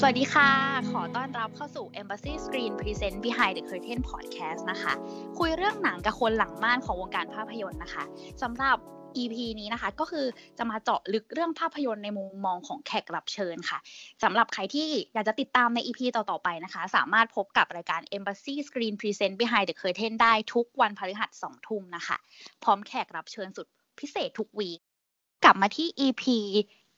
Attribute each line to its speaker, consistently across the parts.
Speaker 1: สวัสดีค่ะ ขอต้อนรับเข้าสู่ Embassy Screen Present Behind the Curtain Podcast นะคะ คุยเรื่องหนังกับคนหลังม่านของวงการภาพยนตร์นะคะสำหรับ EP นี้นะคะก็คือจะมาเจาะลึกเรื่องภาพยนตร์ในมุมมองของแขกรับเชิญค่ะสำหรับใครที่อยากจะติดตามใน EP ต่อ ๆ ไปนะคะ สามารถพบกับรายการ Embassy Screen Present Behind the Curtain ได้ทุกวันพฤหัส2ทุ่มนะคะ พร้อมแขกรับเชิญสุดพิเศษทุกวีกลับมาที่ EP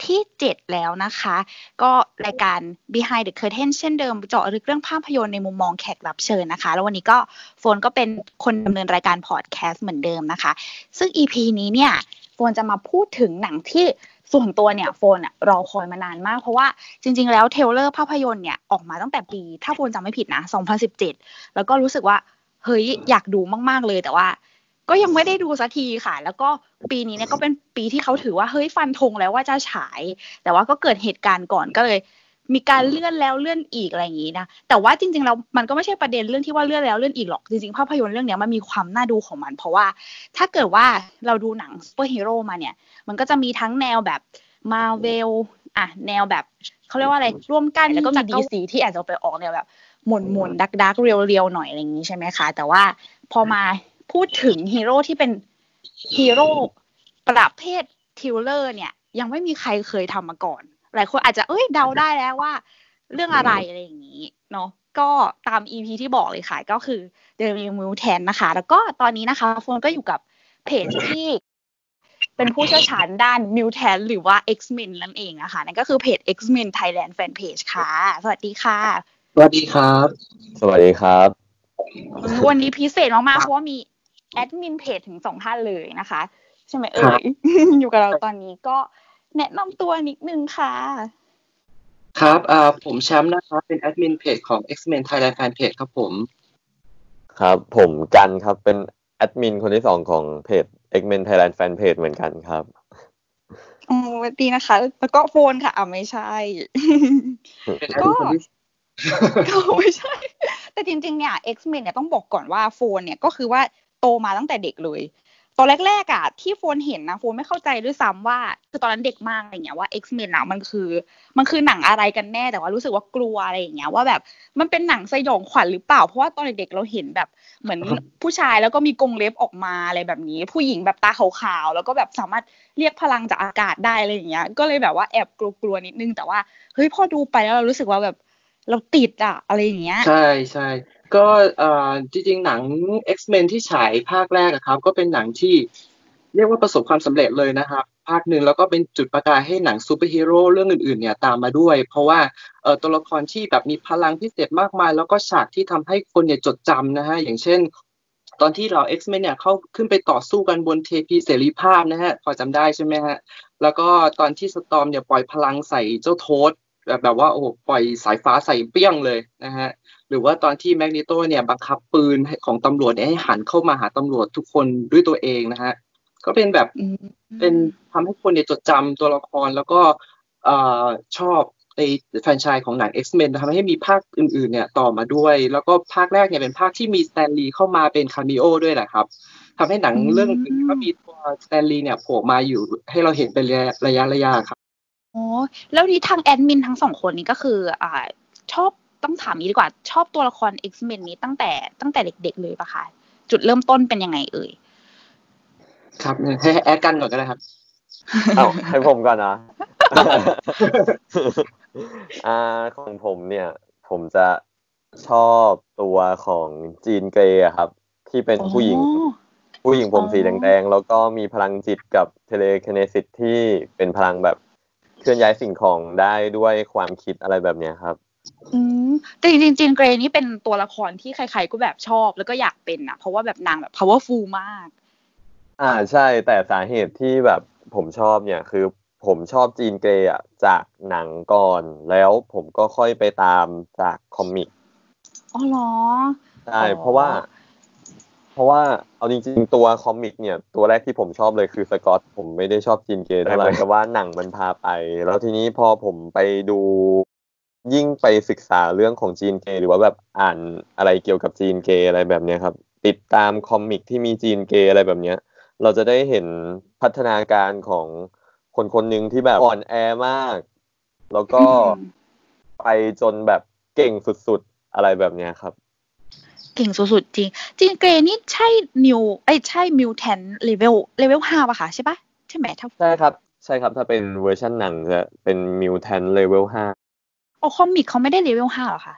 Speaker 1: ที่ 7 แล้วนะคะ ก็รายการ Behind the Curtain เช่นเดิมเจาะลึกเรื่องภาพยนตร์ในมุมมองแขกรับเชิญนะคะ แล้ววันนี้ก็โฟนก็เป็นคนดำเนินรายการพอดแคสต์เหมือนเดิมนะคะ ซึ่ง EP นี้เนี่ยโฟนจะมาพูดถึงหนังที่ส่วนตัวเนี่ยโฟนรอคอยมานานมาก เพราะว่าจริง ๆ แล้วเทเลอร์ภาพยนตร์เนี่ยออกมาตั้งแต่ปี ถ้าโฟนจำไม่ผิดนะ 2017 แล้วก็รู้สึกว่าเฮ้ยอยากดูมาก ๆ เลยแต่ว่า ก็ยังไม่ได้ดูสักทีค่ะ แล้วก็ปีนี้เนี่ยก็เป็นปีที่เขาถือว่าเฮ้ยฟันธงแล้วว่าจะฉาย แต่ว่าก็เกิดเหตุการณ์ก่อนก็เลย มีการเลื่อนแล้วเลื่อนอีกอะไรอย่างนี้นะแต่ว่าจริงๆแล้วมันก็ไม่ใช่ประเด็นเรื่องที่ว่าเลื่อนแล้วเลื่อนอีกหรอกจริงๆภาพยนตร์เรื่องนี้มันมีความน่าดูของมัน เพราะว่าถ้าเกิดว่าเราดูหนังซูเปอร์ฮีโร่มาเนี่ย มันก็จะมีทั้งแนวแบบมาเวลอะแนวแบบเขาเรียกว่าอะไรร่วมกันแล้วก็มี DC ที่อาจจะไปออกแนวแบบหม่นหม่นดาร์กดาร์กเรียลเรียลหน่อยอะไรอย่างนี้ใช่ไหมคะ แต่ว่าพอมา พูดถึงฮีโร่ที่เป็นฮีโร่ประเภท thriller เนี่ย ยังไม่มีใครเคยทำมาก่อน หลายคนอาจจะเอ้ยเดาได้แล้วว่า เรื่องอะไรอะไรอย่างนี้เนาะก็ตาม EP ที่บอกเลยค่ะก็คือ The New Mutant นะคะ แล้วก็ตอนนี้นะคะโฟนก็อยู่กับเพจที่เป็นผู้เชี่ยวชาญด้าน mutant หรือว่า X-Men นั่นเองนะคะนั่นก็คือเพจ X-Men Thailand Fan Page ค่ะ สวัสดีค่ะ
Speaker 2: สวัสดีครับ
Speaker 3: สวัสดีครับ
Speaker 1: วันนี้พิเศษมากๆเพราะว่ามี แอดมินเพจถึงสองท่านเลยนะคะ ใช่ไหมเอ่ยอยู่กับเราตอนนี้ก็แนะนำตัวนิดนึงค่ะ
Speaker 2: ครับอ่าผมแชมป์นะครับเป็นแอดมินเพจของ X-Men Thailand Fan Page ครับผม
Speaker 3: ครับ ผมกันครับเป็นแอดมินคนที่สองของเพจ X-Men Thailand Fan Page เหมือนกันครับ
Speaker 1: อ๋อสวัสดีนะคะ แล้วก็โฟนค่ะอ่าไม่ใช่
Speaker 2: เป็นแอดมินคนที่
Speaker 1: ก็ไม่ใช่ แต่จริงๆเนี่ย X-Men เนี่ยต้องบอกก่อนว่าโฟนเนี่ยก็คือว่า โตมาตั้งแต่เด็กเลยตอนแรกๆอะที่โฟนเห็นนะโฟนไม่เข้าใจด้วยซ้ำว่า คือตอนนั้นเด็กมากอะไรเงี้ยว่า X-Men อะมันคือ มันคือหนังอะไรกันแน่แต่ว่ารู้สึกว่ากลัวอะไรอย่างเงี้ยว่าแบบมันเป็นหนังสยองขวัญหรือเปล่า เพราะว่าตอนเด็กๆเราเห็นแบบเหมือนผู้ชายแล้วก็มีกรงเล็บออกมาอะไรแบบนี้ ผู้หญิงแบบตาขาวๆแล้วก็แบบสามารถเรียกพลังจากอากาศได้อะไรอย่างเงี้ย ก็เลยแบบว่าแอบกลัวๆนิดนึงแต่ว่าเฮ้ยพอดูไปแล้วเรารู้สึกว่าแบบเราติดอะอะไรอย่างเงี้ย
Speaker 2: ใช่ใช่ ก็อ่อจริงๆ หนัง X-Men ที่ฉายภาคแรกอะครับ ก็เป็นหนังที่เรียกว่าประสบความสำเร็จเลยนะครับ ภาคหนึ่งแล้วก็เป็นจุดประกายให้หนังซูเปอร์ฮีโร่เรื่องอื่นๆเนี่ยตามมาด้วย เพราะว่าเอ่อตัวละครที่แบบมีพลังพิเศษมากมาย แล้วก็ฉากที่ทำให้คนเนี่ยจดจำนะฮะอย่างเช่น ตอนที่เรา X-Men เนี่ยเข้าขึ้นไปต่อสู้กันบนเทพีเสรีภาพนะฮะพอจำได้ใช่ไหมฮะแล้วก็ตอนที่ Storm เนี่ยปล่อยพลังใส่เจ้า Toad แบบแบบว่าโอ้ปล่อยสายฟ้าใส่เปี้ยงเลยนะฮะ หรือว่าตอนที่ Magneto เนี่ยบังคับปืนของตำรวจเนี่ยให้หันเข้ามาหาตำรวจทุกคนด้วยตัวเองนะฮะก็เป็นแบบ
Speaker 1: อืม
Speaker 2: เป็นทำให้คนเนี่ยจดจำตัวละครแล้วก็เอ่อชอบในแฟรนไชส์ของหนัง X-Men ทำให้มีภาคอื่นๆ เนี่ยต่อมาด้วย แล้วก็ภาคแรกเนี่ยเป็นภาคที่มี Stan Lee เข้ามาเป็น cameo ด้วยแหละครับทำให้หนังเรื่องอื่นก็มีตัวสแตนลีย์เนี่ยโผล่มาอยู่ให้เราเห็นเป็นระยะระยะระยะครับ
Speaker 1: อ๋อแล้วนี่ทางแอดมินทั้งสองคนนี้ก็คืออ่าชอบ ต้องถามนี้ดีกว่า ชอบตัวละคร X-Men นี้ตั้งแต่ตั้งแต่เด็กๆเลยปะคะจุดเริ่มต้นเป็นยังไงเอ่ย
Speaker 2: ครับให้แอดกันก่อนก็ได้ครับ
Speaker 3: เอาให้ผมก่อนนะอ่าของผมเนี่ย ผมจะชอบตัวของ Jean Grey อะครับ ที่เป็นผู้หญิง
Speaker 1: อ๋อ
Speaker 3: ผู้หญิงผมสี
Speaker 1: อ๋อ
Speaker 3: แดงๆแล้วก็มีพลังจิตกับ telekinesis ที่เป็นพลังแบบเคลื่อนย้ายสิ่งของได้ด้วยความคิดอะไรแบบเนี้ยครับ
Speaker 1: อืมแต่จริงๆ Jean Grey นี่เป็นตัวละครที่ใคร ๆ ก็แบบชอบแล้วก็อยากเป็นอะเพราะว่าแบบนางแบบ powerful มาก
Speaker 3: อ่าใช่แต่สาเหตุที่แบบผมชอบเนี่ยคือผมชอบ Jean Grey อะจากหนังก่อน แล้วผมก็ค่อยไปตามจาก comic อ๋
Speaker 1: อเหรอ
Speaker 3: ใช่
Speaker 1: อ๋อ
Speaker 3: เพราะว่า เพราะว่าเอาจริงๆตัว comic เนี่ย ตัวแรกที่ผมชอบเลยคือสกอต ผมไม่ได้ชอบ Jean Grey เท่าไหร่แต่ว่าหนังมันพาไป แล้วทีนี้พอผมไปดู ยิ่งไปศึกษาเรื่องของ Jean Grey หรือว่าแบบอ่านอะไรเกี่ยวกับ Jean Grey อะไรแบบเนี้ยครับ ติดตาม comic ที่มี Jean Grey อะไรแบบเนี้ย เราจะได้เห็นพัฒนาการของคนคนหนึ่งที่แบบอ่อนแอมาก แล้วก็
Speaker 1: อืม
Speaker 3: ไปจนแบบเก่งสุดๆอะไรแบบเนี้ยครับ
Speaker 1: เก่งสุดๆจริงจริง Jean Grey นี่ใช่นิวไอ้ยใช่ mutant level level ห้าป่ะคะใช่ปะใช่ไหมถ้า
Speaker 3: ใช่ครับ ใช่ครับถ้าเป็นเวอร์ชันหนังจะเป็น mutant level ห้า
Speaker 1: โอ้ comic เขาไม่ได้เลเวลห้าหรอคะ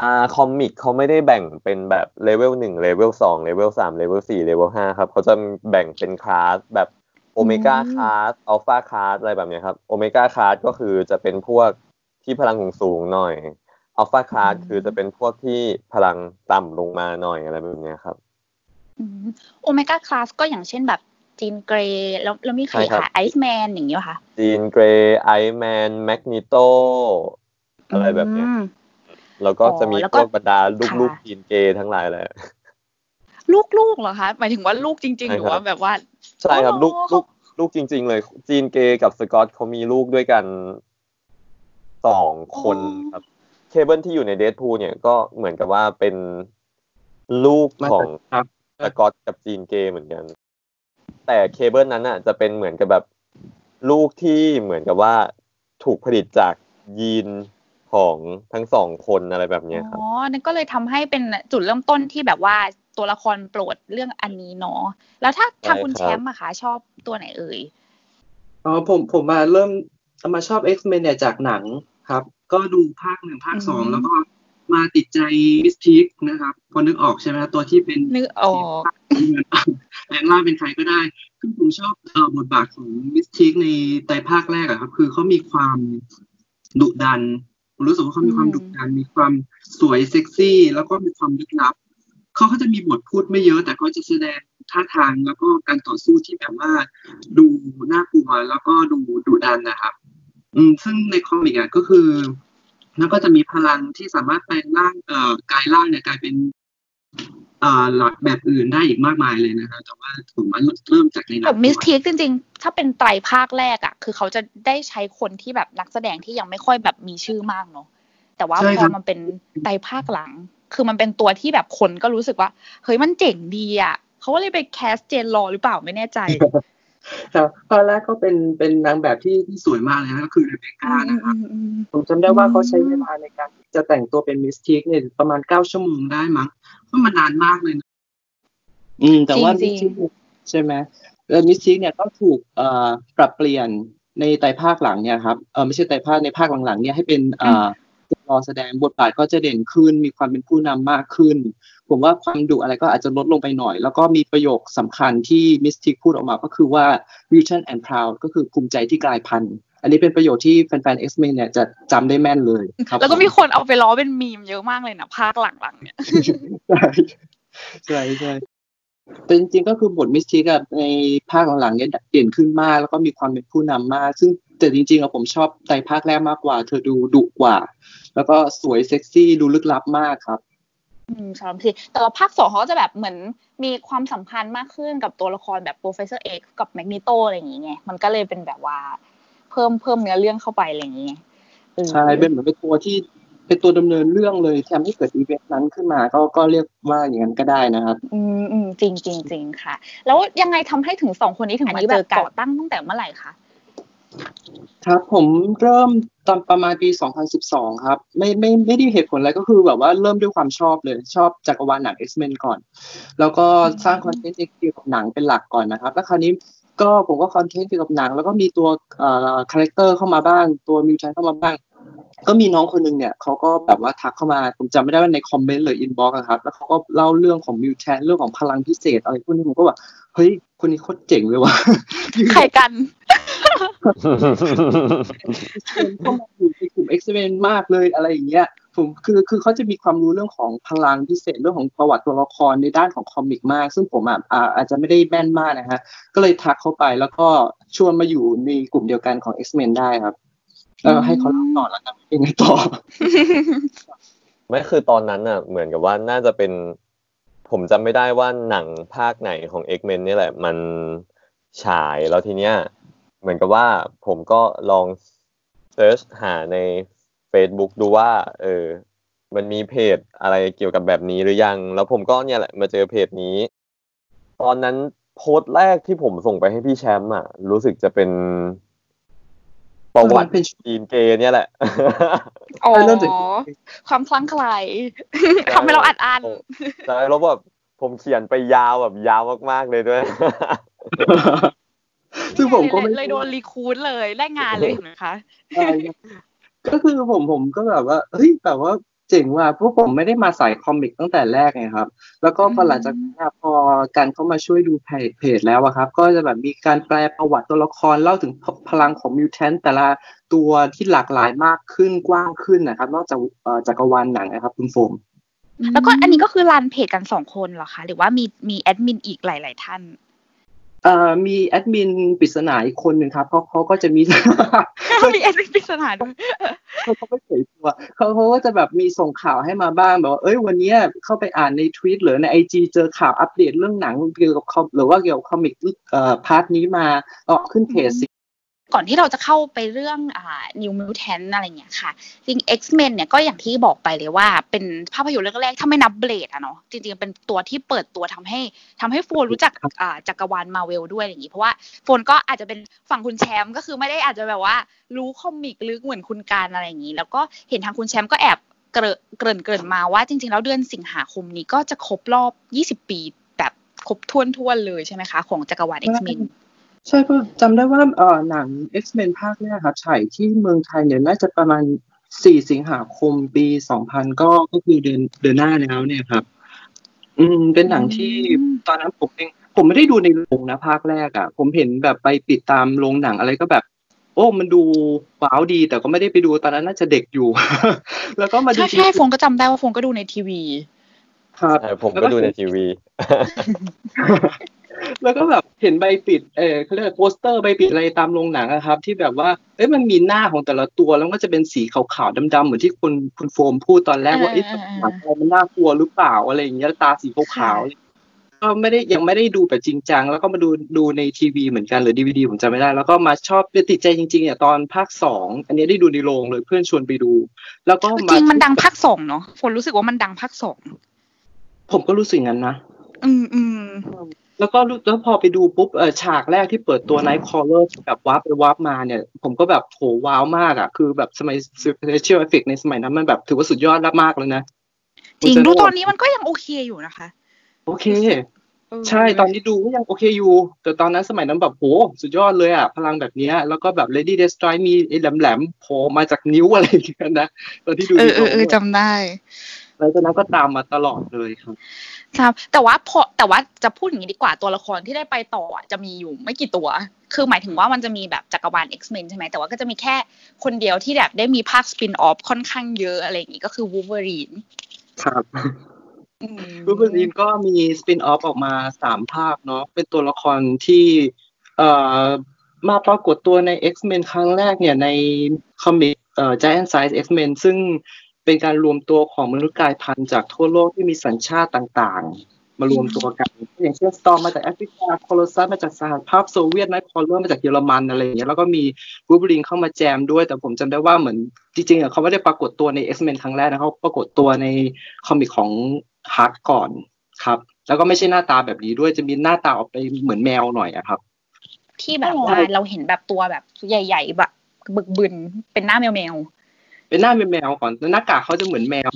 Speaker 3: อ่า comic เขาไม่ได้แบ่งเป็นแบบเลเวลหนึ่งเลเวลสองเลเวลสามเลเวลสี่เลเวลห้าครับเขาจะแบ่งเป็นคลาสแบบ omega class alpha class อะไรแบบเนี้ยครับ omega class ก็คือจะเป็นพวกที่พลังสูงๆหน่อย alpha class คือจะเป็นพวกที่พลังต่ำลงมาหน่อยอะไรแบบเนี้ยครับ
Speaker 1: omega class ก็อย่างเช่นแบบ Jean Grey แล้วแล้วมีใคร
Speaker 3: ใช่ครับ
Speaker 1: คะไอซ์แมนอย่างนี้ป่ะคะ
Speaker 3: Jean Grey Iceman Magneto อะไรแบบเนี้ย
Speaker 1: อืม
Speaker 3: แล้วก็จะมี
Speaker 1: อ๋อแล้วก็พ
Speaker 3: วกบรรดาลูก
Speaker 1: ค่ะ
Speaker 3: ๆ Jean Grey ทั้งหลายแหละ
Speaker 1: ลูกๆเหรอคะหมายถึงว่าลูกจริงๆ
Speaker 3: ใช่
Speaker 1: ห
Speaker 3: ครับ
Speaker 1: รือว่าแบบว่า
Speaker 3: ใช่ครับ
Speaker 1: อ๋อ
Speaker 3: ลูกลูกลูกจริง ๆ เลย Jean Grey กับสกอตเขามีลูกด้วยกันสองคนครับเคเบิลที่อยู่ในเด p พูเนี่ยก็เหมือนกับว่าเป็นลูก
Speaker 2: มาจากขอ
Speaker 3: ง
Speaker 2: ครับ
Speaker 3: สกอตกับ Jean Grey เหมือนกัน แต่เคเบิลนั้นอะ จะเป็นเหมือนกับแบบลูกที่เหมือนกับว่าถูกผลิตจากยีน ของทั้งสองคนอะไรแบบเนี้ยครับ
Speaker 1: อ๋อนั่นก็เลยทำให้เป็นจุดเริ่มต้นที่แบบว่าตัวละครโปรดเรื่องอันนี้เนาะแล้วถ้าทางคุณ
Speaker 3: ใช่ครับ
Speaker 1: แชมป์อะคะชอบตัวไหนเอ่ย
Speaker 2: อ๋อผมผมมาเริ่มมาชอบ X-Men เนี่ยจากหนังครับ ก็ดูภาคหนึ่งภาคสอง
Speaker 1: อืม
Speaker 2: แล้วก็มาติดใจมิสทีกนะครับพอนึกออกใช่ไหมครับตัวที่เป็น
Speaker 1: นึกออก
Speaker 2: แปลงร่างเป็นใครก็ได้ คือผมชอบเอ่อบทบาทของมิสทีกในไตรภาคแรกอะครับ คือเขามีความดุดัน ผมรู้สึกว่าเขามีความ
Speaker 1: อืม
Speaker 2: ดุดันมีความสวยเซ็กซี่ แล้วก็มีความลึกลับเขาก็จะมีบทพูดไม่เยอะ แต่เขาจะแสดงท่าทางแล้วก็การต่อสู้ที่แบบว่าดูน่ากลัวแล้วก็ดูดุดันนะครับอืมซึ่งในคอมิกอะก็คือ แล้วก็จะมีพลังที่สามารถแปลงร่างเอ่อกายร่างเนี่ยกลายเป็นเอ่อหลักแบบอื่นได้อีกมากมายเลยนะครับแต่ว่าผมว่าเริ่มจากในหนั
Speaker 1: แบบ
Speaker 2: ง
Speaker 1: มิส
Speaker 2: ก่อน
Speaker 1: ทีกจริงๆ ถ้าเป็นไตรภาคแรกอะคือเขาจะได้ใช้คนที่แบบนักแสดงที่ยังไม่ค่อยแบบมีชื่อมากเนาะแต่ว่า
Speaker 2: ใช่
Speaker 1: พ
Speaker 2: ครั
Speaker 1: อบมันเป็นไตรภาคหลัง คือมันเป็นตัวที่แบบคนก็รู้สึกว่า เฮ้ยมันเจ๋งดีอะเขาก็เลยไปแคสเจนรอหรือเปล่าไม่แน่ใจ
Speaker 2: ครับตอนแรกก็เป็นเป็นนางแบบที่ที่สวยมากเลยนะก็คือเรเบคก้านะครับ
Speaker 1: อืม
Speaker 2: ผมจำได้ว่า
Speaker 1: อืม
Speaker 2: เขาใช้เวลาในการที่จะแต่งตัวเป็นมิสทีกเนี่ยประมาณเก้าชั่วโมงได้มั้งก็มันนานมากเลยนะอืม แต่ว่า
Speaker 1: จริ
Speaker 2: มิ
Speaker 1: ง
Speaker 2: ส
Speaker 1: ๆ
Speaker 2: ทีกใช่ไหมแล้ว มิสทีกเนี่ยก็ถูกเอ่อปรับเปลี่ยนในไตรภาคหลังเนี่ยครับเออไม่ใช่ไตรภาคในภาคหลังๆเนี่ยให้เป็นเอ่อรอแสดงบทบาทก็จะเด่นขึ้น มีความเป็นผู้นำมากขึ้น ผมว่าความดุอะไรก็อาจจะลดลงไปหน่อย แล้วก็มีประโยคสำคัญที่มิสติกพูดออกมาก็คือว่า mutant and proud ก็คือภูมิใจที่กลายพันธุ์ อันนี้เป็นประโยชน์ที่แฟนๆ X-Men เนี่ยจะจำได้แม่นเลยครับ
Speaker 1: แล้วก็
Speaker 2: ผ
Speaker 1: มีคนเอาไปล้อเป็นมีมเยอะมากเลยนะภาคหลังๆเนี่ย
Speaker 2: ใช่ใช่ใช่ แต่จริงๆก็คือบทมิสติกอะในภาคหลังๆเนี่ยเด่นขึ้นมาก แล้วก็มีความเป็นผู้นำมาก ซึ่งแต่จริงๆอะผมชอบไตรภาคแรกมากกว่า เธอดูดุกว่า แล้วก็สวยเซ็กซี่ดูลึกลับมากครับ
Speaker 1: อืมสำหรับทีแต่ว่าภาคสองเขาก็จะแบบเหมือนมีความสัมพันธ์มากขึ้นกับตัวละครแบบ Professor X กับ Magneto อะไรอย่างเงี้ยมันก็เลยเป็นแบบว่า เพิ่มเพิ่มเนื้อเรื่องเข้าไปอะไรอย่างเงี้ยเออ
Speaker 2: ใช่เป็นเหมือนเป็นตัวที่ เป็นตัวดำเนินเรื่องเลยทำให้เกิดอีเวนต์นั้นขึ้นมา ก็ก็เรียกว่าอย่างนั้นก็ได้นะครับ
Speaker 1: อืมอืมจริงจริงจริงค่ะ แล้วยังไงทำให้ถึงสองคนนี้ถึงมาเจอกันตั้งตั้งแต่เมื่อไหร่คะ
Speaker 2: ครับผมเริ่มตอนประมาณปี 2012 ครับ ไม่ไม่ไม่ได้เหตุผลอะไรก็คือแบบว่าเริ่มด้วยความชอบเลย ชอบจักรวาลหนัง X-Men ก่อน แล้วก็สร้างคอนเทนต์เกี่ยวกับหนังเป็นหลักก่อนนะครับ แล้วคราวนี้ก็ผมก็ content เกี่ยวกับหนัง แล้วก็มีตัวเอ่อ character เข้ามาบ้าง ตัว mutant เข้ามาบ้าง ก็มีน้องคนหนึ่งเนี่ยเขาก็แบบว่าทักเข้ามา ผมจำไม่ได้ว่าใน comment หรือ inbox ครับ แล้วเขาก็เล่าเรื่องของ mutant เรื่องของพลังพิเศษอะไรพวกนี้ผมก็แบบเฮ้ยคนนี้โคตรเจ๋งเลยว่ะ
Speaker 1: ใครกัน
Speaker 2: เข้ามาอยู่ในกลุ่ม X-Men มากเลยอะไรอย่างเงี้ยผมคือคือเขาจะมีความรู้เรื่องของพลังพิเศษเรื่องของประวัติตัวละครในด้านของ comic มาก ซึ่งผมอะอ่าอาจจะไม่ได้แม่นมากนะฮะก็เลยทักเข้าไปแล้วก็ชวนมาอยู่ในกลุ่มเดียวกันของ X-Men ได้ครับ แล้วให้เขาเล่าต่อแล้วกันเป็นไงต่อ
Speaker 3: ไม่คือตอนนั้นน่ะ เหมือนกับว่าน่าจะเป็น ผมจำไม่ได้ว่าหนังภาคไหนของ X-Men นี่แหละ มันฉายแล้วทีเนี้ยเหมือนกับว่าผมก็ลองเซิร์ชหาใน Facebook ดูว่า เออ มันมีเพจอะไรเกี่ยวกับแบบนี้หรือยัง แล้วผมก็เนี่ยแหละมาเจอเพจนี้ ตอนนั้นโพสต์แรกที่ผมส่งไปให้พี่แชมป์อะ รู้สึกจะเป็น ประวัติ
Speaker 2: เป็น
Speaker 3: จีนเกย์เนี่ยแหละ
Speaker 1: อ๋อ
Speaker 2: เริ่มจาก
Speaker 1: ความคลั่งไคล้ทำให้เราอัดอั้น
Speaker 3: ใช่แล้วแบบผมเขียนไปยาวแบบยาวมากๆเลยด้วย
Speaker 2: ซึ่งผมก็ไม่
Speaker 1: เลยโดนรีคูดเลย ได้งานเลยเห็นไหมคะ
Speaker 2: ใช่ครับก็คือผมผมก็แบบว่า เฮ้ยแบบว่า เจ๋งว่ะเพราะผมไม่ได้มาสายคอมิกตั้งแต่แรกไงครับ แล้วก็พอหลังจากนั้นอะพอการเข้ามาช่วยดูเพจเพจแล้วอะครับ ก็จะแบบมีการแปลประวัติตัวละครเล่าถึงพลังของมิวแทนแต่ละตัวที่หลากหลายมากขึ้นกว้างขึ้นนะครับ นอกจากเอ่อจักรวาลหนังนะครับ คุณโฟม
Speaker 1: แล้วก็อันนี้ก็คือรันเพจกันสองคนเหรอคะ หรือว่ามีมีแอดมินอีกหลาย ๆ ท่าน
Speaker 2: เอ่อมีแอดมินปริศนาอีกคนหนึ่งครับเขาเขาก็จะมี
Speaker 1: มีแอดมินปริศนาด้วย
Speaker 2: เขาเขาไม่เผยตัวเขาเขาก็จะแบบมีส่งข่าวให้มาบ้างแบบว่าเอ้ยวันเนี้ยเข้าไปอ่านในทวีตหรือใน IG เจอข่าวอัปเดตเรื่องหนังเกี่ยวกับ com หรือว่าเกี่ยวกับ comic เอ่อ part นี้มาเอาขึ้นเพจสิ
Speaker 1: ก่อนที่เราจะเข้าไปเรื่องอ่า New Mutant อะไรเงี้ยค่ะ จริง X-Men เนี่ยก็อย่างที่บอกไปเลยว่าเป็นภาพยนตร์เรื่องแรกถ้าไม่นับ Blade อะเนาะจริงๆเป็นตัวที่เปิดตัวทำให้ทำให้โฟนรู้จักอ่าจักรวาลมาเวลด้วยอย่างงี้ เพราะว่าโฟนก็อาจจะเป็นฝั่งคุณแชมป์ก็คือไม่ได้อาจจะแบบว่ารู้คอมิกลึกเหมือนคุณการอะไรอย่างงี้ แล้วก็เห็นทางคุณแชมป์ก็แอบเกริ่นเกริ่นมาว่าจริง ๆ แล้วเดือนสิงหาคมนี้ก็จะครบรอบ 20 ปีแบบครบถ้วนท้วนๆเลยใช่ไหมคะ ของจักรวาล X-Men
Speaker 2: ใช่เพราะจำได้ว่าเอ่อหนัง X-Men ภาคแรกครับฉายที่เมืองไทยเนี่ยน่าจะประมาณ4สิงหาคมปี2000ก็ก็คือเดือนเดือนหน้าแล้วเนี่ยครับ อืม เป็นหนังที่
Speaker 1: อืม
Speaker 2: ตอนนั้นผมเองผมไม่ได้ดูในโรงนะภาคแรกอะ ผมเห็นแบบไปปิดตามโรงหนังอะไรก็แบบ โอ้มันดูว้าวดี แต่ก็ไม่ได้ไปดูตอนนั้นน่าจะเด็กอยู่ แล้วก็มาดู
Speaker 1: ใช่ใช่โฟนก็จำได้ว่าโฟนก็ดูในทีวี
Speaker 2: ครับ
Speaker 3: ใช่ผมก็ดูในทีวี
Speaker 2: แล้วก็แบบเห็นใบปิดเออเขาเรียกว่าโปสเตอร์ใบปิดอะไรตามโรงหนังอะครับ ที่แบบว่าเอ้ยมันมีหน้าของแต่ละตัวแล้วก็จะเป็นสีขาวๆดำๆเหมือนที่คุณคุณโฟมพูดตอนแรกว่า
Speaker 1: เอ
Speaker 2: เอ้
Speaker 1: อยเออเออ
Speaker 2: หนังอะไรมันน่ากลัวหรือเปล่าอะไรอย่างเงี้ยตาสีขาวๆก็ไม่ได้ยังไม่ได้ดูแบบจริงจังแล้วก็มาดูดูในทีวีเหมือนกันหรือดีวีดีผมจำไม่ได้ แล้วก็มาชอบติดใจจริงๆเนี่ยตอนภาคสองอันนี้ได้ดูในโรงเลยเพื่อนชวนไปดู แล้วก็
Speaker 1: จ
Speaker 2: มา
Speaker 1: ริงๆมันดังภาคสองเนาะฝนรู้สึกว่ามันดังภาคสอง
Speaker 2: ผมก็รู้สึกงั้นนะ
Speaker 1: อืมอืม
Speaker 2: แล้วก็รู้แล้วพอไปดูปุ๊บเออฉากแรกที่เปิดตัว Nightcrawler ที่แบบวาร์ปไปวาร์ปมาเนี่ย ผมก็แบบโหว้าวมากอะ คือแบบสมัย Special Effect ในสมัยนั้นมันแบบถือว่าสุดยอดมากๆเลยนะ
Speaker 1: จริง
Speaker 2: ผมจะ
Speaker 1: ดู
Speaker 2: ได้
Speaker 1: ตอนนี้มันก็ยังโอเคอยู่นะคะ
Speaker 2: โอเค
Speaker 1: เออ
Speaker 2: ใช่ตอนนี้ดูก็ยังโอเคอยู่ แต่ตอนนั้นสมัยนั้นแบบโหสุดยอดเลยอะ พลังแบบเนี้ยแล้วก็แบบ Lady Deathstrike มีไอ้แหลมๆโผล่มาจากนิ้วอะไรอย่างเงี้ยนะตอนที่ดู
Speaker 1: เอ
Speaker 2: ใน
Speaker 1: อเออเออ
Speaker 2: โรง
Speaker 1: จำได้
Speaker 2: แล้วจากนั้นก็ตามมาตลอดเลยครับ
Speaker 1: ครับแต่ว่าพอแต่ว่าจะพูดอย่างนี้ดีกว่าตัวละครที่ได้ไปต่ออะจะมีอยู่ไม่กี่ตัว คือหมายถึงว่ามันจะมีแบบจักรวาล X-Men ใช่ไหมแต่ว่าก็จะมีแค่คนเดียวที่แบบได้มีภาค spin-off ค่อนข้างเยอะอะไรอย่างงี้ก็คือวูเวอรีน
Speaker 2: ครับรูเบอรีนก็มี spin-off ออกมาสามภาคเนาะเป็นตัวละครที่เอ่อมาปรากฏตัวใน X-Men ครั้งแรกเนี่ยใน comic เอ่อ Giant Size X-Men ซึ่ง เป็นการรวมตัวของมนุษย์กลายพันธุ์จากทั่วโลกที่มีสัญชาติต่างๆ มารวมตัวกัน อย่างเช่น Storm มาจากแอฟริกา Colossus มาจากสหภาพโซเวียต Nightcrawler มาจากเยอรมันอะไรอย่างเงี้ยแล้วก็มีวูบลินเข้ามาแจมด้วย แต่ผมจำได้ว่าเหมือนจริงๆอะเขาไม่ได้ปรากฏตัวใน X-Men ครั้งแรกนะเขาปรากฏตัวใน comic ของฮาร์ดก่อนครับ แล้วก็ไม่ใช่หน้าตาแบบนี้ด้วยจะมีหน้าตาออกไปเหมือนแมวหน่อยอะครับ
Speaker 1: ที่แบบว่าเราเห็นแบบตัวแบบใหญ่ ๆ แบบบึกบึนเป็นหน้าแมวแมว
Speaker 2: เป็นหน้าเป็นแมวก่อนแล้วหน้ากากเขาจะเหมือนแมว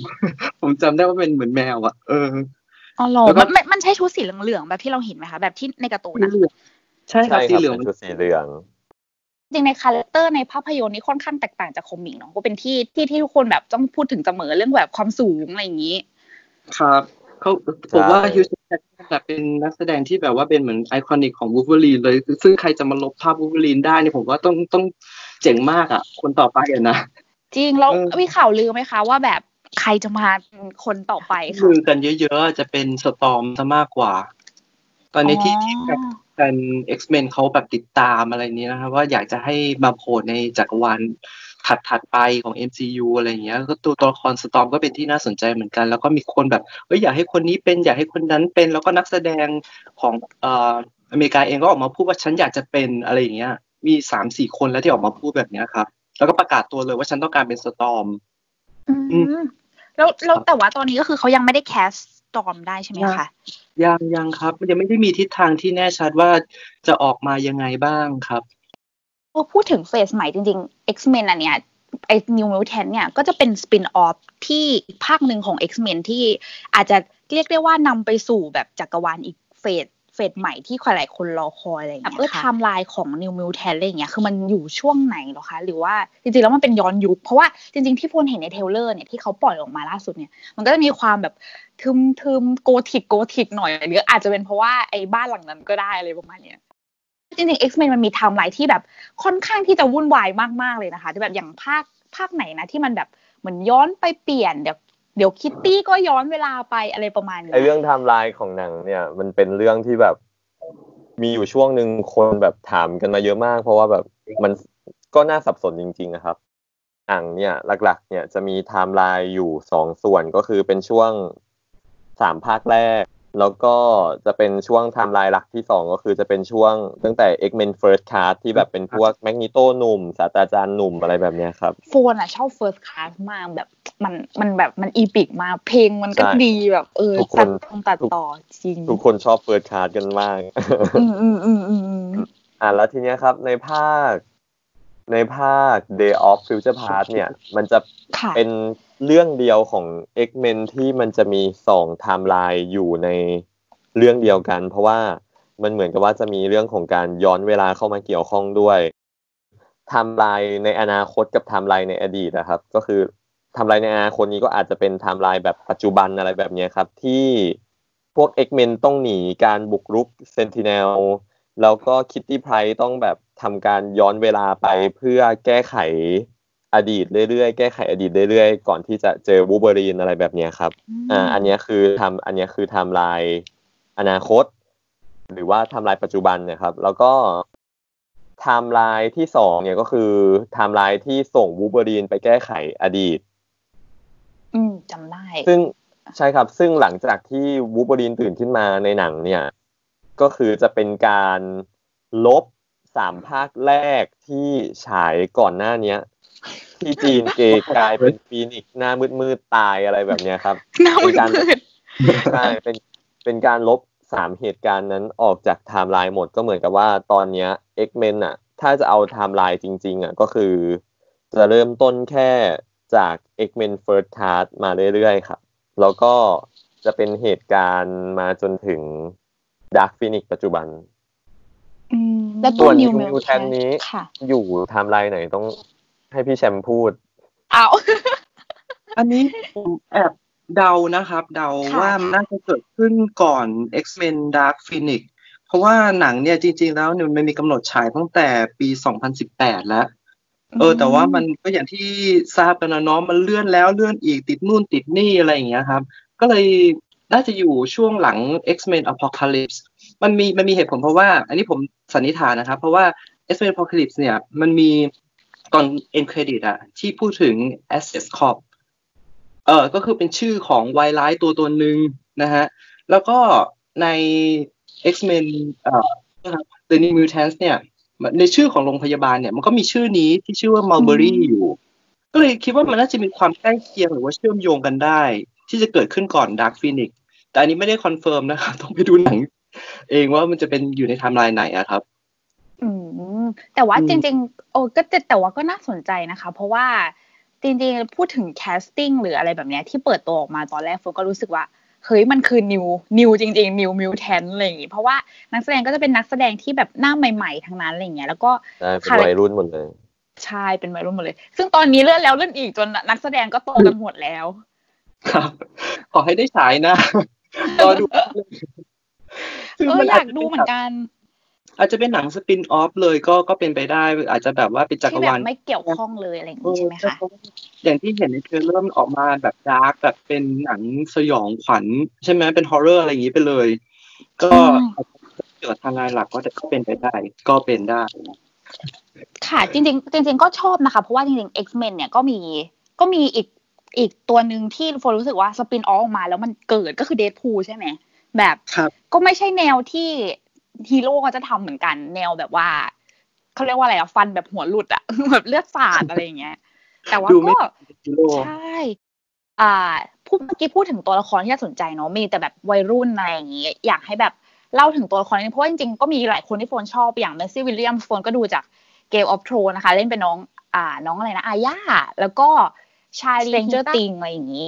Speaker 2: ผมจำได้ว่าเป็นเหมือนแมวอะเออ
Speaker 1: ๆอ๋อเหรอ
Speaker 2: แล้วก็
Speaker 1: มันมันมันใช่ชุดสีเหลืองๆแบบที่เราเห็นไหมคะแบบที่ในการ์ตูน
Speaker 2: สี
Speaker 1: นะ
Speaker 2: เหลืองใช่ค
Speaker 3: ใช่
Speaker 2: รับ
Speaker 3: ค
Speaker 2: สี
Speaker 3: รับ
Speaker 2: เหลือง
Speaker 3: เป็นชุดสีเหลือง
Speaker 1: จริงใน character ในภาพยนตร์นี่ค่อนข้างแตกต่างจาก comic เนาะก็เป็นที่ที่ที่ทุกคนแบบต้องพูดถึงเสมอเรื่องแบบความสูงอะไรอย่างนี้
Speaker 2: ครับเขาผมว่า
Speaker 3: ใช่
Speaker 2: Hugh Jackman แบบเป็นนักแสดงที่แบบว่าเป็นเหมือน iconic ของวูฟเวอรีนเลย ซึ่งใครจะมาลบภาพวูฟเวอรีนได้เนี่ยผมว่าต้องต้องเจ๋งมากอะ คนต่อไปอะนะ
Speaker 1: จริงแล้ว
Speaker 2: เออ
Speaker 1: มีข่าวลือไหมคะ ว่าแบบใครจะมาเป็นคนต่อไปค่ะ
Speaker 2: คือกันเยอะๆ จะเป็น Storm ซะมากกว่า ตอนนี้ที่ที่แบบแฟน X-Men เขาแบบติดตามอะไรนี้นะครับ ว่าอยากจะให้มาโผล่ในจักรวาลถัดถัดๆไปของ MCU อะไรอย่างเงี้ย ก็ตัวตัวละครสตอมก็เป็นที่น่าสนใจเหมือนกัน แล้วก็มีคนแบบเอ้ยอยากให้คนนี้เป็นอยากให้คนนั้นเป็น แล้วก็นักแสดงของเอ่ออเมริกาเองก็ออกมาพูดว่าฉันอยากจะเป็นอะไรอย่างเงี้ย มีสามสี่คนแล้วที่ออกมาพูดแบบเนี้ยครับ แล้วก็ประกาศตัวเลยว่าฉันต้องการเป็นสตอม
Speaker 1: อื
Speaker 2: อื
Speaker 1: มแล้วแล้วแต่ว่าตอนนี้ก็คือเขายังไม่ได้แคสStorm ได้ใช่ไหมคะ
Speaker 2: ยังยังครับ มันยังไม่ได้มีทิศทางที่แน่ชัดว่าจะออกมายังไงบ้างครับ
Speaker 1: พูดถึง phase ใหม่จริงๆ X-Men อันเนี้ยไอ้ New Mutant เนี่ยก็จะเป็น spin-off ที่อีกภาคหนึ่งของ X-Men ที่อาจจะเรียกได้ว่านำไปสู่แบบจักรวาลอีก phase phase ใหม่ที่หลายคนรอคอยอะไรอย่างเงี้ยเออไทม์ไลน์ของ New Mutant อะไรอย่างเงี้ยคือมันอยู่ช่วงไหนหรอคะ หรือว่าจริงๆ แล้วมันเป็นย้อนยุค เพราะว่าจริงๆ ที่ฝนเห็นใน trailer เนี่ยที่เขาปล่อยออกมาล่าสุดเนี่ยมันก็จะมีความแบบทึมทึม gothic gothic หน่อย หรืออาจจะเป็นเพราะว่าไอ้บ้านหลังนั้นก็ได้อะไรประมาณเนี้ยจริงๆ X-Men มันมีไทม์ไลน์ที่แบบค่อนข้างที่จะวุ่นวายมากๆเลยนะคะที่แบบอย่างภาคภาคไหนนะที่มันแบบเหมือนย้อนไปเปลี่ยนเดี๋ยว เดี๋ยวคิตตี้ก็ย้อนเวลาไปอะไรประมาณนี้
Speaker 3: ไอเรื่องไทม์ไลน์ของหนังเนี่ย มันเป็นเรื่องที่แบบ มีอยู่ช่วงหนึ่งคนแบบถามกันมาเยอะมาก เพราะว่าแบบมันก็น่าสับสนจริง ๆ นะครับหนังเนี่ยหลัก ๆ เนี่ยจะมีไทม์ไลน์อยู่สองส่วนก็คือเป็นช่วงสามภาคแรก แล้วก็จะเป็นช่วงไทม์ไลน์หลักที่สองก็คือจะเป็นช่วงตั้งแต่ X-Men First Class ที่แบบเป็นพวก Magneto หนุ่มศาสตราจารย์หนุ่มอะไรแบบนี้ครับ
Speaker 1: ฝนอะชอบ First Class มากแบบมันมันแบบมัน epic มากเพลงมันก็ดีแบบเออตัดตรงตัดต่อจริง
Speaker 3: ทุกคนชอบ First Class กันมาก
Speaker 1: อืมอืมอืมอืม
Speaker 3: อ่าแล้วทีเนี้ยครับในภาคในภาค Day of Future Past เนี่ย มันจะเป็น เรื่องเดียวของ X-Men ที่มันจะมีสองไทม์ไลน์อยู่ในเรื่องเดียวกัน เพราะว่ามันเหมือนกับว่าจะมีเรื่องของการย้อนเวลาเข้ามาเกี่ยวข้องด้วยไทม์ไลน์ในอนาคตกับไทม์ไลน์ในอดีตนะครับ ก็คือไทม์ไลน์ในอนาคตนี้ก็อาจจะเป็นไทม์ไลน์แบบปัจจุบันอะไรแบบนี้ครับ ที่พวก X-Men ต้องหนีการบุกรุก Sentinel แล้วก็ Kitty Pryde ต้องแบบทำการย้อนเวลาไปเพื่อแก้ไข อดีตเรื่อยๆ แก้ไขอดีตเรื่อยๆ ก่อนที่จะเจอบูเบอรีนอะไรแบบนี้ครับ อ่า อันนี้คือทำอันนี้คือไทม์ไลน์อนาคต หรือว่าไทม์ไลน์ปัจจุบันเนี่ยครับ แล้วก็ไทม์ไลน์ที่สองเนี่ยก็คือไทม์ไลน์ที่ส่งบูเบอรีนไปแก้ไขอดีต
Speaker 1: อืมจำได้
Speaker 3: ซึ่งใช่ครับ ซึ่งหลังจากที่บูเบอรีนตื่นขึ้นมาในหนังเนี่ย ก็คือจะเป็นการลบสามภาคแรกที่ฉายก่อนหน้าเนี้ย ที่ Jean Grey กลายเป็น Phoenix หน้ามืดๆตายอะไรแบบเนี้ยครับ
Speaker 1: หน้ามืด
Speaker 3: ใช่เป็นเป็นการลบสามเหตุการณ์นั้นออกจากไทม์ไลน์หมดก็เหมือนกับว่าตอนเนี้ย X-Men อะ ถ้าจะเอาไทม์ไลน์จริง ๆ อะ ก็คือ จะเริ่มต้นแค่จาก X-Men First Class มาเรื่อยๆครับ แล้วก็จะเป็นเหตุการณ์มาจนถึง Dark Phoenix ปัจจุบัน
Speaker 1: แล้ว
Speaker 3: ตัว New Mutant นี้อยู่ไทม์ไลน์ไหนต้อง ให้พี่แชมพูด
Speaker 1: เอา
Speaker 2: อันนี้ผมแอบเดานะครับ เดาว่าน่าจะเกิดขึ้นก่อน X-Men Dark Phoenix เพราะว่าหนังเนี่ยจริง ๆ แล้วเนี่ยมันมีกำหนดฉายตั้งแต่ปี 2018 แล้ว เออ แต่ว่ามันก็อย่างที่ทราบกันนะน้องมันเลื่อนแล้วเลื่อนอีกติดนู่นติดนี่อะไรอย่างเงี้ยครับ ก็เลยน่าจะอยู่ช่วงหลัง X-Men Apocalypse มันมีมันมีเหตุผลเพราะว่า อันนี้ผมสันนิษฐานนะครับ เพราะว่า X-Men Apocalypse เนี่ยมันมี ตอน end credit อะที่พูดถึง Access Corp เออก็คือเป็นชื่อของไวไลท์ตัวตัวหนึ่งนะฮะ แล้วก็ใน X-Men เอ่อ The New Mutants เนี่ยในชื่อของโรงพยาบาลเนี่ยมันก็มีชื่อนี้ที่ชื่อว่า Milbury อยู่ ก็เลยคิดว่ามันน่าจะมีความใกล้เคียงหรือว่าเชื่อมโยงกันได้ ที่จะเกิดขึ้นก่อน Dark Phoenix แต่อันนี้ไม่ได้ confirm นะครับต้องไปดูหนังเองว่ามันจะเป็นอยู่ในไทม์ไลน์ไหนอะครับ
Speaker 1: อืมแต่ว่าจริง ๆ โอ้ก็แต่ว่าก็น่าสนใจนะคะ เพราะว่าจริงๆพูดถึง casting หรืออะไรแบบนี้ที่เปิดตัวออกมาตอนแรกโฟก็รู้สึกว่าเฮ้ยมันคือนิวนิวจริง ๆ นิวมิวแทนอะไรอย่างงี้เพราะว่านักแสดงก็จะเป็นนักแสดงที่แบบหน้าใหม่ๆทั้งนั้นอะไรเงี้ยแล้วก็
Speaker 3: เป็นวัยรุ่นหมดเลย
Speaker 1: ใช่เป็นวัยรุ่นหมดเลย ซึ่งตอนนี้เลื่อนแล้วเลื่อนอีกจนนักแสดงก็โตกันหมดแล้ว
Speaker 2: ครับ ขอให้ได้ฉายนะ
Speaker 1: รอดูเอออยากดูเหมือนกัน
Speaker 2: อาจจะเป็นหนังสปินออฟเลยก็ก็เป็นไปได้ อาจจะแบบว่าเป็นจักรวาล
Speaker 1: ไม่เกี่ยวข้องเลยอะไรอย่างนี้ใช่ไหมคะ
Speaker 2: อย่างที่เห็นใน trailer มันออกมาแบบ dark แบบเป็นหนังสยองขวัญใช่ไหมเป็น horror อะไรอย่างนี้ไปเลย ก็เกิดทางงานหลักก็จะก็เป็นไปได้ ก็เป็นได้
Speaker 1: ค่ะ จริงๆจริง ๆ ก็ชอบนะคะ เพราะว่าจริงๆ X-Men เนี่ยก็มีก็มีอีกอีกตัวหนึ่งที่โฟรู้สึกว่า spin-off ออกมาแล้วมันเกิดก็คือ Deadpool ใช่ไหมแบบก็ไม่ใช่แนวที่ ฮีโร่เขาจะทำเหมือนกัน แนวแบบว่าเขาเรียกว่าอะไรอะฟันแบบหัวหลุดอะแบบเลือดสาดอะไรอย่างเงี้ย แต่ว่าก็ใช่ อ่าพูดเมื่อกี้พูดถึงตัวละครที่น่าสนใจเนาะมีแต่แบบวัยรุ่นอะไรอย่างเงี้ยอยากให้แบบเล่าถึงตัวละครนี้เพราะว่าจริงๆก็มีหลายคนที่โฟนชอบอย่างเมสซี่วิลเลียมโฟนก็ดูจาก Game of Thrones นะคะ เล่นเป็นน้องอ่าน้องอะไรนะอาญาแล้วก็ชาย Stranger Things อะไรอย่างนี้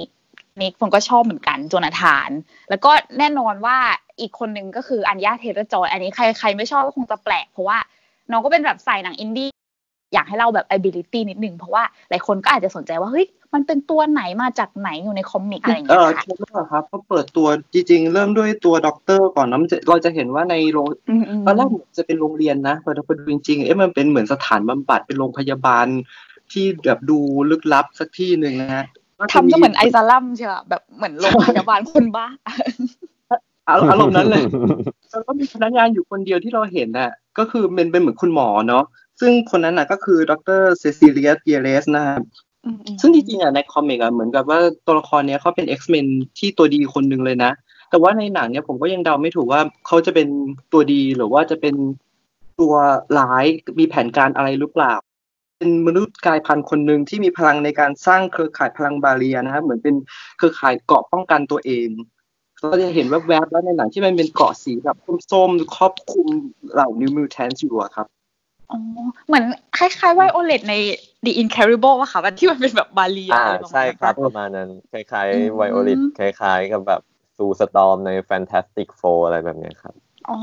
Speaker 1: นี่คนก็ชอบเหมือนกันโจนาธาน แล้วก็แน่นอนว่า อีกคนนึงก็คือ Anya Taylor-Joy อันนี้ใครใครไม่ชอบก็คงจะแปลก เพราะว่าน้องก็เป็นแบบใส่หนังอินดี้อยากให้เราแบบ ability นิดนึง เพราะว่าหลายคนก็อาจจะสนใจว่า เฮ้ย มันเป็นตัวไหนมาจากไหนอยู่ใน comic อะไรอย่าง
Speaker 2: เอ
Speaker 1: เงี้
Speaker 2: อย
Speaker 1: ค่ะ
Speaker 2: คิดว่าครับเขาเปิดตัวจริง ๆ เริ่มด้วยตัวด็อกเตอร์ก่อนนะมันจะเราจะเห็นว่าในโรง
Speaker 1: อืมอืม
Speaker 2: ตอนแรกเหมือนจะเป็นโรงเรียนนะพอพอดูจริงๆเอ๊ะมันเป็นเหมือนสถานบำบัดเป็นโรงพยาบาล ที่แบบดูลึกลับสักที่หนึ่งนะฮะ
Speaker 1: ทำจะเหมือนไอซาลัมใช่ไหมแบบเหมือนโรงพยาบาลคนบ้า
Speaker 2: อารอารมณ์นั้นเลยแล้วก็มีพนักงานอยู่คนเดียวที่เราเห็นน่ะ ก็คือเป็นเป็นเหมือนคุณหมอเนาะซึ่งคนนั้นน่ะก็คือดรเซซิเลียเปียเรสนะครับ
Speaker 1: อืมอืม
Speaker 2: ซึ่งจริงๆอะในคอมิกอะเหมือนกับว่าตัวละครเนี้ยเขาเป็น X-Men ที่ตัวดีคนหนึ่งเลยนะ แต่ว่าในหนังเนี้ยผมก็ยังเดาไม่ถูกว่าเขาจะเป็นตัวดีหรือว่าจะเป็นตัวร้ายมีแผนการอะไรหรือเปล่า เป็นมนุษย์กลายพันธุ์คนหนึ่งที่มีพลังในการสร้างเครือข่ายพลัง barrier นะครับเหมือนเป็นเครือข่ายเกราะป้องกันตัวเอง เราจะเห็นแวบๆแล้วในหนังที่มันเป็นเกราะสีแบบส้มๆครอบคลุมเหล่า New Mutants อยู่อะครับ
Speaker 1: อ๋อเหมือนคล้ายๆ Violet ใน The Incredibles อะค่ะมันที่มันเป็นแบบบาเลีย
Speaker 3: อ่า
Speaker 1: อะไรประมาณ
Speaker 3: ใช่ครับ
Speaker 1: นั้น
Speaker 3: ประมาณนั้น คล้าย
Speaker 1: อืม
Speaker 3: ๆ Violet คล้ายๆ กับแบบ Sue Storm ใน Fantastic Four อะไรแบบเนี้ยครับ
Speaker 1: อ๋อ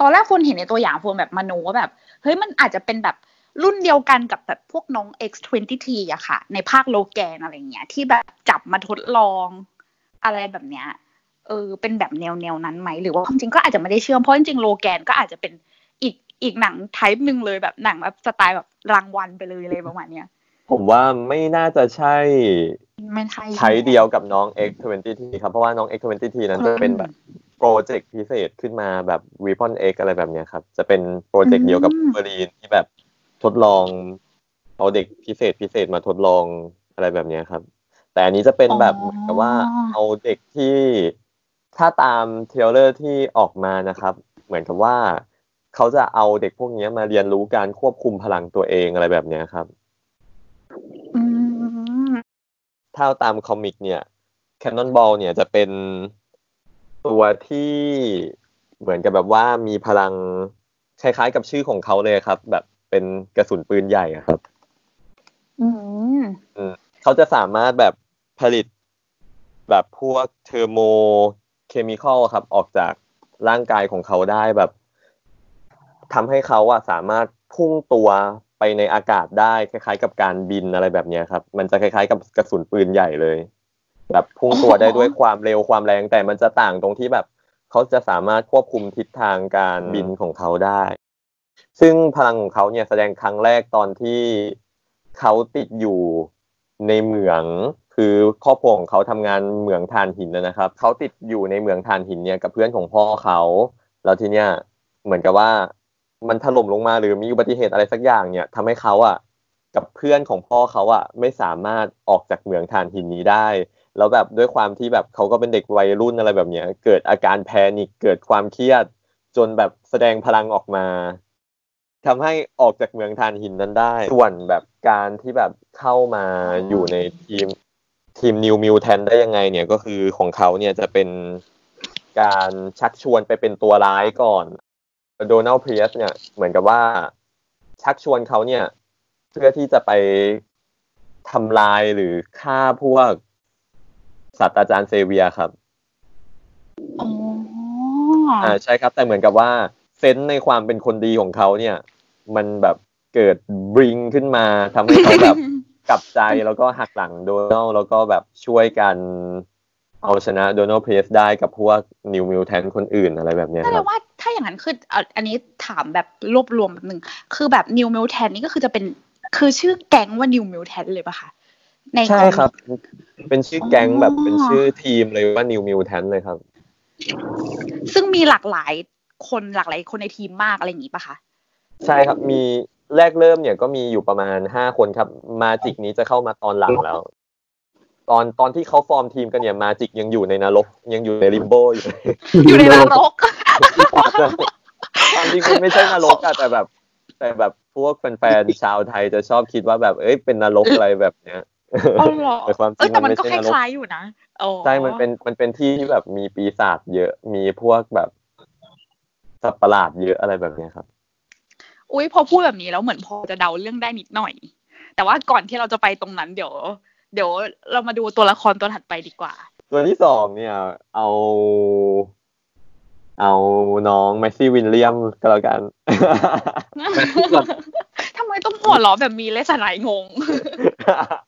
Speaker 1: ตอนแรกคนเห็นในตัวอย่างโฟนแบบมโนว่าแบบ เฮ้ยมันอาจจะเป็นแบบรุ่นเดียวกันกับแบบพวกน้อง X23 อะค่ะ ในภาคโลแกนอะไรเงี้ยที่แบบจับมาทดลองอะไรแบบเนี้ย เออเป็นแบบแนวแนวนั้นไหมหรือว่าความจริงก็อาจจะไม่ได้เชื่อมเพราะจริงๆโลแกนก็อาจจะเป็นอีกอีกหนังไทป์หนึ่งเลยแบบหนังแบบสไตล์แบบรางวัลไปเลยอะไรประมาณเนี้ย
Speaker 3: ผมว่าไม่น่าจะใช่
Speaker 1: ไม่ใช่
Speaker 3: ใช้เดียวกับน้อง X23 ครับ เพราะว่าน้อง X23 นั้นจะเป็นแบบโปรเจกต์พิเศษขึ้นมาแบบ Weapon X อะไรแบบเนี้ยครับ จะเป็นโปรเจกต์เดียวกับ b อรีนที่แบบทดลอง เอาเด็กพิเศษพิเศษมาทดลองอะไรแบบเนี้ยครับ แต่อันนี้จะเป็นแบบเหมือนกับว่าเอาเด็กที่ ถ้าตาม trailer ที่ออกมานะครับ เหมือนกับว่าเขาจะเอาเด็กพวกนี้มาเรียนรู้การควบคุมพลังตัวเองอะไรแบบเนี้ยครับ
Speaker 1: อืม
Speaker 3: ถ้าตามคอมิกเนี่ย Cannon Ball เนี่ยจะเป็นตัวที่เหมือนกับแบบว่ามีพลังคล้ายๆกับชื่อของเขาเลยครับ แบบเป็นกระสุนปืนใหญ่อะครับ
Speaker 1: อืม
Speaker 3: อืมเขาจะสามารถแบบผลิตแบบพวกเทอร์โม เคมีคอลครับ ออกจากร่างกายของเขาได้แบบทำให้เขาอะสามารถพุ่งตัวไปในอากาศได้คล้ายๆ กับการบินอะไรแบบเนี้ยครับ มันจะคล้ายๆ กับกระสุนปืนใหญ่เลย แบบพุ่งตัวได้ด้วยความเร็วความแรงแต่มันจะต่างตรงที่แบบเขาจะสามารถควบคุมทิศทางการบินของเขาได้ ซึ่งพลังของเขาเนี่ยแสดงครั้งแรกตอนที่เขาติดอยู่ในเหมือง คือครอบครัวของเขาทำงานเหมืองถ่านหินนะนะครับเขาติดอยู่ในเหมืองถ่านหินเนี่ยกับเพื่อนของพ่อเขาแล้วทีเนี้ยเหมือนกับว่ามันถล่มลงมาหรือมีอุบัติเหตุอะไรสักอย่างเนี่ยทำให้เขาอะกับเพื่อนของพ่อเขาอะไม่สามารถออกจากเหมืองถ่านหินนี้ได้ แล้วแบบด้วยความที่แบบเขาก็เป็นเด็กวัยรุ่นอะไรแบบเนี้ย เกิดอาการแพนิคเกิดความเครียด จนแบบแสดงพลังออกมาทำให้ออกจากเมืองทานหินนั้นได้ ส่วนแบบการที่แบบเข้ามาอยู่ในทีม ทีมนิวมิวแทนได้ยังไงเนี่ยก็คือของเขาเนี่ยจะเป็นการชักชวนไปเป็นตัวร้ายก่อนโดนัลด์เพรียสเนี่ยเหมือนกับว่าชักชวนเขาเนี่ยเพื่อที่จะไปทำลายหรือฆ่าพวกศาสตราจารย์เซเวียร์ครับ
Speaker 1: อ๋อ
Speaker 3: อ่าใช่ครับ แต่เหมือนกับว่าเซนส์ในความเป็นคนดีของเขาเนี่ย มันแบบเกิดบริงขึ้นมาทำให้เขาแบบ กลับใจแล้วก็หักหลังโดนัลแล้วก็แบบช่วยกันเอาชนะ Donald Pierce ได้กับพวก New Mutants คนอื่นอะไรแบบเนี้ยครับ แสด
Speaker 1: งว่าถ้าอย่างนั้นคืออะอันนี้ถามแบบรวบรวมแบบหนึ่งคือแบบ New Mutants นี่ก็คือจะเป็นคือชื่อแก๊งว่า New Mutants เลยปะคะใน comic
Speaker 3: ใช่ครับ เป็นชื่อแก๊ง
Speaker 1: อ๋อ
Speaker 3: แบบเป็นชื่อทีมเลยว่า New Mutants เลยครับ
Speaker 1: ซึ่งมีหลากหลายคนหลากหลายคนในทีมมากอะไรอย่างนี้ปะคะ
Speaker 3: ใช่ครับมี แรกเริ่มเนี่ยก็มีอยู่ประมาณห้าคนครับ มาจิกนี้จะเข้ามาตอนหลังแล้ว ตอนตอนที่เขาฟอร์มทีมกันเนี่ยมาจิกยังอยู่ในนรกยังอยู่ในลิมโบอยู่
Speaker 1: อยู่ในนรก
Speaker 3: ความจริงมันไม่ใช่นรกอะแต่แบบ แต่แบบพวกแฟนๆชาวไทยจะชอบคิดว่าแบบเอ้ยเป็นนรกอะไรแบบเนี้ย
Speaker 1: อ๋อเหรอ
Speaker 3: แต่ความจ
Speaker 1: เอ
Speaker 3: ริ
Speaker 1: องแต่
Speaker 3: มั
Speaker 1: มันน
Speaker 3: ไม่
Speaker 1: ก็
Speaker 3: ใช่
Speaker 1: คน
Speaker 3: รก
Speaker 1: ล้ายๆอยู่นะอ๋อ
Speaker 3: ใช่มันเป็นมันเป็นที่ที่แบบมีปีศาจเยอะมีพวกแบบสัตว์ประหลาดเยอะอะไรแบบเนี้ยครับ
Speaker 1: อุ้ยพอพูดแบบนี้แล้วเหมือนพอจะเดาเรื่องได้นิดหน่อย แต่ว่าก่อนที่เราจะไปตรงนั้นเดี๋ยว เดี๋ยวเรามาดูตัวละครตัวถัดไปดีกว่า
Speaker 3: ตัวที่สองเนี่ย เอา เอาน้องแมสซี่วินเลียมก็แล้วกัน
Speaker 1: ทำไมต้องหัวเราะแบบมีเลสไนงง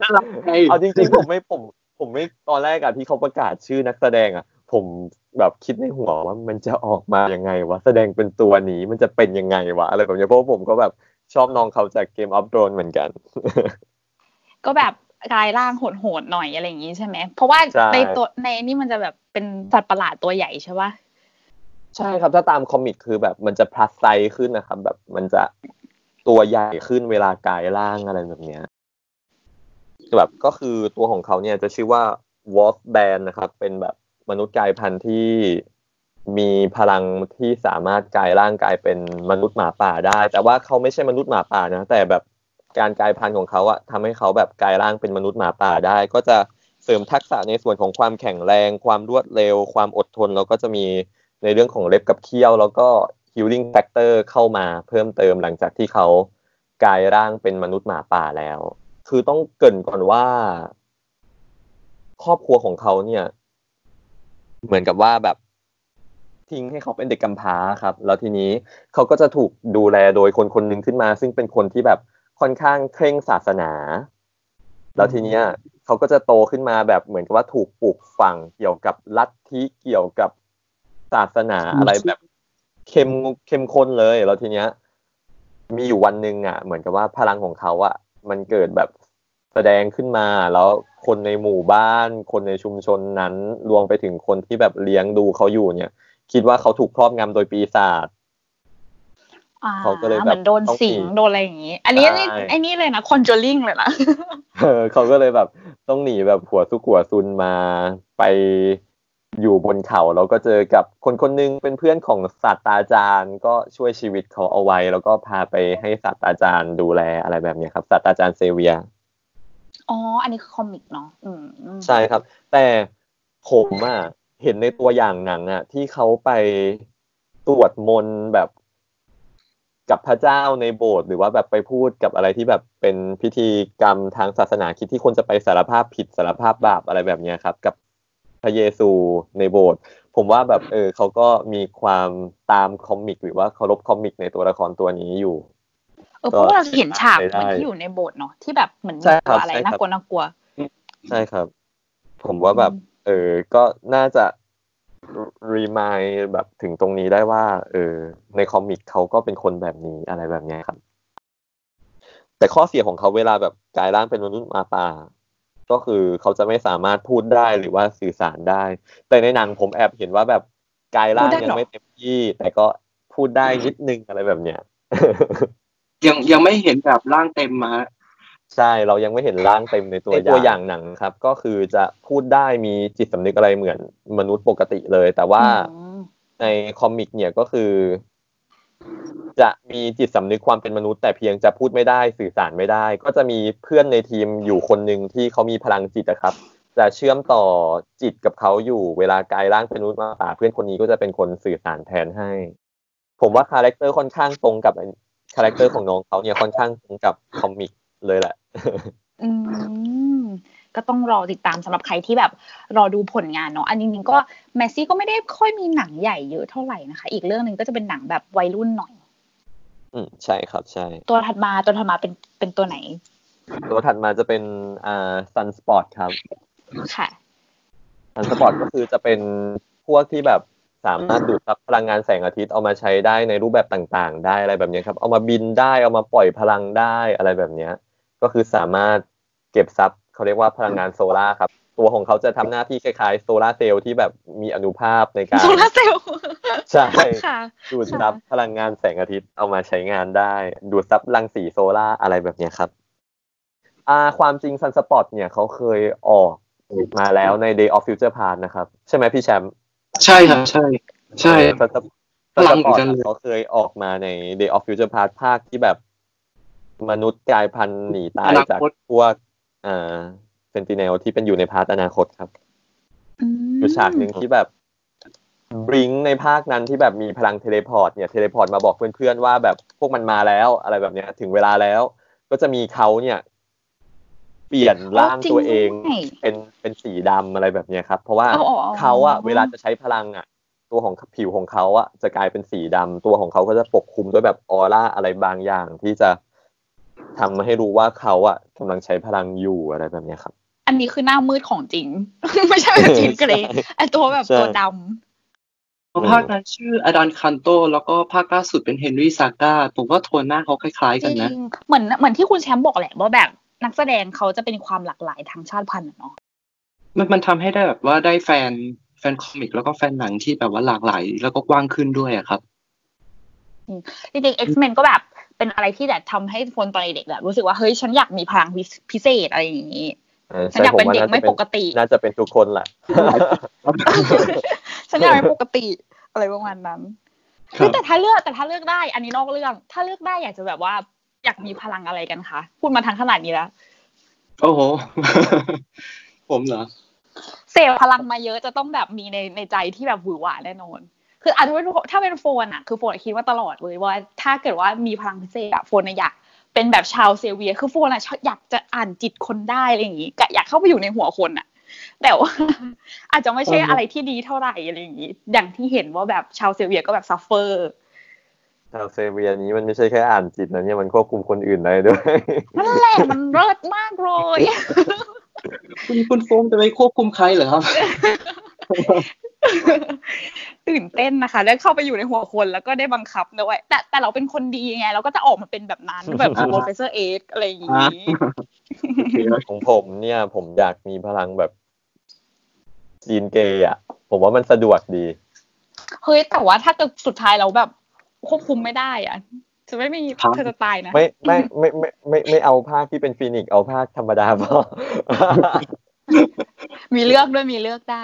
Speaker 2: น่ารักไง
Speaker 3: เอาจริงๆผมไม่ผมผมไม่ตอนแรกอะที่เขาประกาศชื่อนักแสดงอะ ผมแบบคิดในหัวว่ามันจะออกมายังไงวะแสดงเป็นตัวนี้มันจะเป็นยังไงวะอะไรแบบนี้เพราะว่าผมก็แบบชอบน้องเขาจากเกมออฟโดนเหมือนกัน
Speaker 1: ก็แบบกลายร่างโหดๆหน่อยอะไรอย่างงี้ใช่ไหม เพราะว่า
Speaker 3: ใช่
Speaker 1: ในตัวในนี่มันจะแบบเป็นสัตว์ประหลาดตัวใหญ่ใช่ปะ
Speaker 3: ใช่ครับถ้าตามคอมิกคือแบบมันจะพลัสไซส์ขึ้นนะครับ แบบมันจะตัวใหญ่ขึ้นเวลากายร่างอะไรแบบเนี้ยแบบก็คือตัวของเขาเนี่ยจะชื่อว่า Wolf Band นะครับ เป็นแบบ มนุษย์กายพันธุ์ที่มีพลังที่สามารถกลายร่างกายเป็นมนุษย์หมาป่าได้ แต่ว่าเขาไม่ใช่มนุษย์หมาป่านะ แต่แบบการกลายพันธุ์ของเขาอะทำให้เขาแบบกลายร่างเป็นมนุษย์หมาป่าได้ ก็จะเสริมทักษะในส่วนของความแข็งแรง ความรวดเร็ว ความอดทน แล้วก็จะมีในเรื่องของเล็บกับเขี้ยว แล้วก็ healing factor เข้ามาเพิ่มเติมหลังจากที่เขากลายร่างเป็นมนุษย์หมาป่าแล้ว คือต้องเกรินก่อนว่า ครอบครัวของเขาเนี่ย เหมือนกับว่าแบบทิ้งให้เขาเป็นเด็กกำพร้าครับ แล้วทีนี้เขาก็จะถูกดูแลโดยคนคนหนึ่งขึ้นมา ซึ่งเป็นคนที่แบบค่อนข้างเคร่งศาสนา แล้วทีเนี้ยเขาก็จะโตขึ้นมาแบบเหมือนกับว่าถูกปลูกฝังเกี่ยวกับลัทธิเกี่ยวกับศาสนาอะไรแบบเข้มเข้มข้นเลย แล้วทีเนี้ย มีอยู่วันหนึ่งอะ เหมือนกับว่าพลังของเขาอะ มันเกิดแบบแสดงขึ้นมาแล้ว คนในหมู่บ้าน คนในชุมชนนั้นรวมไปถึงคนที่แบบเลี้ยงดูเขาอยู่เนี่ย คิดว่าเขาถูกครอบงำโดยปีศาจ
Speaker 1: อ่า
Speaker 3: เขาก็เลยแบบ
Speaker 1: เหมือนโดน
Speaker 3: ต้อง
Speaker 1: สิง
Speaker 3: หนี
Speaker 1: โดนอะไรอย่างงี้ อันนี้
Speaker 3: ใช่
Speaker 1: นี่ไอ้นี่เลยนะคอนเจอริงเลยนะ
Speaker 3: เออเขาก็เลยแบบต้องหนีแบบหัวซุกหัวซุนมาไปอยู่บนเขาแล้วก็เจอกับคนคนหนึงเป็นเพื่อนของศาสตราจารย์ ก็ช่วยชีวิตเขาเอาไว้ แล้วก็พาไปให้ศาสตราจารย์ดูแลอะไรแบบเนี้ยครับศาสตราจารย์เซเวีย
Speaker 1: อ๋อ อันนี้คือคอมิกเนาะ
Speaker 3: ใช่ครับ แต่ผมอะเห็นในตัวอย่างหนังอะ ที่เขาไปตรวจมนแบบกับพระเจ้าในโบสถ์หรือว่าแบบไปพูดกับอะไรที่แบบเป็นพิธีกรรมทางศาสนาคิดที่คนจะไปสารภาพผิดสารภาพบาปอะไรแบบนี้ครับ กับพระเยซูในโบสถ์ผมว่าแบบเออเขาก็มีความตาม comic หรือว่าเคารพ comic ในตัวละครตัวนี้อยู่
Speaker 1: ออเพราะว่าเราจะเห็นฉาก
Speaker 3: ได้
Speaker 1: เหมือนที่อยู่ในโบสถ์เนาะที่แบบเหมือน
Speaker 3: ใช่ครับ
Speaker 1: อะไร
Speaker 3: ใช่ครับ
Speaker 1: น่ากลัวน่ากลัว
Speaker 3: ใช่ครับ ผมว่าแบบ เออ ก็น่าจะ remind แบบถึงตรงนี้ได้ว่า เออ ใน comic เขาก็เป็นคนแบบนี้อะไรแบบเนี้ยครับ แต่ข้อเสียของเขาเวลาแบบกลายร่างเป็นมนุษย์หมาป่า ก็คือเขาจะไม่สามารถพูดได้หรือว่าสื่อสารได้ แต่ในหนังผมแอบเห็นว่าแบบกายร่างยังไม่เต็มที่ แต่ก็พูดได้นิดนึงอะไรแบบเนี้ย
Speaker 2: ยังยังไม่เห็นแบบร่างเต็มมา
Speaker 3: ใช่เรายังไม่เห็นร่างเต็มในตัวตัวอย่างหนังครับ ก็คือจะพูดได้มีจิตสำนึกอะไรเหมือนมนุษย์ปกติเลย แต่ว่า
Speaker 1: อืม
Speaker 3: ในคอมิกเนี่ยก็คือ จะมีจิตสำนึกความเป็นมนุษย์ แต่เพียงจะพูดไม่ได้สื่อสารไม่ได้ ก็จะมีเพื่อนในทีมอยู่คนหนึ่งที่เขามีพลังจิตนะครับ จะเชื่อมต่อจิตกับเขาอยู่เวลากลายร่างเป็นมนุษย์หมาป่าเพื่อนคนนี้ก็จะเป็นคนสื่อสารแทนให้ ผมว่า character ค่อนข้างตรงกับ character ของน้องเขาเนี่ยค่อนข้างตรงกับ comic เลยแหละ
Speaker 1: อืมก็ต้องรอติดตามสำหรับใครที่แบบรอดูผลงานเนาะอันจริงๆก็ Maisie ก็ไม่ได้ค่อยมีหนังใหญ่เยอะเท่าไหร่นะคะ อีกเรื่องหนึ่งก็จะเป็นหนังแบบวัยรุ่นหน่อย
Speaker 3: อืมใช่ครับใช่
Speaker 1: ตัวถัดมาตัวถัดมาเป็นเป็นตัวไหน
Speaker 3: ตัวถัดมาจะเป็นอ่า Sunspot ครับ
Speaker 1: ค่ะ
Speaker 3: Sunspot ก็คือจะเป็นพวกที่แบบ สามารถดูดซับพลังงานแสงอาทิตย์เอามาใช้ได้ในรูปแบบต่างๆ ได้อะไรแบบนี้ครับ เอามาบินได้เอามาปล่อยพลังได้อะไรแบบเนี้ยก็คือสามารถเก็บซับเขาเรียกว่าพลังงานโซลาร์ครับ ตัวของเขาจะทำหน้าที่คล้ายๆโซลาร์เซลล์ที่แบบมีอานุภาพในการ
Speaker 1: โซลาร์เซลล์
Speaker 3: ใช่
Speaker 1: ค่ะ
Speaker 3: ดูดซับพลังงานแสงอาทิตย์เอามาใช้งานได้ ดูดซับรังสีโซลาร์อะไรแบบเนี้ยครับอ่าความจริง Sunspot เนี่ยเขาเคยออกมาแล้วใน Days of Future Past นะครับ ใช่ไหมพี่แชมป์
Speaker 2: ใช่ครับ ใช่ ใช่
Speaker 3: Sunspot
Speaker 2: พลังเหมือ
Speaker 3: น
Speaker 2: กันเลย
Speaker 3: เขาเคยออกมาใน Days of Future Past ภาคที่แบบมนุษย์กลายพันธุ์หนีตายจากอนา
Speaker 2: คต
Speaker 3: พวกอ่า Sentinel ที่เป็นอยู่ใน part อนาคตครับ
Speaker 1: อืม
Speaker 3: อยู่ฉากหนึ่งที่แบบ Blink ในภาคนั้นที่แบบมีพลัง teleport เนี่ย teleport มาบอกเพื่อนๆว่าแบบพวกมันมาแล้วอะไรแบบเนี้ยถึงเวลาแล้ว ก็จะมีเขาเนี่ยเปลี่ยนร่างตัวเองเป็นเป็นสีดำอะไรแบบเนี้ยครับ เพราะว่าเขาอะเวลาจะใช้พลังอะตัวของผิวของเขาอะจะกลายเป็นสีดำตัวของเขาก็จะปกคลุมด้วยแบบออร่าอะไรบางอย่างที่จะทำให้รู้ว่าเขาอะกำลังใช้พลังอยู่อะไรแบบเนี้ยครับ
Speaker 1: อันนี้คือหน้ามืดของจริง ไม่ใช่จีนเกรย์ไอตัวแบบตัวดำ
Speaker 2: ภาคนั้นชื่ออดันคันโต แล้วก็ภาคล่าสุดเป็นเฮนรี่ซาก้าผมว่าโทนหน้าเขาคล้าย ๆ กันนะ
Speaker 1: เหมือนเหมือนที่คุณแชมป์บอกแหละว่าแบบ นักแสดงเขาจะเป็นความหลากหลายทางชาติพันธุ์เนาะ
Speaker 2: มันมันทำให้ได้แบบว่าได้แฟนแฟนคอมิก แล้วก็แฟนหนังที่แบบว่าหลากหลาย แล้วก็กว้างขึ้นด้วยอะครับ
Speaker 1: จริงๆ X-Men ก็แบบเป็นอะไรที่แบบทำให้คนตอนเด็กแบบรู้สึกว่าเฮ้ยฉันอยากมีพลังพิเศษอะไรอย่างนี้ฉันอยากเป็นเด็กไม่ปกติ
Speaker 3: น่าจะเป็นทุกคนแหละ
Speaker 1: ฉันอยากเป็นปกติอะไรประมาณนั้นคือแต่ถ้าเลือกแต่ถ้าเลือกได้ อันนี้นอกเรื่อง ถ้าเลือกได้อยากจะแบบว่า อยากมีพลังอะไรกันคะพูดมาทางขนาดนี้แล้ว
Speaker 2: โอ้โห ผมเหรอ
Speaker 1: เสพพลังมาเยอะจะต้องแบบมีในในใจที่แบบหวือหวาแน่นอน คืออาจจะเป็นถ้าเป็นโฟนอะคือโฟนคิดว่าตลอดเลยว่า ถ้าเกิดว่ามีพลังพิเศษอะโฟนอยากเป็นแบบชาวเซเวีย คือโฟนอะอยากจะอ่านจิตคนได้อะไรอย่างงี้กอยากเข้าไปอยู่ในหัวคนอะแต่ว่าอาจจะไม่ใช่อะไรที่ดีเท่าไหร่อะไรอย่างงี้ อย่างที่เห็นว่าแบบชาวเซเวียก็แบบ suffer
Speaker 3: ชาวเซเวียนี้มันไม่ใช่แค่อ่านจิตนะเนี่ยมันควบคุมคนอื่นได้ด้วย
Speaker 1: นั่นแหละมันเลิศมากเลย
Speaker 2: คุณคุณโฟนจะไปควบคุมใครเหรอครับ
Speaker 1: ตื่นเต้นนะคะได้เข้าไปอยู่ในหัวคนแล้วก็ได้บังคับด้วยแต่แต่เราเป็นคนดีไง เราก็จะออกมาเป็นแบบนั้นแบบ Professor X อะไรอย่างนี้
Speaker 3: ของผมเนี่ย ผมอยากมีพลังแบบ Jean Grey อะ ผมว่ามันสะดวกดี
Speaker 1: เฮ้ย แต่ว่าถ้าเกิดสุดท้ายเราแบบ ควบคุมไม่ได้อะจะไม่มีเธอจะตายนะ
Speaker 3: ไม่ไม่ไม่ไม่ไม่ไม่เอาภาคที่เป็น Phoenix เอาภาคธรรมดาพอ
Speaker 1: มีเลือกด้วยมีเลือกได้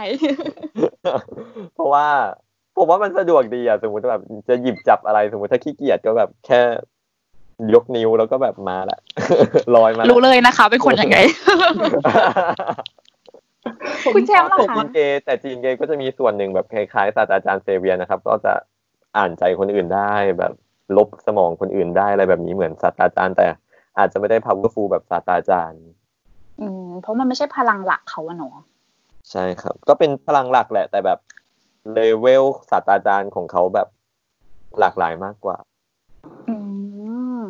Speaker 3: เพราะว่าผมว่ามันสะดวกดีอะสมมติแบบจะหยิบจับอะไรสมมติถ้าขี้เกียจก็แบบแค่ยกนิ้วแล้วก็แบบมาละลอยมา
Speaker 1: รู้เลยนะคะเป็นคนยังไง คุณแชมป์ล่ะคะจี
Speaker 3: นเกแต่จีนเกก็จะมีส่วนหนึ่งแบบคล้ายๆศาสตราจารย์เซเวียนะครับ ก็จะ อ่านใจคนอื่นได้แบบลบสมองคนอื่นได้อะไรแบบนี้เหมือนศาสตราจารย์ แต่อาจจะไม่ได้ powerful แบบศาสตราจารย์
Speaker 1: อืม เพราะมันไม่ใช่พลังหลักเขาอะเนาะ
Speaker 3: ใช่ครับ ก็เป็นพลังหลักแหละ แต่แบบเลเวลศาสตราจารย์ของเขาแบบหลากหลายมากกว่า
Speaker 1: อืม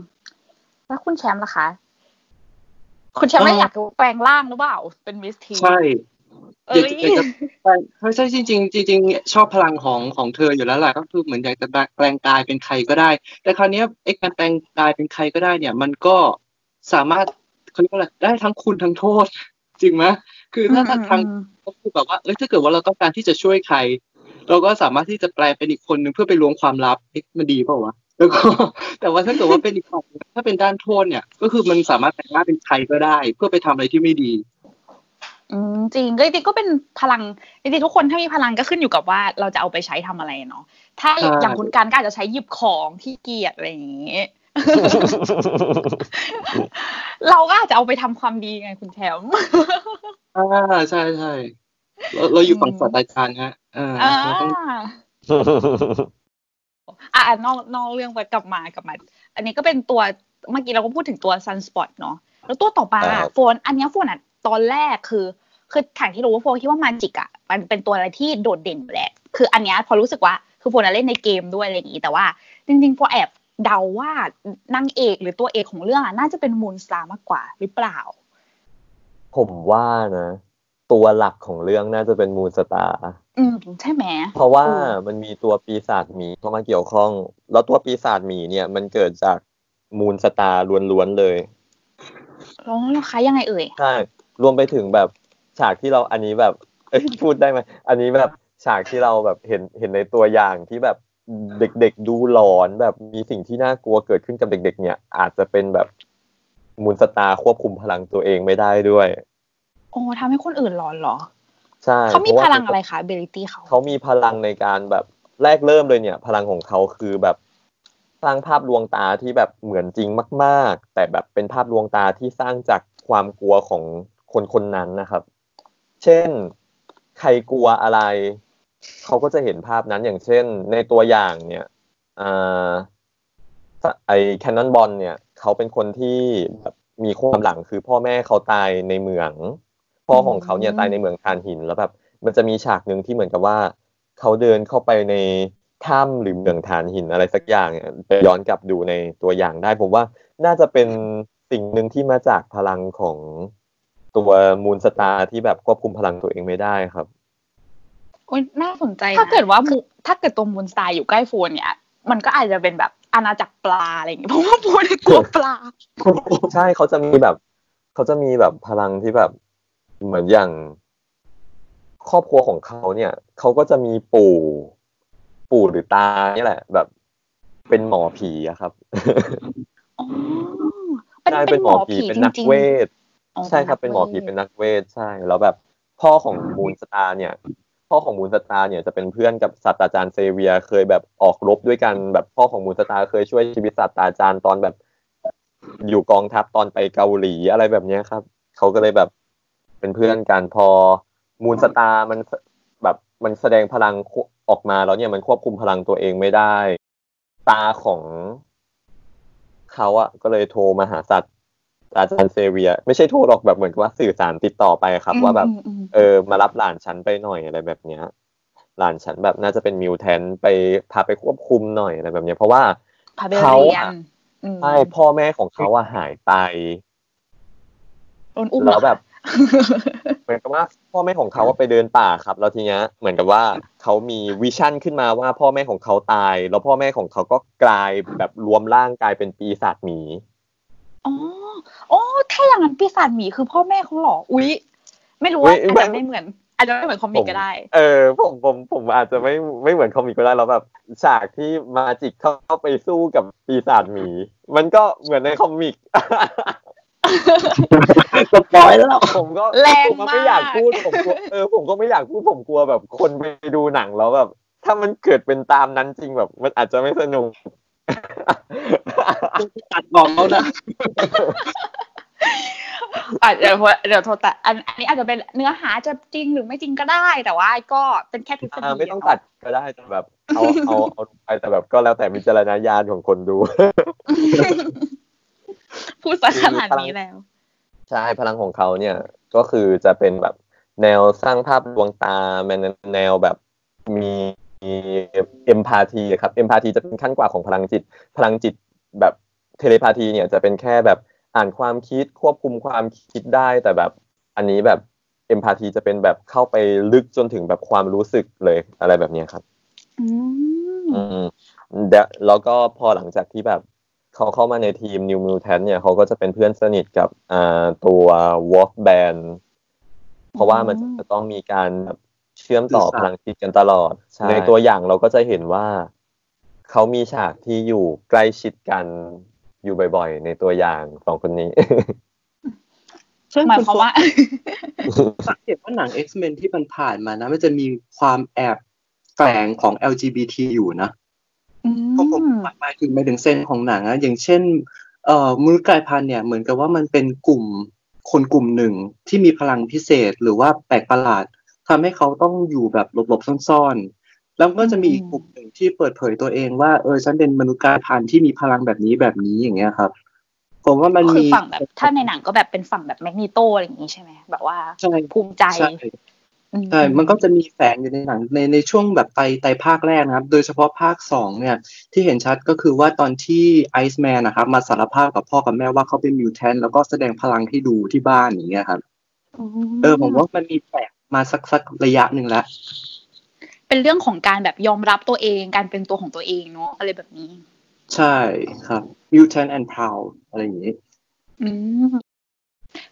Speaker 1: แล้วคุณแชมป์ล่ะคะ คุณแชมป์ไม่อยากแปลงร่างหรือเปล่า เป็นมิสที
Speaker 2: ใช่ อยากจะไม่ใช่จริงจริงจริงชอบพลังของของเธออยู่แล้วแหละก็คือเหมือนอยากจะแปลงกายเป็นใครก็ได้ แต่คราวนี้ไอ้การแปลงกายเป็นใครก็ได้เนี่ย มันก็สามารถเขาเรียกว่าอะไรได้ทั้งคุณทั้งโทษ จริงไหมคือถ้าทางก็คือแบบว่าเอ้ยถ้าเกิดว่าเราต้องการที่จะช่วยใคร เราก็สามารถที่จะแปลเป็นอีกคนหนึ่งเพื่อไปล้วงความลับเอ๊ะมันดีเปล่าวะแล้วก็แต่ว่าถ้าเกิดว่าเป็นอีกฝั่งถ้าเป็นด้านโทษเนี่ย ก็คือมันสามารถแต่งหน้าเป็นใครก็ได้ เพื่อไปทำอะไรที่ไม่ดี
Speaker 1: อืมจริงก็จริงก็เป็นพลังจริงๆทุกคนถ้ามีพลังก็ขึ้นอยู่กับว่าเราจะเอาไปใช้ทำอะไรเนาะถ้าอย่างคุณการก็อาจจะใช้หยิบของที่เกียดอะไรอย่างเงี้ยเราก็อาจจะเอาไปทำความดีไงคุณแชมป์
Speaker 2: อ่าใช่ใช่เราเราอยู่ฝั่งศาสตราจารย์ฮะอ่า
Speaker 1: อ่านอกนอกเรื่องไปกลับมากลับมา อันนี้ก็เป็นตัวเมื่อกี้เราก็พูดถึงตัวซันสปอตเนาะแล้วตัวต่อมาโฟนอันนี้โฟนอะตอนแรกคือ คือถ่างที่รู้ว่าโฟคิดว่า Magik อะมันเป็นตัวอะไรที่โดดเด่นแหละ คืออันนี้พอรู้สึกว่าคือโฟนเล่นในเกมด้วยอะไรอย่างนี้แต่ว่า จริงๆโฟแอบเดาว่านางเอกหรือตัวเอกของเรื่องอะน่าจะเป็น Moonstar มากกว่าหรือเปล่า
Speaker 3: ผมว่านะ ตัวหลักของเรื่องน่าจะเป็น Moonstar
Speaker 1: อืมใช่ไหม
Speaker 3: เพราะว่ามันมีตัวปีศาจหมีเข้ามาเกี่ยวข้อง แล้วตัวปีศาจหมีเนี่ย มันเกิดจากมูนสตาร์ล้วนๆเลย
Speaker 1: แล้วคะยังไงเอ่ย
Speaker 3: ใช่รวมไปถึงแบบ ฉากที่เราอันนี้แบบเอ้ยพูดได้ไหมอันนี้แบบฉากที่เราแบบเห็นเห็นในตัวอย่างที่แบบเด็กๆดูหลอนแบบมีสิ่งที่น่ากลัวเกิดขึ้นกับเด็ก ๆ เนี่ย อาจจะเป็นแบบมูลสตาควบคุมพลังตัวเองไม่ได้ด้วย
Speaker 1: โอ้ทำให้คนอื่นหลอนเหรอ
Speaker 3: ใช่
Speaker 1: เขามีพลังอะไรคะเบลิตี้เขา
Speaker 3: เขามีพลังในการแบบแรกเริ่มเลยเนี่ย พลังของเขาคือแบบสร้างภาพลวงตาที่แบบเหมือนจริงมาก ๆ แต่แบบเป็นภาพลวงตาที่สร้างจากความกลัวของคนคนนั้นนะครับ เช่น ใครกลัวอะไร เขาก็จะเห็นภาพนั้นอย่างเช่น ในตัวอย่างเนี่ยอ่าไอแคนนอนบอลเนี่ย เขาเป็นคนที่แบบมีความหลังคือพ่อแม่เขาตายในเมือง พ่อของเขาเนี่ยตายในเมืองทานหินแล้วแบบมันจะมีฉากหนึ่งที่เหมือนกับว่า เขาเดินเข้าไปในถ้ำหรือเมืองฐานหินอะไรสักอย่างไปย้อนกลับดูในตัวอย่างได้ ผมว่าน่าจะเป็นสิ่งหนึ่งที่มาจากพลังของ ตัว Moonstar ที่แบบควบคุมพลังตัวเองไม่ได้ครับ
Speaker 1: โอ้ยน่าสนใจ ถ้าเกิดว่าถ้าเกิดตัว Moonstar อยู่ใกล้โฟนเนี่ย มันก็อาจจะเป็นแบบอาณาจักรปลาอะไรอย่างเงี้ยเพราะว่าโฟนกลัวปลา
Speaker 3: ใช่เขาจะมีแบบ เขาจะมีแบบพลังที่แบบเหมือนอย่าง ครอบครัวของเขาเนี่ยเขาก็จะมีปู่ ปู่หรือตานี่แหละ แบบ เป็นหมอผีอะครับใช่เป็นหมอผีเป็นนักเวท ใช่ครับเป็นหมอผีเป็นนักเวทใช่ แล้วแบบพ่อของ Moonstar เนี่ย พ่อของ Moonstar เนี่ยจะเป็นเพื่อนกับศาสตราจารย์เซเวียเคยแบบออกรบด้วยกันแบบพ่อของ Moonstar เคยช่วยชีวิตศาสตราจารย์ตอนแบบ อยู่กองทัพตอนไปเกาหลีอะไรแบบนี้ครับเขาก็เลยแบบเป็นเพื่อนกันพอ Moonstar มันแบบมันแสดงพลังออกมาแล้วเนี่ยมันควบคุมพลังตัวเองไม่ได้ ตาของเขาอะก็เลยโทรมาหาศาสตราจารย์ Xavier ไม่ใช่โทรหรอกแบบเหมือนว่าสื่อสารติดต่อไปครับ ว่าแบบ เออมารับหลานฉันไปหน่อยอะไรแบบเนี้ย หลานฉันแบบน่าจะเป็น mutant ไปพาไปควบคุมหน่อยอะไรแบบเนี้ย เพราะว่า
Speaker 1: เขา
Speaker 3: ใช่พ่อแม่ของเขาอะหายไปแล้วแบบเหมือนกับว่าพ่อแม่ของเขาไปเดินป่าครับ แล้วทีเนี้ยเหมือนกับว่าเขามีวิชั่นขึ้นมาว่าพ่อแม่ของเขาตาย แล้วพ่อแม่ของเขาก็กลายแบบรวมร่างกายเป็นปีศาจหมี
Speaker 1: อ๋อโอ้ถ้าอย่างนั้นปีศาจหมีคือพ่อแม่เขาหรออุ๊ย ไม่รู้ว่าอาจจะไม่เหมือนอาจจะไม่เหมือน comic ก็ได้
Speaker 3: เออผมผมผมอาจจะไม่ไม่เหมือน comic ก็ได้แล้วแบบฉากที่ Magik เข้าไปสู้กับปีศาจหมี มันก็เหมือนใน
Speaker 2: comic spoil แล้ว
Speaker 3: ผมก็
Speaker 1: แรง
Speaker 3: มากไม่อยากพูดผมกลัวเออผมก็ไม่อยากพูดผมกลัวแบบ คนไปดูหนังแล้วแบบ ถ้ามันเกิดเป็นตามนั้นจริงแบบ มันอาจจะไม่สนุก
Speaker 2: ตัดบอกเขานะ
Speaker 1: อาจจะเดี๋ยวโทรตัดอันอันนี้อาจจะเป็นเนื้อหาจะจริงหรือไม่จริงก็ได้ แต่ว่าก็เป็นแค่ทฤษฎี
Speaker 3: ไม่ต้องตัดก็ได้แต่แบบเอาเอาเอาไปแต่แบบก็แล้วแต่วิจารณญาณของคนดู
Speaker 1: พูดซะขนาดนี้แล้ว ใช่
Speaker 3: พลังของเขาเนี่ย ก็คือจะเป็นแบบแนวสร้างภาพดวงตาแนวแบบมี เอ็มพาทีครับเอ็มพาทีจะเป็นขั้นกว่าของพลังจิต พลังจิตแบบเทเลพาธีเนี่ยจะเป็นแค่แบบอ่านความคิดควบคุมความคิดได้ แต่แบบอันนี้แบบเอ็มพาทีจะเป็นแบบเข้าไปลึกจนถึงแบบความรู้สึกเลยอะไรแบบนี้ครับ อืมเดี๋ยวแล้วก็พอหลังจากที่แบบเขาเข้ามาในทีม New Mutant เนี่ยเขาก็จะเป็นเพื่อนสนิทกับอ่าตัว Wolf Band เพราะว่ามันจะต้องมีการ เชื่อมต่อพลังจิตกันตลอด ในตัวอย่างเราก็จะเห็นว่าเขามีฉากที่อยู่ใกล้ชิดกันอยู่บ่อยๆ ในตัวอย่างสองคนนี้
Speaker 1: หมายความว่า
Speaker 2: สังเกตว่าหนัง X-Men ที่มันผ่านมานะ มันจะมีความแอบแฝงของ LGBT อยู่นะเพราะผมหมายถึงหมายถึงเซนของหนังอะอย่างเช่น เอ่อมือกลายพันธุ์เนี่ย เหมือนกับว่ามันเป็นกลุ่มคนกลุ่มหนึ่งที่มีพลังพิเศษหรือว่าแปลกประหลาด ทำให้เขาต้องอยู่แบบหลบๆซ่อนๆ แล้วก็จะมีอีกกลุ่มหนึ่งที่เปิดเผยตัวเองว่าเออฉันเป็นมนุษย์กลายพันธุ์ที่มีพลังแบบนี้แบบนี้อย่างเงี้ยครับผมว่ามันมี
Speaker 1: ฝั่งแบบถ้าในหนังก็แบบเป็นฝั่งแบบแมกนีโตอะไรอย่างนี้ใช่ไหมแบบว่าภูมิใจ
Speaker 2: ใช่มันก็จะมีแฝงอยู่ในหนังในในช่วงแบบไตไตภาคแรกนะครับ โดยเฉพาะภาคสองเนี่ย ที่เห็นชัดก็คือว่าตอนที่ไอซ์แมนนะครับ มาสารภาพกับพ่อกับแม่ว่าเขาเป็นมิวแทนแล้วก็แสดงพลังให้ดูที่บ้านอย่างเงี้ยครับเออผมว่ามันมีแฝง มาสักสักระยะหนึ่งแล้ว
Speaker 1: เป็นเรื่องของการแบบยอมรับตัวเองการเป็นตัวของตัวเองเนาะอะไรแบบนี้
Speaker 2: ใช่ครับ mutant and proud อะไรอย่างนี้
Speaker 1: อืม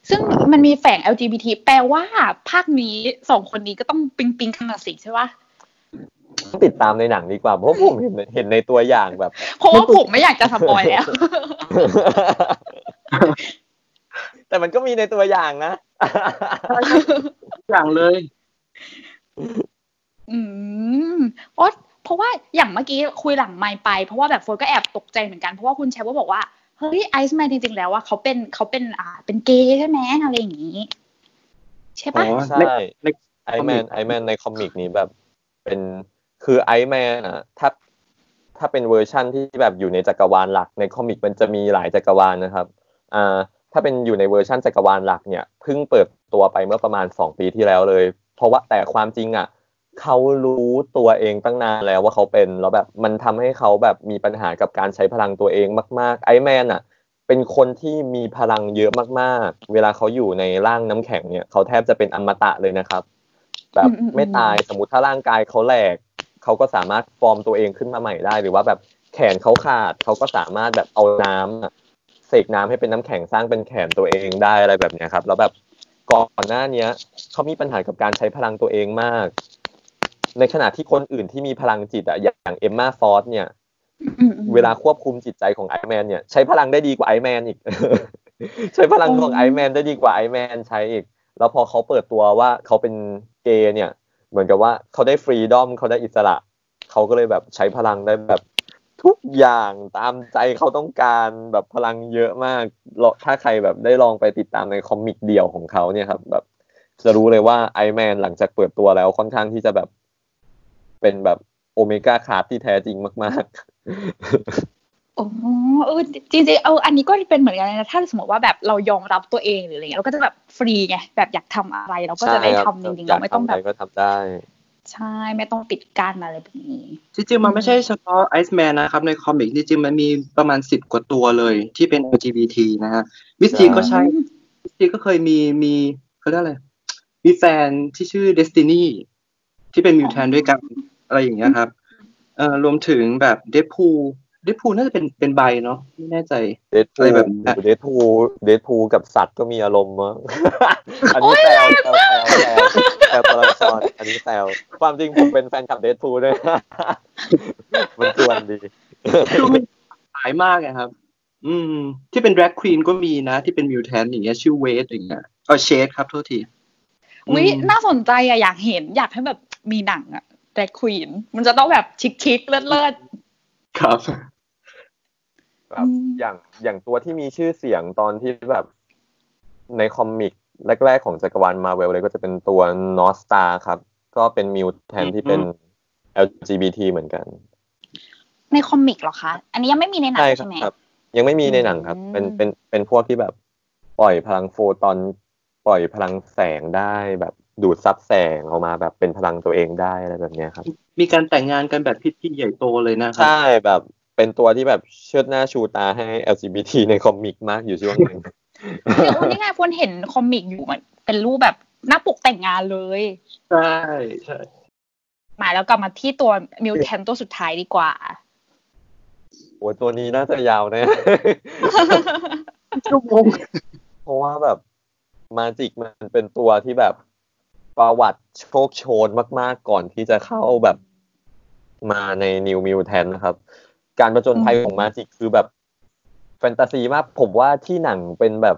Speaker 1: ซึ่งมันมีแฝง LGBT แปลว่าภาคนี้สองคนนี้ก็ต้องปิงปิงขนาดสิใช่ปะ
Speaker 3: ติดตามในหนังดีกว่า เพราะผมเห็นเห็นในตัวอย่างแบบ
Speaker 1: เพราะว่าผมไม่อยากจะสปอยแล้ว
Speaker 3: แต่มันก็มีในตัวอย่างนะ
Speaker 2: อย่างเลย
Speaker 1: อืมเพราะเพราะว่าอย่างเมื่อกี้คุยหลังไมค์ไป เพราะว่าแบบโฟนก็แอบตกใจเหมือนกัน เพราะว่าคุณแชมป์บอกว่า เฮ้ยไอซ์แมนจริง ๆ แล้วว่าเขาเป็นเขาเป็นอ่า เป็นเกย์ใช่ไหมอะไรอย่างนี้ ใช่ปะ
Speaker 3: ใช่ Iceman Iceman ใน comic นี้แบบเเป็นคือ Iceman อะถ้าถ้าเป็นเวอร์ชั่นที่แบบอยู่ในจักรวาลหลักใน comic มันจะมีหลายจักรวาลนะครับ อ่า ถ้าเป็นอยู่ในเวอร์ชั่นจักรวาลหลักเนี่ยเพิ่งเปิดตัวไปเมื่อประมาณสองปีที่แล้วเลย เพราะว่าแต่ความจริงอะเขารู้ตัวเองตั้งนานแล้วว่าเขาเป็นแล้วแบบมันทำให้เขาแบบมีปัญหากับการใช้พลังตัวเองมาก ๆ Iceman อะ เป็นคนที่มีพลังเยอะมาก ๆ เวลาเขาอยู่ในร่างน้ำแข็งเนี่ยเขาแทบจะเป็นอมตะเลยนะครับ แบบไม่ตายสมมติถ้าร่างกายเขาแหลกเขาก็สามารถฟอร์มตัวเองขึ้นมาใหม่ได้ หรือว่าแบบแขนเขาขาดเขาก็สามารถแบบเอาน้ำ เสกน้ำให้เป็นน้ำแข็งสร้างเป็นแขนตัวเองได้อะไรแบบเนี้ยครับ แล้วแบบก่อนหน้าเนี้ยเขามีปัญหากับการใช้พลังตัวเองมาก ในขณะที่คนอื่นที่มีพลังจิตอะอย่างเอมมาฟอร์สเนี่ยเวลาควบคุมจิตใจของไอแมนเนี่ยใช้พลังได้ดีกว่าไอแมนอีก ใช้พลังของไอแมนได้ดีกว่าไอแมนใช้อีก แล้วพอเขาเปิดตัวว่าเขาเป็นเกย์เนี่ย เหมือนกับว่าเขาได้ freedom เขาได้อิสระ เขาก็เลยแบบใช้พลังได้แบบ ทุกอย่างตามใจเขาต้องการแบบพลังเยอะมาก ถ้าใครแบบได้ลองไปติดตามใน comic เดี่ยวของเขาเนี่ยครับ แบบจะรู้เลยว่า Iceman หลังจากเปิดตัวแล้วค่อนข้างที่จะแบบ เป็นแบบ Omega class ที่แท้จริงมาก ๆ
Speaker 1: โอ้เออจริงๆเอาอันนี้ก็เป็นเหมือนกันนะถ้าสมมติว่าแบบเรายอมรับตัวเองหรืออะไรเงี้ยเราก็จะแบบฟรีไงแบบอยากทำอะไรเราก็จะได้ทำจริงๆเราไม่ต้องแบบ
Speaker 3: ก็ทำได้
Speaker 1: ใช่ไม่ต้องปิดกั้นอะไรแบบนี้
Speaker 2: จริงๆ มันไม่ใช่เฉพาะไอซ์แมนนะครับ ใน comic จริงๆ มันมีประมาณสิบกว่าตัวเลยที่เป็น LGBT นะฮะ Mystique ก็ใช่ Mystique ก็เคยมีมีเขาเรียกอะไร มีแฟนที่ชื่อ Destiny ที่เป็น mutant ด้วยกัน อะไรอย่างเงี้ยครับเอ่อรวมถึงแบบ Deadpool Deadpool น่าจะเป็นเป็น bi เนาะไม่แน่ใจ
Speaker 3: Deadpool แบบ Deadpool Deadpool กับสัตว์ก็มีอารมณ์มั้งอันนี้แซวแซวแซวแซวตัวละครอันนี้แซวความจริงผมเป็นแฟนคลับเดดพูด้วยมันชวนดี
Speaker 2: หลายมากนะครับ อืม ที่เป็นแดร็กควีนก็มีนะ ที่เป็นมิวแทนอย่างเงี้ยชื่อเวสอย่างเงี้ยเออเชดครับโทษที
Speaker 1: อุ้ยน่าสนใจอะอยากเห็นอยากให้แบบมีหนังอะแดร็กควีนมันจะต้องแบบชิคๆเลิศ
Speaker 2: ครับ
Speaker 3: แบบอย่างอย่างตัวที่มีชื่อเสียงตอนที่แบบใน comic แรกๆของจักรวาลมาเวลเลยก็จะเป็นตัว Northstar ครับ ก็เป็น mutant ที่เป็น LGBT เหมือนกัน
Speaker 1: ใน comic เหรอคะ อันนี้ยังไม่มีในหนังใช่ไหมครับ
Speaker 3: ยังไม่มีในหนังครับ เป็นเป็นเป็นพวกที่แบบปล่อยพลังโฟตอนปล่อยพลังแสงได้แบบดูดซับแสงออกมาแบบเป็นพลังตัวเองได้อะไรแบบนี้ครับ
Speaker 2: มีการแต่งงานกันแบบพิธีใหญ่โตเลยนะ
Speaker 3: ครับ ใช่แบบ เป็นตัวที่แบบเชิดหน้าชูตาให้ LGBT ในคอมิกมากอยู่ช่วงนึง
Speaker 1: นี่ไงควรเห็นคอมิกอยู่มันเป็นรูปแบบหน้าปกแต่งงานเลย
Speaker 2: ใช่ใช่
Speaker 1: มาแล้วกลับมาที่ตัวมิวแทนตัวสุดท้ายดีกว่า
Speaker 3: โอ้ตัวนี้น่าจะยาวแน่
Speaker 2: ชั่วโมง
Speaker 3: เพราะว่าแบบมาจิกมันเป็นตัวที่แบบประวัติโชคโชนมาก ๆ ก่อนที่จะเข้าแบบมาใน New Mutants นะครับ การประจนภัยของ Magik คือแบบแฟนตาซีมากผมว่าที่หนังเป็นแบบ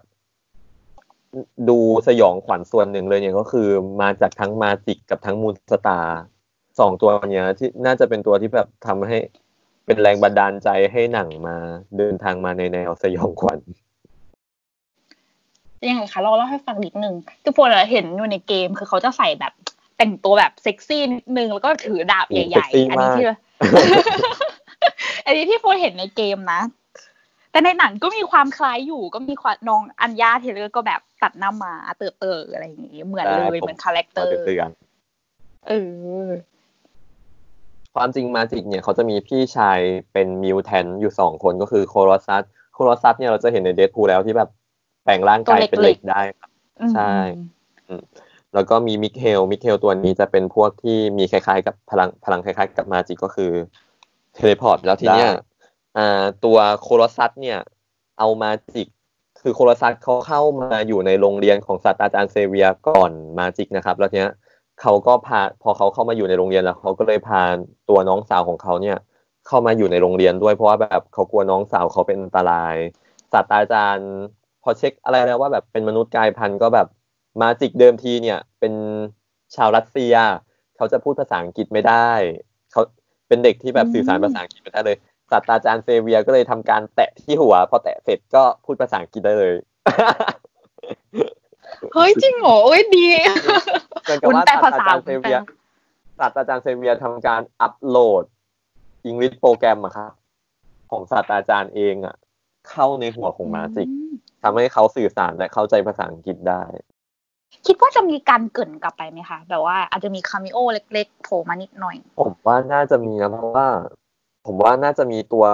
Speaker 3: ดูสยองขวัญส่วนหนึ่งเลยเนี่ยก็คือมาจากทั้ง Magik กับทั้ง Moonstar สองตัวเนี้ยที่น่าจะเป็นตัวที่แบบทำให้เป็นแรงบันดาลใจให้หนังมาเดินทางมาในแนวสยองขวัญ
Speaker 1: ยังไงคะเราเล่าให้ฟังนิดนึงทุกคนเห็นอยู่ในเกมคือเขาจะใส่แบบแต่งตัวแบบเซ็กซี่นิดนึงแล้วก็ถือดาบใหญ่ ๆ อันนี้ที่ อันนี้ที่โฟเห็นในเกมนะ แต่ในหนังก็มีความคล้ายอยู่ก็มีความน้อง Anya Taylor ก็แบบตัดหน้าม้าเต่อเต่ออะไรอย่างงี้เหมือนเลยเหมือน character เออ
Speaker 3: ความจริง Magik เนี่ยเขาจะมีพี่ชายเป็น mutant อยู่สองคนก็คือ Colossus Colossus เนี่ยเราจะเห็นใน Deadpool แล้วที่แบบแปลงร่างกายเป็นเหล็กได้ครับใช่แล้วก็มีมิเคลมิเคลตัวนี้จะเป็นพวกที่มีคล้ายๆ กับพลังพลังคล้ายๆ กับมาจิกก็คือ teleport แล้วทีเนี้ยอ่าตัว Colossus เนี่ย เอามาจิก คือ Colossus เขาเข้ามาอยู่ในโรงเรียนของศาสตราจารย์เซเวียก่อนมาจิกนะครับ แล้วทีเนี้ยเขาก็พาพอเขาเข้ามาอยู่ในโรงเรียนแล้วเขาก็เลยพาตัวน้องสาวของเขาเนี่ย เข้ามาอยู่ในโรงเรียนด้วยเพราะว่าแบบเขากลัวน้องสาวเขาเป็นอันตรายศาสตราจารย์ พอเช็คอะไรแล้วว่าแบบเป็นมนุษย์กายพันธุ์ก็แบบมาจิกเดิมทีเนี่ย เป็นชาวรัสเซีย เขาจะพูดภาษาอังกฤษไม่ได้เขา เป็นเด็กที่แบบสื่อสารภาษาอังกฤษไม่ได้เลยศาสตราจารย์เซเวียก็เลยทำการแตะที่หัว พอแตะเสร็จก็พูดภาษาอังกฤษได้เลย
Speaker 1: เฮ้ยจริงเหรอเอ้ยดี
Speaker 3: คุณแปลภาษาเซเวียศศาสตราจารย์เซเวียทำการอัปโหลดอังกฤษโปรแกรมอะครับของศาสตราจารย์เองอะเข้าในหัวของมาจิก
Speaker 1: อืม
Speaker 3: ทำให้เขาสื่อสารและเข้าใจภาษาอังกฤษได้
Speaker 1: คิดว่าจะมีการเกรินกลับไปไหมคะ แบบว่าอาจจะมีคาเมโอเล็กๆโผล่มานิดหน่อย
Speaker 3: ผมว่าน่าจะมีนะเพราะว่า ผมว่าน่าจะมีตัว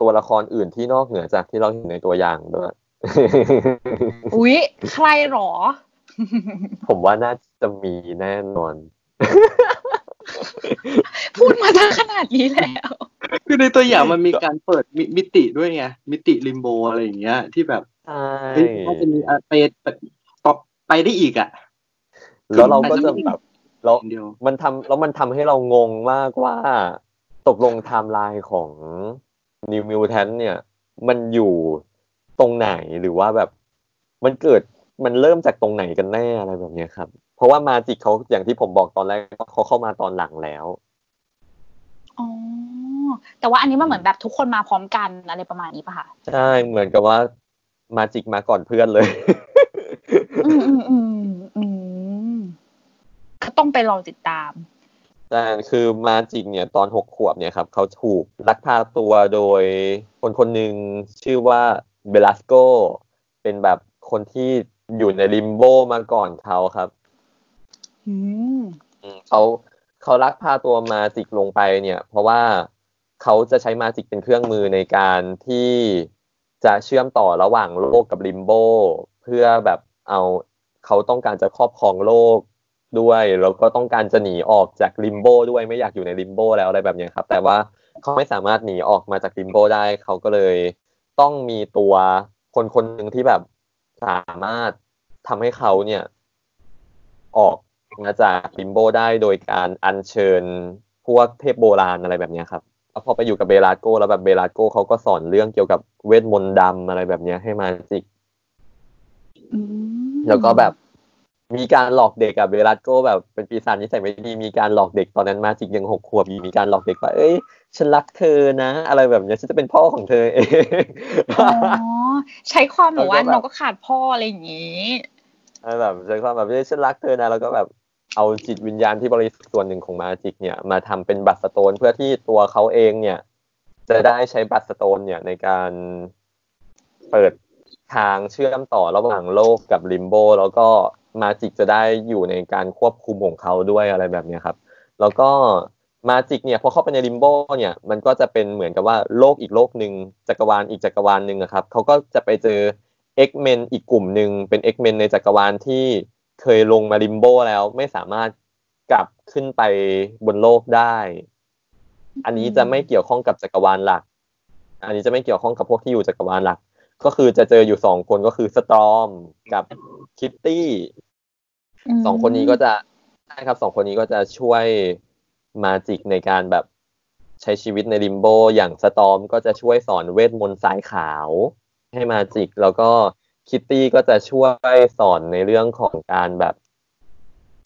Speaker 3: ตัวละครอื่นที่นอกเหนือจากที่เราเห็นในตัวอย่างด้วย
Speaker 1: อุ๊ย ใครหรอ
Speaker 3: ผมว่าน่าจะมีแน่นอน
Speaker 1: พูดมาตั้งขนาดนี้แล้ว
Speaker 2: คือในตัวอย่างมันมีการเปิดมิมิติด้วยไง มิติลิมโบอะไรอย่างเงี้ย ที่แบบ
Speaker 3: ใช่
Speaker 2: เฮ้ยน่าจะมีอะไป ไปต่อไปได้อีกอะ
Speaker 3: แล้วเราก็จะแบบเรา
Speaker 2: อย่างเดียว
Speaker 3: มันทำแล้วมันทำให้เรางงมากว่า ตกลงไทม์ไลน์ของนิวมิวแทนเนี่ย มันอยู่ตรงไหนหรือว่าแบบ มันเกิดมันเริ่มจากตรงไหนกันแน่อะไรแบบเนี้ยครับ เพราะว่ามาจิกเขาอย่างที่ผมบอกตอนแรกเขาเข้ามาตอนหลังแล้ว
Speaker 1: อ๋อแต่ว่าอันนี้มันเหมือนแบบทุกคนมาพร้อมกันอะไรประมาณนี้ป่ะคะ
Speaker 3: ใช่เหมือนกับว่ามาจิกมาก่อนเพื่อนเลย
Speaker 1: อืมอืมอืมอืมก็ ต้องไปรอติดตาม
Speaker 3: แต่คือมาจิกเนี่ยตอนหกขวบเนี่ยครับเขาถูกลักพาตัวโดยคนคนหนึ่งชื่อว่าเบลัสโกเป็นแบบคนที่อยู่ในลิมโบมาก่อนเขาครับ
Speaker 1: อืม
Speaker 3: อืมเขาเขาลักพาตัวมาจิกลงไปเนี่ย เพราะว่าเขาจะใช้มาจิกเป็นเครื่องมือในการที่จะเชื่อมต่อระหว่างโลกกับลิมโบเพื่อแบบเอาเขาต้องการจะครอบครองโลก ด้วยแล้วก็ต้องการจะหนีออกจากลิมโบด้วยไม่อยากอยู่ในลิมโบแล้วอะไรแบบเนี้ยครับ แต่ว่าเขาไม่สามารถหนีออกมาจากลิมโบได้เขาก็เลยต้องมีตัวคนคนหนึ่งที่แบบสามารถทำให้เขาเนี่ย ออกมาจากลิมโบได้โดยการอัญเชิญพวกเทพโบราณอะไรแบบเนี้ยครับแล้วพอไปอยู่กับเบลาโกแล้วแบบเบลาโกเขาก็สอนเรื่องเกี่ยวกับเวทมนต์ดำอะไรแบบเนี้ยให้มาจิก
Speaker 1: อืม
Speaker 3: แล้วก็แบบ มีการหลอกเด็กอะเบลาโกแบบเป็นปีศาจนิสัยไม่ดีมีการหลอกเด็กตอนนั้นมาจิกยังหกขวบอยู่มีการหลอกเด็กว่าเอ้ยฉันรักเธอนะ อะไรแบบเนี้ยฉันจะเป็นพ่อของเธอเอง
Speaker 1: อ๋อใช้ความแบบว่า
Speaker 3: แล้วก็แบบ
Speaker 1: น้องก็ขาดพ่ออะไรอย่างงี้
Speaker 3: อะไรแบบใช้ความแบบเอ้ยฉันรักเธอนะ แล้วก็แบบเอาจิตวิญญาณที่บริสุทธิ์ส่วนหนึ่งของมาจิกเนี่ยมาทำเป็นบัตรสโตนเพื่อที่ตัวเขาเองเนี่ย จะได้ใช้ Bloodstone เนี่ยในการเปิดทางเชื่อมต่อระหว่างโลกกับลิมโบแล้วก็ มาจิกจะได้อยู่ในการควบคุมของเขาด้วยอะไรแบบนี้ครับ แล้วก็มาจิกเนี่ยพอเข้าไปในลิมโบเนี่ยมันก็จะเป็นเหมือนกับว่าโลกอีกโลกหนึ่งจักรวาลอีกจักรวาลหนึ่งครับเขาก็จะไปเจอ X-Men อีกกลุ่มหนึ่งเป็น X-Men ในจักรวาลที่เคยลงมาลิมโบแล้วไม่สามารถกลับขึ้นไปบนโลกได้ อันนี้จะไม่เกี่ยวข้องกับจักรวาลหลัก อันนี้จะไม่เกี่ยวข้องกับพวกที่อยู่จักรวาลหลัก ก็คือจะเจออยู่สองคนก็คือ Storm กับคิตตี้สองคนนี้ก็จะใช่ครับสองคนนี้ก็จะช่วยมาจิกในการแบบใช้ชีวิตในลิมโบ อย่าง Storm ก็จะช่วยสอนเวทมนต์สายขาว ให้มาจิก แล้วก็คิตตี้ก็จะช่วยสอนในเรื่องของการแบบ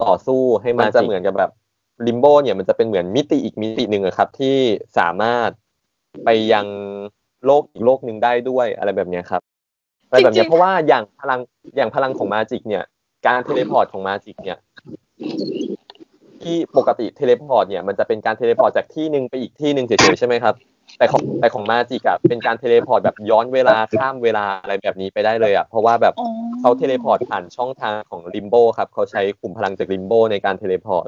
Speaker 3: ต่อสู้ให้มาจิก จะเหมือนกับแบบลิมโบเนี่ยมันจะเป็นเหมือนมิติอีกมิติหนึ่งอะครับ ที่สามารถไปยัง โลกอีกโลกหนึ่งได้ด้วยอะไรแบบเนี้ยครับอะไรแบบเนี้ยเพราะว่าอย่างพลังอย่างพลังของมาจิกเนี่ย การ teleport ของมาจิกเนี่ย ที่ปกติ teleport เนี่ยมันจะเป็นการ teleport จากที่หนึ่งไปอีกที่หนึ่งเฉยๆใช่ไหมครับ แต่ของแต่ของมาจิกอะเป็นการ teleport แบบย้อนเวลาข้ามเวลาอะไรแบบนี้ไปได้เลยอะเพราะว่าแบบ
Speaker 1: อ๋อ
Speaker 3: เขา teleport ผ่านช่องทางของลิมโบครับเขาใช้กลุ่มพลังจากลิมโบในการ teleport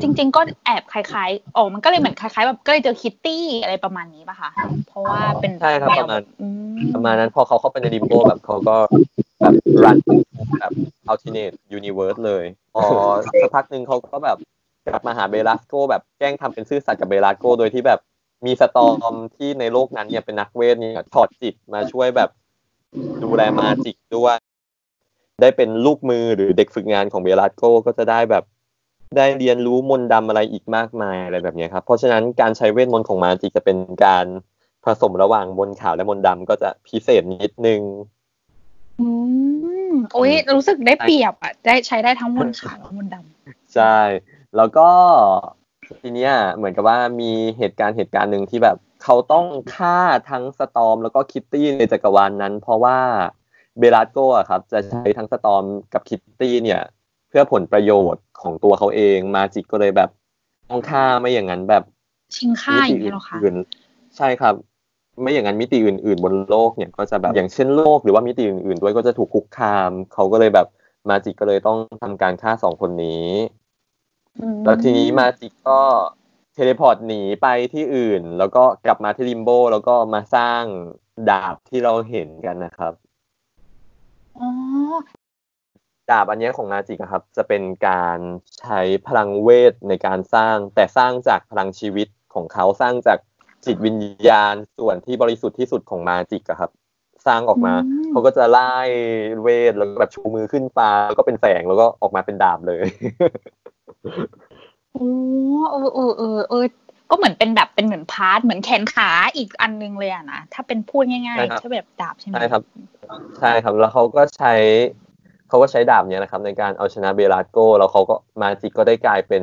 Speaker 1: จริง ๆ ก็แอบคล้ายๆอ๋อมันก็เลยเหมือนคล้าย ๆ แบบก็เลยเจอคิตตี้อะไรประมาณนี้ป่ะคะเพราะว่าเป็น
Speaker 3: ใช่ครับ
Speaker 1: แนว
Speaker 3: ประมาณ
Speaker 1: อืม
Speaker 3: ประมาณนั้นพอเขาเข้าไปในลิมโบแบบเขาก็แบบรันแบบ alternate universe เลยพอสักพักหนึ่งเขาก็แบบกลับมาหาเบลาสโกแบบแกล้งทำเป็นซื่อสัตย์กับเบลาสโกโดยที่แบบ มี Storm ที่ในโลกนั้นเนี่ยเป็นนักเวทเนี่ยถอดจิตมาช่วยแบบดูแลมาจิกด้วย ได้เป็นลูกมือหรือเด็กฝึกงานของเบลาสโกก็จะได้แบบได้เรียนรู้มนต์ดำอะไรอีกมากมายอะไรแบบเนี้ยครับ เพราะฉะนั้นการใช้เวทมนต์ของมาจิกจะเป็นการผสมระหว่างมนต์ขาวและมนต์ดำก็จะพิเศษนิดนึง
Speaker 1: อืมโอ้ยรู้สึกได้เปรียบอะได้ใช้ได้ทั้งมนต์ขาวและมนต์ดำ
Speaker 3: ใช่ แล้วก็ ทีเนี้ยเหมือนกับว่ามีเหตุการณ์เหตุการณ์หนึ่งที่แบบ เขาต้องฆ่าทั้ง Storm แล้วก็คิตตี้ในจักรวาลนั้น เพราะว่าเบลาสโกอะครับ จะใช้ทั้ง Storm กับคิตตี้เนี่ย เพื่อผลประโยชน์ของตัวเขาเองมาจิกก็เลยแบบต้องฆ่าไม่อย่างนั้นแบบ
Speaker 1: ชิงฆ่าอย่างนี้หรอคะ
Speaker 3: อื่นๆใช่ครับ ไม่อย่างนั้นมิติอื่น ๆ บนโลกเนี่ยก็จะแบบอย่างเช่นโลกหรือว่ามิติอื่น ๆ ด้วยก็จะถูกคุกคาม เขาก็เลยแบบมาจิกก็เลยต้องทำการฆ่าสองคนนี้
Speaker 1: อืม
Speaker 3: แล้วทีนี้มาจิกก็ teleport หนีไปที่อื่น แล้วก็กลับมาที่ลิมโบ แล้วก็มาสร้างดาบที่เราเห็นกันนะครับ
Speaker 1: อ๋อ
Speaker 3: ดาบอันเนี้ยของมาจิกอะครับ จะเป็นการใช้พลังเวทในการสร้าง แต่สร้างจากพลังชีวิตของเขาสร้างจากจิตวิญญาณส่วนที่บริสุทธิ์ที่สุดของมาจิกอะครับ สร้างออกมา
Speaker 1: อืม
Speaker 3: เขาก็จะไล่เวทแล้วก็แบบชูมือขึ้นฟ้าแล้วก็เป็นแสงแล้วก็ออกมาเป็นดาบเลย
Speaker 1: โอ้เออเออเออเออก็เหมือนเป็นแบบเป็นเหมือน part เหมือนแขนขาอีกอันนึงเลยอะนะถ้าเป็นพูดง่าย
Speaker 3: ใช่
Speaker 1: ๆ
Speaker 3: ครับ
Speaker 1: ถ้าแบบดาบใช่ไหม
Speaker 3: ใช่ครับ ใช่ครับ แล้วเขาก็ใช้เขาก็ใช้ดาบเนี้ยนะครับ ในการเอาชนะเบลาสโกแล้วเขาก็มาจิกก็ได้กลายเป็น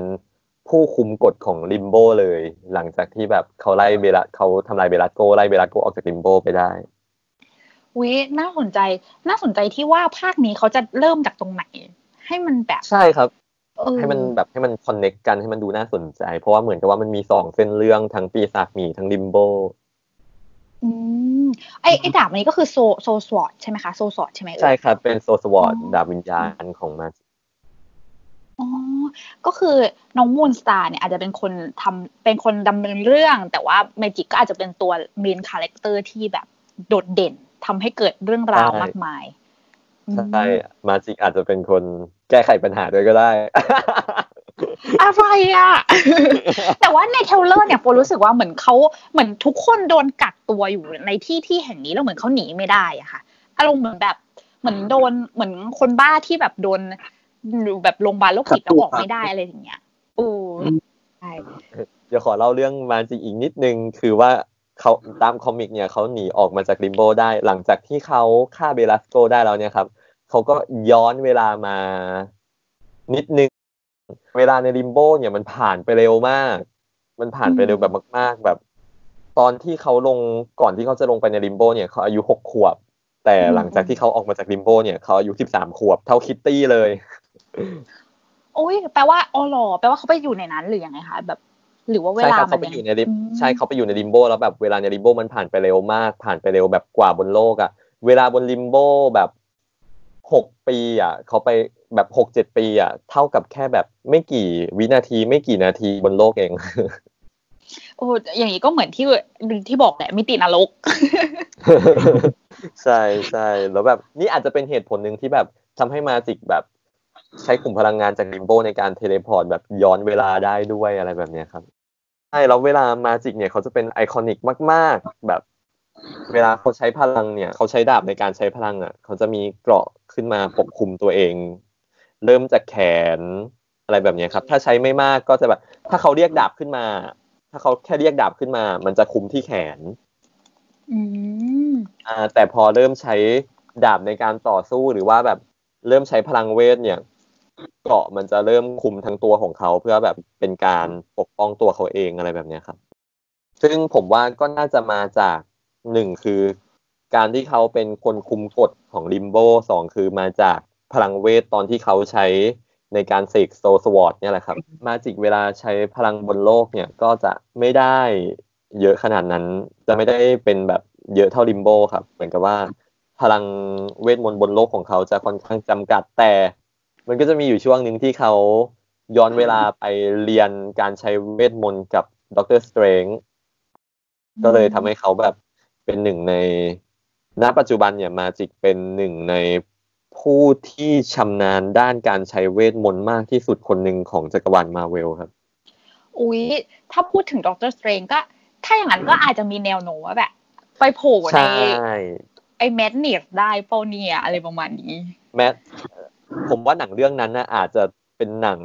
Speaker 3: ผู้คุมกฎของลิมโบเลย หลังจากที่แบบเขาไล่เบลาเขาทำลายเบลาสโกไล่เบลาสโกออกจากลิมโบไปได้
Speaker 1: วิน่าสนใจ น่าสนใจที่ว่าภาคนี้เขาจะเริ่มจากตรงไหน ให้มันแบบ
Speaker 3: ใช่ครับ
Speaker 1: เออ
Speaker 3: ให้มันแบบให้มัน connect กันให้มันดูน่าสนใจ เพราะว่าเหมือนกับว่ามันมีสองเส้นเรื่องทั้งปีศาจหมีทั้งลิมโบ
Speaker 1: อืมไอไอดาบอันนี้ก็คือโซโซสวอตใช่ไหมคะโซสวอตใช่ไหมเอ่ย
Speaker 3: ใช่ครับ เป็น Soulsword อ๋
Speaker 1: อ
Speaker 3: ดาบวิญญาณของมาจิก
Speaker 1: อ๋อ ก็คือน้องมูนสตาร์เนี่ยอาจจะเป็นคนทำเป็นคนดำเนินเรื่อง แต่ว่าเมจิกก็อาจจะเป็นตัว main character ที่แบบโดดเด่น ทำให้เกิดเรื่องราวมากมาย
Speaker 3: ใช่มาจิกอาจจะเป็นคนแก้ไขปัญหาด้วยก็ได้
Speaker 1: อะไรอะ แต่ว่าใน trailer เนี่ยโปรู้สึกว่าเหมือนเขาเหมือนทุกคนโดนกักตัวอยู่ในที่ที่แห่งนี้แล้วเหมือนเขาหนีไม่ได้อะค่ะอารมณ์เหมือนแบบเหมือนโดนเหมือนคนบ้าที่แบบโดนแบบโรงพยาบาลโรคจิตแล้วออกไม่ได้อะไรอย่างเงี้ยโอ้ใช่
Speaker 3: เดี๋ยวขอเล่าเรื่องมาจิกอีกนิดนึงคือว่า เขาตาม comic เนี่ยเขาหนีออกมาจากลิมโบได้ หลังจากที่เขาฆ่าเบลาสโกได้แล้วเนี่ยครับเขาก็ย้อนเวลามานิดนึง เวลาในลิมโบเนี่ยมันผ่านไปเร็วมาก มันผ่านไปเร็วแบบมาก ๆ แบบ ตอนที่เขาลงก่อนที่เขาจะลงไปในลิมโบเนี่ยเขาอายุหกขวบ แต่หลังจากที่เขาออกมาจากลิมโบเนี่ยเขาอายุสิบสามขวบ เท่าคิตตี้เลย
Speaker 1: โอ้ยแปลว่าอ๋อหรอแปลว่าเขาไปอยู่ในนั้นหรือยังไงคะแบบ หรือว่าเว
Speaker 3: ใช่
Speaker 1: ลา
Speaker 3: ครับ
Speaker 1: มั
Speaker 3: เขา
Speaker 1: น
Speaker 3: ไป
Speaker 1: ยัง
Speaker 3: อยู่ในลิม
Speaker 1: อืม
Speaker 3: ใช่เขาไปอยู่ในลิมโบแล้วแบบเวลาในลิมโบมันผ่านไปเร็วมาก ผ่านไปเร็วแบบกว่าบนโลกอะเวลาบนลิมโบแบบหกปีอะเขาไปแบบหกเจ็ดปีอะเท่ากับแค่แบบไม่กี่วินาทีไม่กี่นาทีบนโลกเอง
Speaker 1: โอ้อย่างนี้ก็เหมือนที่ที่บอกแหละมิตินรก
Speaker 3: ใช่ใช่แล้วแบบนี่อาจจะเป็นเหตุผลหนึ่งที่แบบทำให้มาจิกแบบ ใช้กลุ่มพลังงานจาก Limbo ในการ teleport แบบย้อนเวลาได้ด้วยอะไรแบบเนี้ยครับใช่แล้วเวลา Magik เนี่ยเขาจะเป็น iconic มาก ๆ แบบ เวลาเขาใช้พลังเนี่ย เขาใช้ดาบในการใช้พลังอะ เขาจะมีเกราะขึ้นมาปกคลุมตัวเอง เริ่มจากแขนอะไรแบบเนี้ยครับ ถ้าใช้ไม่มากก็จะแบบ ถ้าเขาเรียกดาบขึ้นมา ถ้าเขาแค่เรียกดาบขึ้นมา มันจะคลุมที่แขน
Speaker 1: อืม
Speaker 3: อ่าแต่พอเริ่มใช้ดาบในการต่อสู้หรือว่าแบบเริ่มใช้พลังเวทเนี่ย เกราะมันจะเริ่มคุมทั้งตัวของเขาเพื่อแบบเป็นการปกป้องตัวเขาเองอะไรแบบนี้ครับ ซึ่งผมว่าก็น่าจะมาจากหนึ่งคือ การที่เขาเป็นคนคุมกฎของลิมโบสองคือมาจากพลังเวทตอนที่เขาใช้ในการเสกโซสวอตเนี่ยแหละครับ มาจิกเวลาใช้พลังบนโลกเนี่ยก็จะไม่ได้เยอะขนาดนั้น จะไม่ได้เป็นแบบเยอะเท่า Limbo ครับ เหมือนกับว่าพลังเวทมนต์บนโลกของเขาจะค่อนข้างจำกัดแต่ มันก็จะมีอยู่ช่วงหนึ่งที่เขาย้อนเวลาไปเรียนการใช้เวทมนต์กับ Doctor Strange ก็เลยทำให้เขาแบบเป็นหนึ่งในณปัจจุบันเนี่ย Magik เป็นหนึ่งในผู้ที่ชำนาญด้านการใช้เวทมนต์มากที่สุดคนหนึ่งของจักรวาลมาเวลครับ
Speaker 1: อุ๊ย ถ้าพูดถึง Doctor Strange ก็ ถ้าอย่างนั้นก็อาจจะมีแนวโน้มว่าแบบ ไปโผล่ใน
Speaker 3: ใช่
Speaker 1: ไอ้ Madness ได้เปล่าเนี่ยอะไรประมาณนี้
Speaker 3: แม้ ผมว่าหนังเรื่องนั้นนะอาจจะเป็นหนัง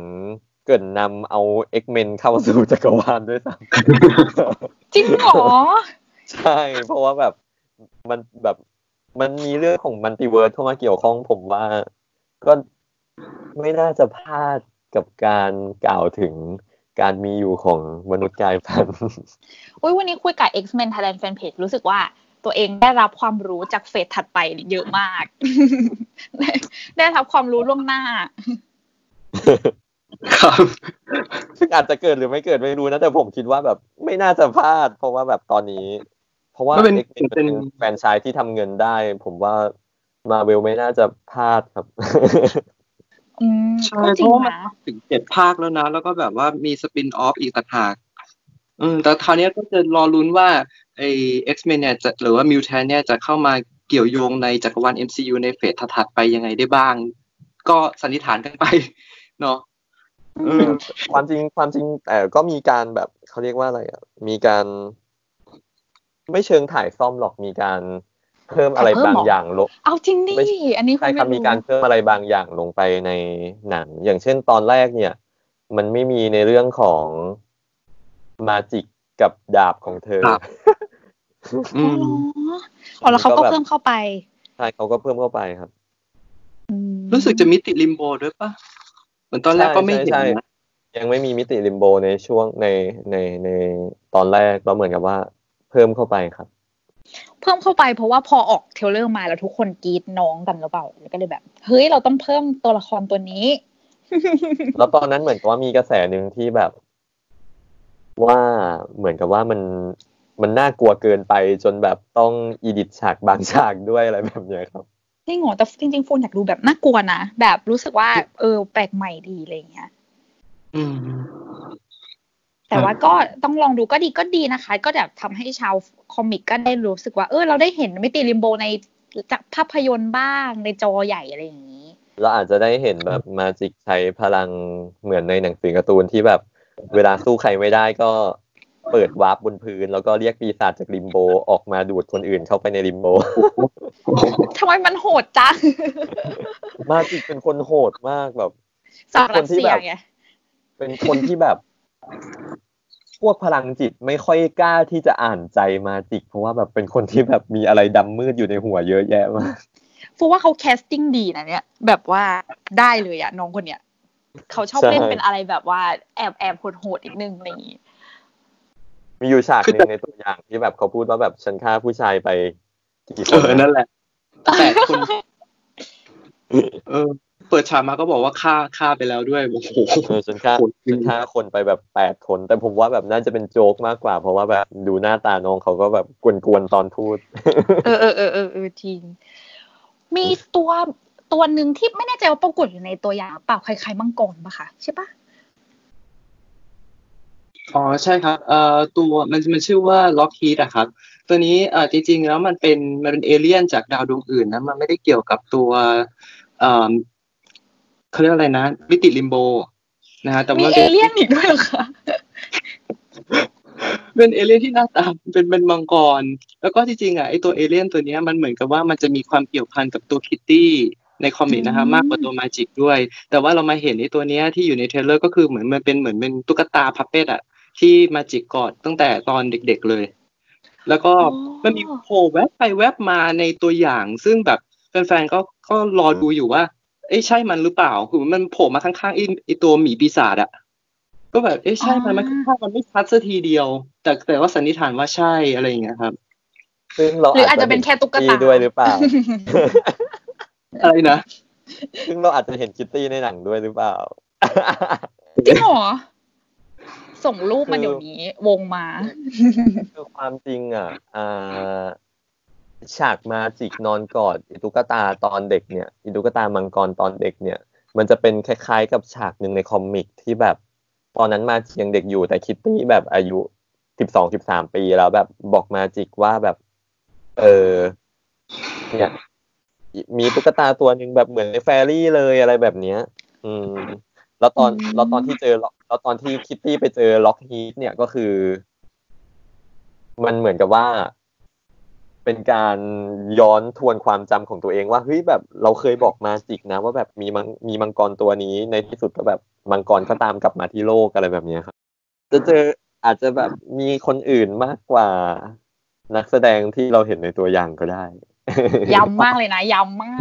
Speaker 3: เกริ่นนำเอา X-Men เข้าสู่จักรวาลด้วยซ้ำ
Speaker 1: จริงเหรอ
Speaker 3: ใช่ เพราะว่าแบบมันแบบมันมีเรื่องของ multiverse เข้ามาเกี่ยวข้องผมว่า ก็ไม่น่าจะพลาดกับการกล่าวถึงการมีอยู่ของมนุษย์กลายพันธุ์
Speaker 1: อุ้ยวันนี้คุยกับ X-Men Thailand Fanpage รู้สึกว่า ตัวเองได้รับความรู้จากเฟสถัดไปเยอะมากได้ได้รับความรู้ล่วงหน้า
Speaker 2: ครับ
Speaker 3: ซึ่งอาจจะเกิดหรือไม่เกิดไม่รู้นะ แต่ผมคิดว่าแบบไม่น่าจะพลาด เพราะว่าแบบตอนนี้ เพราะว่า
Speaker 2: ก็เป็น
Speaker 3: X-Men
Speaker 2: เป็
Speaker 3: เป็นนแฟรนไชายที่ทำเงินได้ ผมว่ามาเวลไม่น่าจะพลาดครับ
Speaker 1: อืม
Speaker 2: ใช่
Speaker 1: ก็จ
Speaker 2: เพ
Speaker 1: ริง
Speaker 2: ราะว่ามัน
Speaker 1: นะ
Speaker 2: ถึงเจ็ดภาคแล้วนะ แล้วก็แบบว่ามีสปินออฟอีกต่างหาก อืมแต่คราวเนี้ยก็จะรอลุ้นว่าไอ้ X-Men เนี่ยจะหรือว่า Mutant เนี่ยจะเข้ามาเกี่ยวโยงในจักรวาล MCU ในเฟสถัดๆไปยังไงได้บ้าง ก็สันนิษฐานกันไปเนาะเออ
Speaker 3: ความจริงความจริงแต่ก็มีการแบบเขาเรียกว่าอะไรอะมีการ ไม่เชิงถ่ายซ่อมหรอกมีการเพิ่มอะไร
Speaker 1: แต่เพิ่ม
Speaker 3: บาง
Speaker 1: เหรอ
Speaker 3: อ
Speaker 1: อ
Speaker 3: ย่างลง
Speaker 1: เอาจริงดิ
Speaker 3: ไม่
Speaker 1: อันนี้คุ
Speaker 3: ใช่
Speaker 1: ณ
Speaker 3: ครับ
Speaker 1: ไม่
Speaker 3: มี
Speaker 1: รู้
Speaker 3: การเพิ่มอะไรบางอย่างลงไปในหนัง อย่างเช่นตอนแรกเนี่ย มันไม่มีในเรื่องของ มาจิกกับดาบของเธอ
Speaker 2: ครับอื
Speaker 1: อ๋อ
Speaker 2: ม
Speaker 1: เหรออ๋อแล้วเขาก็
Speaker 3: ก็แบบ
Speaker 1: เพิ่มเข้าไป
Speaker 3: ใช่เขาก็เพิ่มเข้าไปครับ
Speaker 1: อืม
Speaker 2: รู้สึกจะมิติลิมโบด้วยปะเหมือนตอนแรกก็ไม่เห็น
Speaker 3: ใช่ใช่
Speaker 2: นะ
Speaker 3: ยังไม่มีมิติ Limbo ในช่วงในในในตอนแรกเราเหมือนกับว่า เพิ่มเข้าไปครับ
Speaker 1: เพิ่มเข้าไปเพราะว่าพอออก trailer มาแล้วทุกคนกรี๊ดน้องกันหรือเปล่าแล้วก็เลยแบบ เฮ้ยเราต้องเพิ่มตัวละครตัวนี้
Speaker 3: แล้วตอนนั้นเหมือนกับว่ามีกระแสหนึ่งที่แบบ ว่าเหมือนกับว่ามันมันน่ากลัวเกินไปจนแบบต้อง edit ฉากบางฉากด้วยอะไรแบบเนี้ยครับ
Speaker 1: จริงเหรอแต่จริงๆโฟมอยากดูแบบน่ากลัวนะแบบรู้สึกว่า เออ แปลกใหม่ดีอะไรอย่างเงี้ย
Speaker 2: อืม
Speaker 1: แต่ว่าก็ต้องลองดูก็ดีก็ดีนะคะ ก็แบบทำให้ชาว comic ก็ได้รู้สึกว่า เออ เราได้เห็นมิติ Limbo ในจากภาพยนตร์บ้างในจอใหญ่อะไรอย่างนี้
Speaker 3: เราอาจจะได้เห็นแบบ Magik ใช้พลังเหมือนในหนังสือการ์ตูนที่แบบ เวลาสู้ใครไม่ได้ก็เปิด warp บนพื้น แล้วก็เรียกปีศาจจาก Limbo ออกมาดูดคนอื่นเข้าไปใน Limbo
Speaker 1: ทำไมมันโหดจัง
Speaker 3: Magik เป็นคนโหดมากแบบ
Speaker 1: สาวรัสเซียไง
Speaker 3: เป็นคนที่แบบ พวกพลังจิตไม่ค่อยกล้าที่จะอ่านใจ Magik เพราะว่าแบบเป็นคนที่แบบมีอะไรดำมืดอยู่ในหัวเยอะแยะมากโฟ
Speaker 1: มว่าเขา casting ดีนะเนี่ยแบบว่าได้เลยอะน้องคนเนี้ย เขาชอบ
Speaker 3: ใช่
Speaker 1: เล่นเป็นอะไรแบบว่าแอบแอบโหดโหดๆนิดนึงอะไรอย่างงี้
Speaker 3: มีอยู่ฉากหนึ่งในตัวอย่างที่แบบเขาพูดว่าแบบฉันฆ่าผู้ชายไปกี่ค
Speaker 2: เอนอนั่นแหละแปดคนเออ เปิดฉากมาก็บอกว่าฆ่าฆ่าไปแล้วด้วยโอ้โห
Speaker 3: เออฉันฆ่า
Speaker 2: โหดจริ
Speaker 3: ฉั
Speaker 2: ง
Speaker 3: นฆ่าคนไปแบบแปดคน แต่ผมว่าแบบน่าจะเป็นโจ๊กมากกว่า เพราะว่าแบบดูหน้าตาน้องเขาก็แบบกวนๆตอนพูด
Speaker 1: เออเออเออเออเออจริงมีตัว ตัวหนึ่งที่ไม่แน่ใจว่าปรากฏอยู่ในตัวอย่างหรือเปล่าคล้ายๆมังกรปะคะใช่ปะ
Speaker 2: อ๋อใช่ครับเอ่อตัวมันมันชื่อว่าล็อกฮีดอะครับ ตัวนี้เอ่อจริง ๆ แล้วมันเป็นมันเป็นเอเลี่ยนจากดาวดวงอื่นนะมันไม่ได้เกี่ยวกับตัวเอ่อเขาเรียกอะไรนะมิติ Limbo นะฮะแต่
Speaker 1: มี
Speaker 2: ว่าเป็น
Speaker 1: เลี่ยนอีกด้วยเหรอคะ
Speaker 2: เป็นเอเลี่ยนที่หน้าตาเป็นเป็นมังกร แล้วก็จริงๆอะไอตัวเอเลี่ยนตัวเนี้ยมันเหมือนกับว่ามันจะมีความเกี่ยวพันกับตัวคิตตี้ ใน comic นะครับมากกว่าตัว Magik ด้วย แต่ว่าเรามาเห็นไอตัวเนี้ยที่อยู่ใน trailer ก็คือเหมือนมันเป็นเหมือนเป็นตุ๊กตา puppet อะที่มาจิกกอดตั้งแต่ตอนเด็กๆเลย แล้วก็มันมีโผล่แวบไปแวบมาในตัวอย่าง ซึ่งแบบแฟนๆก็ก็รอดูอยู่ว่า เอ้ยใช่มันหรือเปล่าคือมันโผล่มาข้างๆไอ้ไอตัวหมีปีศาจอะก็แบบเอ้ยใช่มันมันข้างๆมันไม่ชัดสักทีเดียว แต่แต่ว่าสันนิษฐานว่าใช่อะไรอย่างเงี้ยครับ
Speaker 3: ซึ่งเรา
Speaker 1: หรืออาจจะเป็นแค่ตุ๊กตา
Speaker 3: ด้วยหรือเปล่า
Speaker 2: อะไรนะ
Speaker 3: ซึ่งเราอาจจะเห็นคิตตี้ในหนังด้วยหรือเปล่า
Speaker 1: จริงเหรอส่งรูปมา
Speaker 3: คือ
Speaker 1: เดี๋ยวนี้ วงมา
Speaker 3: คือความจริงอะอ่าฉากมาจิกนอนกอดอิตุ๊กตาตอนเด็กเนี่ยอิตุ๊กตามังกรตอนเด็กเนี่ย มันจะเป็นคล้ายๆ กับฉากหนึ่งในคอมิกที่แบบ ตอนนั้นมาจิกยังเด็กอยู่แต่คิตตี้แบบอายุสิบสองสิบสามปีแล้วแบบบอกมาจิกว่าแบบ เออเนี่ย มีตุ๊กตาตัวหนึ่งแบบเหมือนในแฟรี่เลยอะไรแบบเนี้ย อืม แล้วตอน
Speaker 1: อืม
Speaker 3: แล้วตอนที่เจอล็อกแล้วตอนที่คิตตี้ไปเจอล็อกฮีทเนี่ยก็คือ มันเหมือนกับว่า เป็นการย้อนทวนความจำของตัวเองว่าเฮ้ยแบบเราเคยบอกมาจิกนะ ว่าแบบมีมังมีมังกรตัวนี้ในที่สุดก็แบบมังกรก็ตามกลับมาที่โลกอะไรแบบเนี้ยครับ จะเจออาจจะแบบมีคนอื่นมากกว่านักแสดงที่เราเห็นในตัวอย่างก็ได้
Speaker 1: ย้ำมากเลยนะย้ำมาก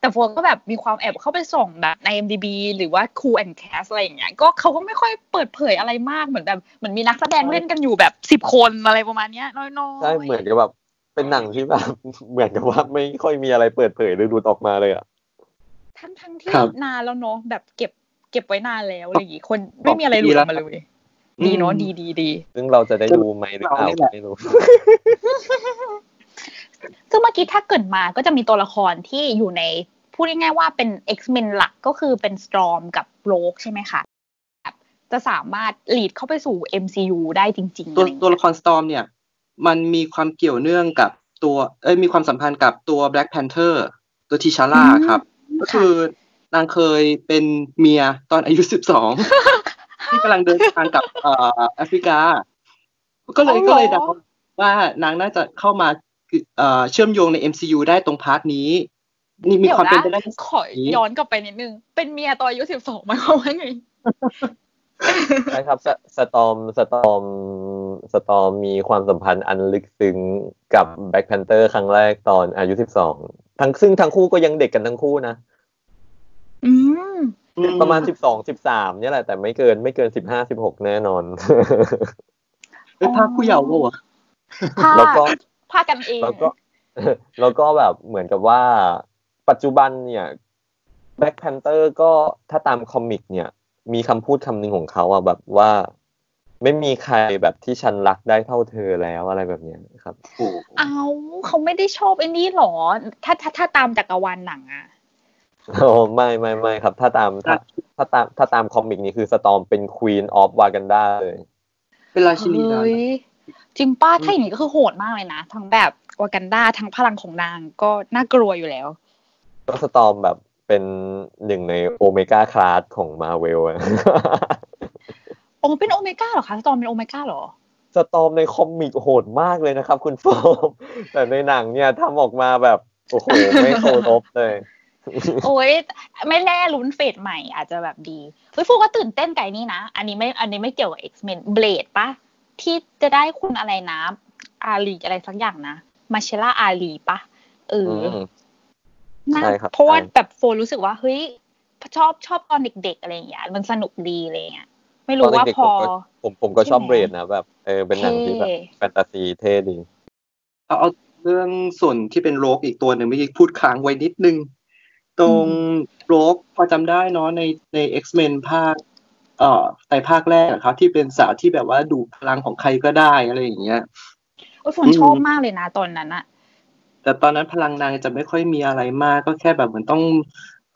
Speaker 1: แต่พวกก็แบบมีความแอบเข้าไปส่องแบบใน MDB หรือว่า Cool and Cast อะไรอย่างเงี้ยก็เขาก็ไม่ค่อยเปิดเผยอะไรมากเหมือนแบบเหมือนมีนักแสดงเล่นกันอยู่แบบสิบคนอะไรประมาณเนี้ย น้อยๆ
Speaker 3: ใช่เหมือนกับแบบเป็นหนังที่แบบเหมือนกับว่าไม่ค่อยมีอะไรเปิดเผยหรือหลุดออกมาเลยอะ
Speaker 1: แททั้งทั้งที่
Speaker 2: ครับ
Speaker 1: นานแล้วเนาะแบบเก็บเก็บไว้นานแล้วอะไรอย่างงี้คนไม่มีอะไรหลุดออกมาเลย ดีเนาะดีดีดี
Speaker 3: ซึ่งเราจะได้ดูไหมหรือเปล่า
Speaker 2: เรานี่แหละ
Speaker 3: ไม่รู้
Speaker 1: ซึ่งเมื่อกี้ถ้าเกิดมาก็จะมีตัวละครที่อยู่ใน พูดง่ายๆว่าเป็น X-Men หลักก็คือเป็น Storm กับ Rogue ใช่ไหมคะแบบจะสามารถ lead เข้าไปสู่ MCU ได้จริง ๆ
Speaker 2: ตัว
Speaker 1: อะไรอย่าง
Speaker 2: ตัว
Speaker 1: เงี้
Speaker 2: ละ
Speaker 1: ย
Speaker 2: ครสตอมเนี่ย มันมีความเกี่ยวเนื่องกับตัว เอ้ยมีความสัมพันธ์กับตัว Black Panther ตัวทิชาร่าครับ ก็คือนางเคยเป็นเมียตอนอายุสิบสอง ที่กำลังเดินทางกลับเอ่อแอฟริกา ก็เลยก็เลยเดาว่านางน่าจะเข้ามาเอ่อเชื่อมโยงใน MCU ได้ตรง part นี้ นี่มีความเป็นไปได้ เดี๋ยวนะ
Speaker 1: ขอย้อนกลับไปนิดนึง เป็นเมียตอนอายุสิบสองหมายความว่าไง
Speaker 3: ใช่ครับส Storm Storm Storm มีความสัมพันธ์อันลึกซึ้งกับ Black Panther ครั้งแรกตอนอายุสิบสองทั้งซึ่งทั้งคู่ก็ยังเด็กกันทั้งคู่นะ
Speaker 1: อืม
Speaker 2: อื
Speaker 3: ประมาณสิบสองสิบสามเนี่ยแหละแต่ไม่เกินไม่เกินสิบห้าสิบหกแน่นอน
Speaker 2: เป็นพรากผู้เยาว์ปะวะ
Speaker 1: พา
Speaker 3: แล้วก็
Speaker 1: พากันเอง
Speaker 3: แล้วก็แล้วก็แบบเหมือนกับว่าปัจจุบันเนี่ย Black Panther ก็ถ้าตาม comic เนี่ย มีคำพูดคำหนึ่งของเขาอะแบบว่า ไม่มีใครแบบที่ฉันรักได้เท่าเธอแล้วอะไรแบบเนี้ยครับ
Speaker 2: โอ้โห
Speaker 1: เอาเขาไม่ได้ชอบไอ้นี่หรอ ถ้าถ้าถ้าตามจักรวาลหนังอะ
Speaker 3: โอ้ไม่ไม่ไม่ครับ ถ้าตามถ้าถ้าตามถ้าตาม comic นี่คือ Storm เป็น Queen of Wakanda เลย
Speaker 2: เป็นราชินีดาว
Speaker 1: เฮ้ยจริงปะถ้าอย่างนี้ก็คือโหดมากเลยนะ ทั้งแบบวากันดาทั้งพลังของนางก็น่ากลัวอยู่แล้ว
Speaker 3: ก็ Storm แบบเป็นหนึ่งใน Omega class ของมาเวล
Speaker 1: โอ้เป็นโอเมก้าเหรอคะสตอมเป็นโอเมก้าเหรอ
Speaker 3: สตอมในคอมิกโหดมากเลยนะครับ คุณโฟมแต่ในหนังเนี่ยทำออกมาแบบ โอ้โห ไม่เคารพเลย
Speaker 1: โอ้ยไม่แน่ลุ้นเฟสใหม่อาจจะแบบดีเฮ้ยฟูก็ตื่นเต้นไก่นี่นะ อันนี้ไม่อันนี้ไม่เกี่ยวกับ X-Men เบลดปะที่จะได้คุณอะไรนะอาลีอะไรสักอย่างนะมาเชล่าอาลีปะเอออ
Speaker 3: ม
Speaker 1: น่า
Speaker 3: ใช่ครับ
Speaker 1: เพราะว่า
Speaker 3: ใช่
Speaker 1: แบบโฟรู้สึกว่าเฮ้ยชอบชอบตอนเด็กๆอะไรอย่างเงี้ยมันสนุกดีอะไรอย่างเงี้ยไม่รู้ว่า
Speaker 3: ตนเด็ก
Speaker 1: พ
Speaker 3: ๆ
Speaker 1: อ
Speaker 3: ผมก็ผมผมก็ชอบ
Speaker 1: ใช่ไหม
Speaker 3: เบรดนะแบบเออเป็นหนังที่แบบ
Speaker 1: เท่
Speaker 3: แฟนตาซีเท่ดี
Speaker 2: เอาเอาเรื่องส่วนที่เป็นโรคอีกตัวหนึ่งเมื่อกี้พูดค้างไว้นิดนึง ตรงโรคพอจำได้เนาะในใน X-Men ภาค เอ่อในภาคแรกอะครับ ที่เป็นสาวที่แบบว่าดูพลังของใครก็ได้อะไรอย่างเงี้ย
Speaker 1: โอ้ยฝนชอบมากเลยนะตอนนั้นอะ
Speaker 2: แต่ตอนนั้นพลังนางจะไม่ค่อยมีอะไรมากก็แค่แบบเหมือนต้อง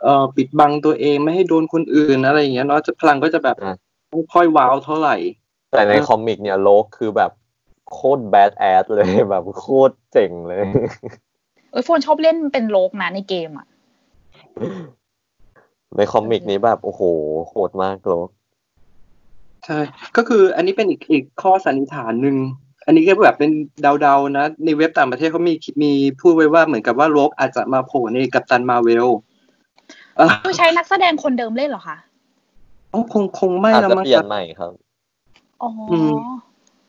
Speaker 2: เอ่อปิดบังตัวเองไม่ให้โดนคนอื่นอะไรอย่างเงี้ยเนาะจะพลังก็จะแบบ
Speaker 3: อะ
Speaker 2: ไม่ค่อยว้าวเท่าไหร่
Speaker 3: แต่ใน
Speaker 2: เออ
Speaker 3: คอมิกเนี่ยโลกคือแบบโคตรแบดแอดเลยแบบโคตรเจ๋งเลย
Speaker 1: เอ้ยฝนชอบเล่นเป็นโลกนะในเกมอะ
Speaker 3: ในคอมิกนี้แบบ โอ้โหโหดมากโลก
Speaker 2: ใช่ ก็คืออันนี้เป็นอีกอีกข้อสันนิษฐานหนึ่ง อันนี้ก็แบบเป็นเดาๆนะ ในเว็บต่างประเทศเขามีมีพูดไว้ว่าเหมือนกับว่าโรกอาจจะมาโผล่ในกัปตันมาเวลเออ
Speaker 1: คือใช้นักแสดงคนเดิมเล่นเหรอคะ
Speaker 2: คงคงไม่
Speaker 3: อาจ
Speaker 2: แล้ว
Speaker 3: จะ
Speaker 2: มั้ง
Speaker 3: เปลี่ย
Speaker 2: คนรับ
Speaker 3: ใหม่ครับ
Speaker 1: อ๋ออ
Speaker 2: ม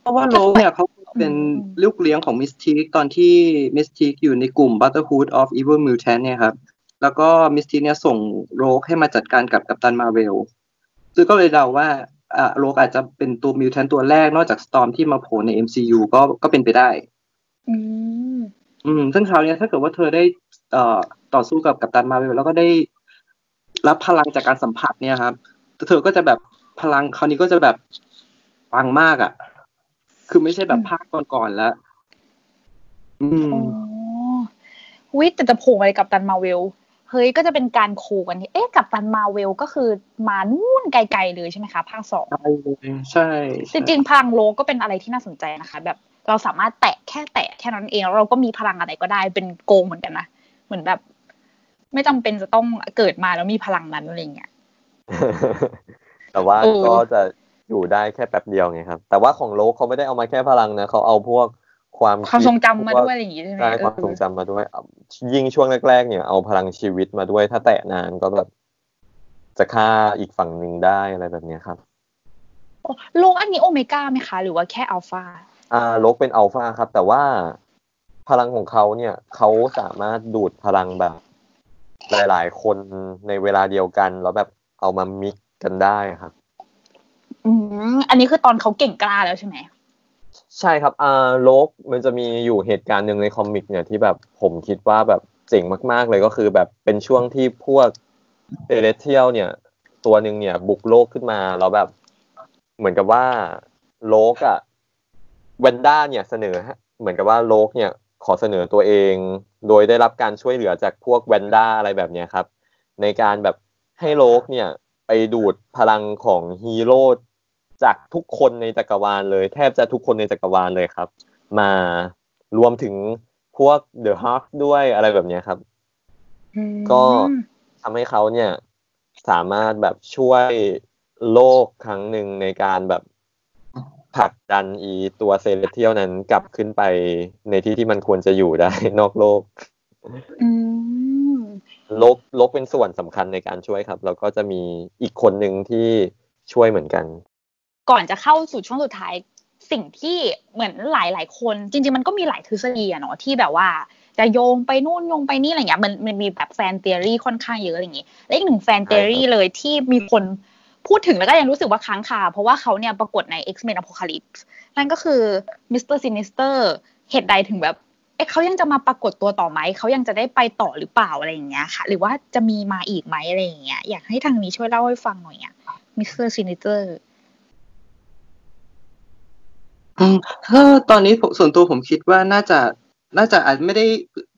Speaker 2: เพราะว่าโรกเนี่ยเขาเป็น
Speaker 1: อืม
Speaker 2: ลูกเลี้ยงของมิสทีกตอนที่มิสทีกอยู่ในกลุ่ม Brotherhood of Evil Mutant เนี่ยครับ แล้วก็มิสทีกเนี่ยส่งโรกให้มาจัดการกับกัปตันมาเวลซึ่งก็เลยเดาว่าอ่าโรกอาจจะเป็นตัวมิวแทนตัวแรกนอกจากสตอมที่มาโผล่ใน MCU ก็ก็เป็นไปได้
Speaker 1: อืม
Speaker 2: อืมซึ่งคราวเนี้ยถ้าเกิดว่าเธอได้เอ่อต่อสู้กับกัปตันมาเวลแล้วก็ได้รับพลังจากการสัมผัสเนี่ยครับ เธอก็จะแบบพลังคราวนี้ก็จะแบบปังมากอะ่ะ คือไม่ใช่แบบภาคก่อนๆแล้ว อืม
Speaker 1: อ๋อวิแต่จะโผล่อะไรกับตันมาเวล เฮ้ยก็จะเป็นการโคกันที่เอ๊ะกับตันมาเวลก็คือมานู่นไกลๆเลยใช่ไหมคะภาคสอง
Speaker 2: ใช่เลยใช่
Speaker 1: จริงๆพลังโลกก็เป็นอะไรที่น่าสนใจนะคะ แบบเราสามารถแตะแค่แตะแค่นั้นเองแล้วเราก็มีพลังอะไรก็ได้เป็นโกงเหมือนกันนะเหมือนแบบ ไม่จำเป็นจะต้องเกิดมาแล้วมีพลังนั้นอะไรเงี้ย
Speaker 3: แต่ว่า
Speaker 1: เออ
Speaker 3: ก็จะอยู่ได้แค่แป๊บเดียวไงครับ แต่ว่าของโลกเขาไม่ได้เอามาแค่พลังนะเขาเอาพวก ความ
Speaker 1: ความ
Speaker 3: ด
Speaker 1: ทรงจำมา
Speaker 3: พก
Speaker 1: ด้วยอะไรอย่างงี้ใช่ไหม
Speaker 3: ใช่
Speaker 1: เอ
Speaker 3: ความ
Speaker 1: อ
Speaker 3: ทรงจำมาด้วยเอายิ่งช่วงแรกๆเนี่ยเอาพลังชีวิตมาด้วย ถ้าแตะนานก็แบบจะฆ่าอีกฝั่งหนึ่งได้อะไรแบบเนี้ยครับ
Speaker 1: โลกอันนี้โอเมก้าไหมคะ หรือว่าแค่อัลฟา
Speaker 3: อ่าโลกเป็นอัลฟาครับ แต่ว่าพลังของเขาเนี่ยเขาสามารถดูดพลังแบบ หลาย ๆ คนในเวลาเดียวกันแล้วแบบเอามามิกกันได้ครับ
Speaker 1: อืมอันนี้คือตอนเขาเก่งกล้าแล้วใช่ไหม
Speaker 3: ใช่ครับอ่าโลกมันจะมีอยู่เหตุการณ์หนึ่งใน comic เนี่ยที่แบบผมคิดว่าแบบเจ๋งมาก ๆ เลยก็คือแบบเป็นช่วงที่พวก Celestial เนี่ย ตัวหนึ่งเนี่ย บุกโลกขึ้นมาแล้วแบบ เหมือนกับว่าโลกอะเวนด้าเนี่ยเสนอเหมือนกับว่าโลกเนี่ยขอเสนอตัวเอง โดยได้รับการช่วยเหลือจากพวกเวนด้าอะไรแบบเนี้ยครับ ในการแบบให้โลกเนี่ย ไปดูดพลังของฮีโร่ จากทุกคนในจักรวาลเลย แทบจะทุกคนในจักรวาลเลยครับ มารวมถึงพวก The Hulk ด้วยอะไรแบบเนี้ยครับ ก็ทำให้เขาเนี่ยสามารถแบบช่วยโลกครั้งหนึ่งในการแบบผลักดันอีตัว Celestial นั้นกลับขึ้นไปในที่ที่มันควรจะอยู่ได้ นอกโลกโลกโลกเป็นส่วนสำคัญในการช่วยครับ แล้วก็จะมีอีกคนหนึ่งที่ช่วยเหมือนกัน
Speaker 1: ก่อนจะเข้าสู่ช่วงสุดท้ายสิ่งที่เหมือนหลายหลายคน จริง ๆ มันก็มีหลายทฤษฎีอะเนาะที่แบบว่าจะโยงไปนู่นโยงไปนี่อะไรเงี้ยมันมันมีแบบ fan theory ค่อนข้างเยอะอะไรอย่างงี้และอีกหนึ่ง fan theory เลยที่มีคนพูดถึงแล้วก็ยังรู้สึกว่าค้างคาเพราะว่าเขาเนี่ยปรากฏใน X-Men Apocalypse นั่นก็คือ Mr. Sinister เหตุใดถึงแบบเอ๊ะเขายังจะมาปรากฏตัวต่อไหมเขายังจะได้ไปต่อหรือเปล่าอะไรอย่างเงี้ยค่ะ หรือว่าจะมีมาอีกไหมอะไรอย่างเงี้ยอยากให้ทางนี้ช่วยเล่าให้ฟังหน่อยอะ Mr. Sinister
Speaker 2: อืมถ้าตอ นนี้ผมส่วนตัวผมคิดว่าน่าจะน่าจะอาจไม่ได้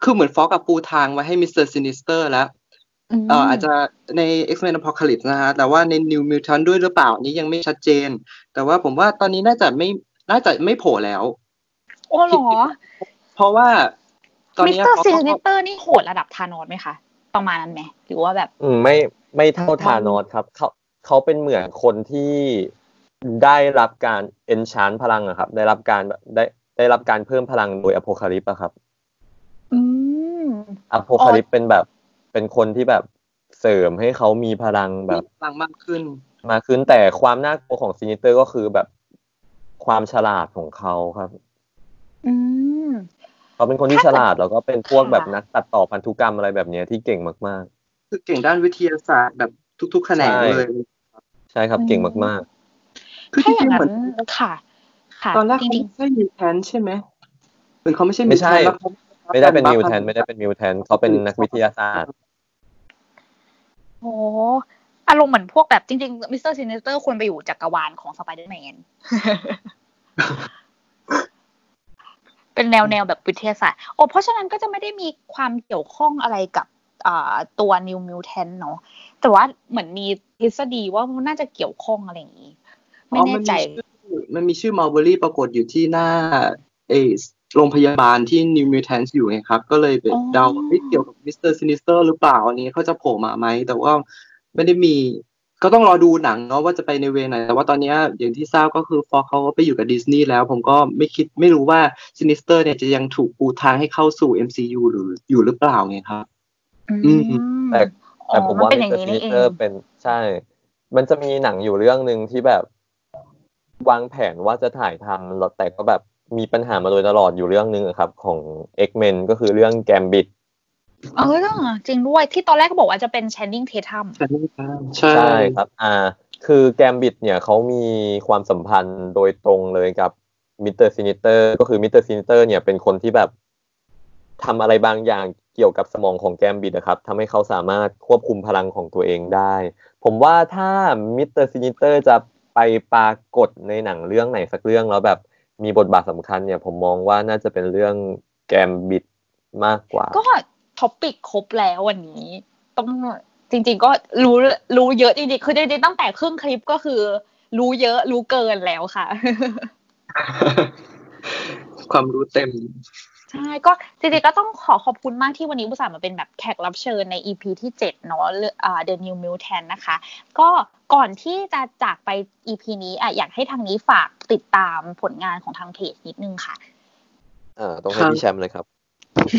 Speaker 2: คือเหมือน Fox กับปูทางมาให้ Mr. Sinister แล้วเอ่ออาจจะใน X-Men Apocalypse นะฮะแต่ว่าใน New Mutant ด้วยหรือเปล่านี้ยังไม่ชัดเจน แต่ว่าผมว่าตอนนี้น่าจะไม่น่าจะไม่โผล่แล้ว
Speaker 1: โอ้หรอ
Speaker 2: เพราะว่า
Speaker 1: ตอนนี้มิสเตอร์ซินิสเตอร์นี่โหดระดับ Thanos ไหมคะ ประมาณนั้นไหมหรือว่าแบบ
Speaker 3: อืมไม่ไม่เท่า Thanos ครับเขาเขาเป็นเหมือนคนที่ ได้รับการ enhance พลังอะครับ ได้รับการได้ได้รับการเพิ่มพลังโดย Apocalypse อะครับ
Speaker 1: อืม
Speaker 3: Apocalypse เป็นแบบเป็นคนที่แบบเสริมให้เขามีพลังแบบ
Speaker 2: พลังมากขึ้น
Speaker 3: มากขึ้นแต่ความน่ากลัวของ Sinister ก็คือแบบความฉลาดของเขาครับ
Speaker 1: อืม
Speaker 3: เขาเป็นคนที่ฉลาดแล้วก็เป็นพวกแบบนักตัดต่อพันธุกรรมอะไรแบบเนี้ยที่เก่งมาก
Speaker 2: ๆ คือเก่งด้านวิทยาศาสตร์แบบทุกๆแขนงเลย
Speaker 3: ใช่ครับเก่งมาก
Speaker 1: ๆ คืออย่างนั้นค่ะค่ะ
Speaker 2: ตอนแรกเขาไม่ใช่ mutant ใช่ไหมเหมือนเขาไม่ใช่
Speaker 3: mutant ไม่ได้เป็น mutant ไม่ได้เป็น mutant เขาเป็นนักวิทยาศาสตร์
Speaker 1: โอ้อารมณ์เหมือนพวกแบบจริงๆ Mr. Sinister ควรไปอยู่จักรวาลของสไปเดอร์แมนเป็นแนวแนวแบบวิทยาศาสตร์โอ้เพราะฉะนั้นก็จะไม่ได้มีความเกี่ยวข้องอะไรกับตัว New Mutant เนาะแต่ว่าเหมือนมีทฤษฎีว่ามันน่าจะเกี่ยวข้องอะไรอย่างนี้ ไม่แน่ใจ
Speaker 2: มันมีชื่อ Milbury ปรากฏอยู่ที่หน้าเอโรงพยาบาลที่ New Mutants อยู่ไงครับ ก็เลยเดาไม่เกี่ยวกับ Mr. Sinister หรือเปล่าอันนี้เขาจะโผล่มาไหม แต่ว่าไม่ได้มีก็ต้องรอดูหนังเนาะว่าจะไปใน way ไหน แต่ว่าตอนนี้อย่างที่ทราบก็คือ Fox เขาก็ไปอยู่กับดิสนีย์แล้ว ผมก็ไม่คิดไม่รู้ว่าSinister เนี่ยจะยังถูกปูทางให้เข้าสู่ MCU หรืออยู่หรือเปล่าไงครับ
Speaker 1: อืม
Speaker 3: แต่แต่ผมว่า Mr. Sinister เป็นใช่ มันจะมีหนังอยู่เรื่องหนึ่งที่แบบ วางแผนว่าจะถ่ายทำแต่ก็แบบมีปัญหามาโดยตลอดอยู่เรื่องนึงครับ ของ X-Men ก็คือเรื่อง Gambit
Speaker 1: เออจริงด้วยที่ตอนแรกก็บอกว่าจะเป็น Channing Tatum
Speaker 2: ใช่
Speaker 3: ใช่ครับ อ่า คือ Gambit เนี่ยเขามีความสัมพันธ์โดยตรงเลยกับ Mr. Sinister ก็คือ Mr. Sinister เนี่ยเป็นคนที่แบบทำอะไรบางอย่างเกี่ยวกับสมองของ Gambit นะครับทำให้เขาสามารถควบคุมพลังของตัวเองได้ ผมว่าถ้า Mr. Sinister จะ ไปปรากฏในหนังเรื่องไหนสักเรื่องแล้วแบบมีบทบาทสำคัญเนี่ยผมมองว่าน่าจะเป็นเรื่อง Gambit มากกว่า
Speaker 1: ก็ topic ครบแล้ววันนี้ ต้องจริง ๆ ก็รู้รู้เยอะจริงๆคือจริงๆตั้งแต่ครึ่งคลิปก็คือ รู้เยอะรู้เกินแล้วค่ะ
Speaker 2: ความรู้เต็ม
Speaker 1: ใช่ก็จริงๆก็ต้องขอขอบคุณมากที่วันนี้บุษามาเป็นแบบแขกรับเชิญใน EP ที่เจ็ดเนาะอ่า The New Mutant นะคะ ก็ก่อนที่จะจากไป EP นี้อะอยากให้ทางนี้ฝากติดตามผลงานของทางเพจนิดนึงค่ะ
Speaker 3: อ่าต้องให้พี่แชมป์เลยครับ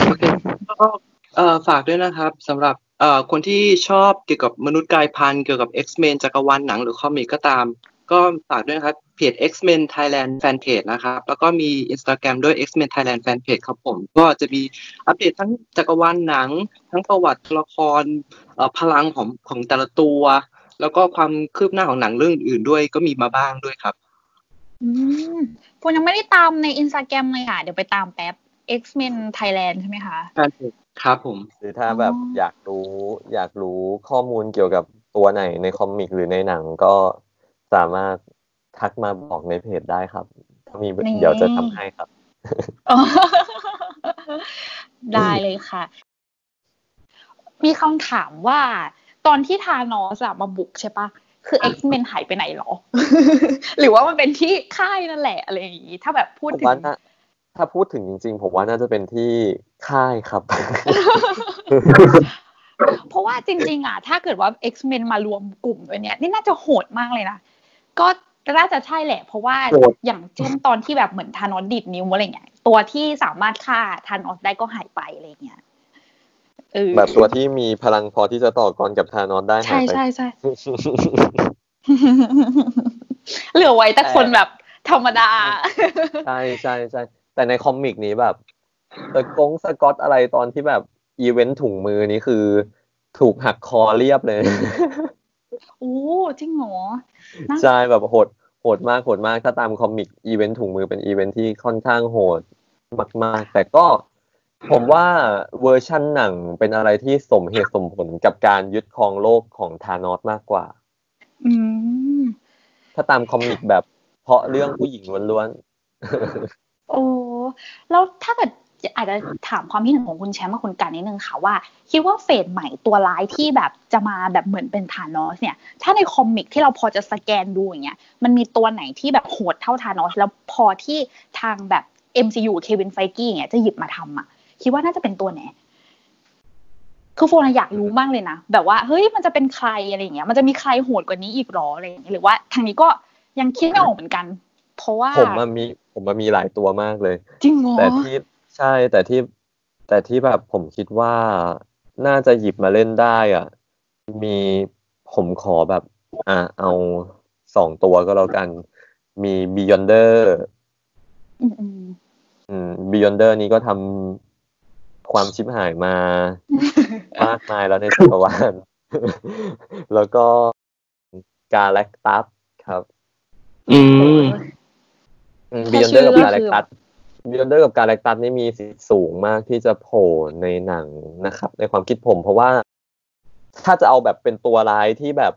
Speaker 2: โอเคก็เอ่อฝากด้วยนะครับสำหรับเอ่อคนที่ชอบเกี่ยวกับมนุษย์กายพันธุ์เกี่ยวกับ X-Men จักรวาลหนังหรือคอมิกก็ตาม ก็ฝากด้วยนะครับเพจ X-Men Thailand Fanpage นะครับ แล้วก็มี Instagram ด้วย X-Men Thailand Fanpage ครับผม ก็จะมีอัปเดตทั้งจักรวาลหนัง ทั้งประวัติละครพลังของของแต่ละตัว แล้วก็ความคืบหน้าของหนังเรื่องอื่นด้วยก็มีมาบ้างด้วยครับ
Speaker 1: อืมผมยังไม่ได้ตามในอินสตาแกรมเลยค่ะ เดี๋ยวไปตามแป๊บ X-Men Thailand ใช่ไหมคะ
Speaker 2: ครับผม
Speaker 3: หรือถ้าแบบ
Speaker 1: อ๋อ
Speaker 3: อ
Speaker 1: อ
Speaker 3: ยากรู้อยากรู้ข้อมูลเกี่ยวกับตัวไหนในคอมิกหรือในหนังก็ สามารถทักมาบอกในเพจได้ครับ ถ้ามีเดี๋ยวจะทำให้ครับ
Speaker 1: อ๋อได้เลยค่ะ มีคำถามว่า ตอนที่ทานอสอะมาบุกใช่ปะคือ X-Men หายไปไหนหรอ หรือว่ามันเป็นที่ค่ายนั่นแหละอะไรอย่างงี้ ถ้าแบบพูด
Speaker 3: ผม
Speaker 1: ถึง
Speaker 3: ว่าน่าถ้าพูดถึงจริง ๆ ผมว่าน่าจะเป็นที่ค่ายครับ
Speaker 1: เพราะว่าจริง ๆ อะ ถ้าเกิดว่า X-Men มารวมกลุ่มด้วยเนี่ยนี่น่าจะโหดมากเลยนะ ก็น่าจะใช่แหละ เพราะว่า
Speaker 2: โหด
Speaker 1: อย่างเช่นตอนที่แบบเหมือนทานอสดิดนิ้วอะไรเงี้ยตัวที่สามารถฆ่าทานอสได้ก็หายไปอะไรเงี้ยเออ
Speaker 3: แบบตัวที่มีพลังพอที่จะต่อกรกับ Thanos ได้หายไป
Speaker 1: ใช่ใช่ใช่เหลือไว้แต่คนแบบธรรมดา
Speaker 3: ใช่ใช่ใช่แต่ใน comic นี้แบบสกงสกอตอะไรตอนที่แบบอีเวนต์ถุงมือนี้คือ ถูกหักคอเรียบเลย
Speaker 1: โอ้จริงเหรอน่า
Speaker 3: ใช่แบบโหดโหดมากโหดมากถ้าตาม comic event ถุงมือเป็นอีเวนต์ที่ค่อนข้างโหดมากๆ แต่ก็ผมว่าเวอร์ชั่นหนังเป็นอะไรที่สมเหตุสมผลกับการยึดครองโลกของ Thanos มากกว่า
Speaker 1: อืม
Speaker 3: ถ้าตาม comic แบบเพราะเรื่องผู้หญิงล้วน
Speaker 1: โอ้ แล้วถ้าเกิด อาจจะถามความคิดเห็นของคุณแชมป์กับคุณกันนิดนึงค่ะว่า คิดว่า phase ใหม่ตัวร้ายที่แบบจะมาแบบเหมือนเป็น Thanos เนี่ย ถ้าใน comic ที่เราพอจะสแกนดูอย่างเงี้ยมันมีตัวไหนที่แบบโหดเท่า Thanos แล้วพอที่ทางแบบ MCU เควินไฟกี้อย่างเงี้ยจะหยิบมาทำอะ คิดว่าน่าจะเป็นตัวไหนคือโฟนอะอยากรู้มากเลยนะ แบบว่าเฮ้ยมันจะเป็นใครอะไรอย่างเงี้ย มันจะมีใครโหดกว่านี้อีกหรออะไรอย่างเงี้ยหรือว่าทางนี้ก็ยังคิดไม่ออกเหมือนกัน เพราะว่า
Speaker 3: ๆผมมันมีผมมันมีหลายตัวมากเลย
Speaker 1: จริงเหรอ
Speaker 3: แต่ที่ ใช่แต่ที่แต่ที่แบบผมคิดว่าน่าจะหยิบมาเล่นได้อะ มีผมขอแบบ อะเอาสองตัวก็แล้วกัน มี Beyonder
Speaker 1: อืมอืม
Speaker 3: อืม Beyonder นี้ก็ทำความชิบหายมามากมายแล้วในจักรวาลแล้วก็ Galactus ครับ
Speaker 2: อืม
Speaker 1: แค่ชื่
Speaker 3: อก็
Speaker 1: คือ
Speaker 3: Beyonder กับ Galactus Beyonder กับ Galactus นี่มีสิทธิ์สูงมากที่จะโผล่ในหนังนะครับ ในความคิดผม เพราะว่าถ้าจะเอาแบบเป็นตัวร้ายที่แบบ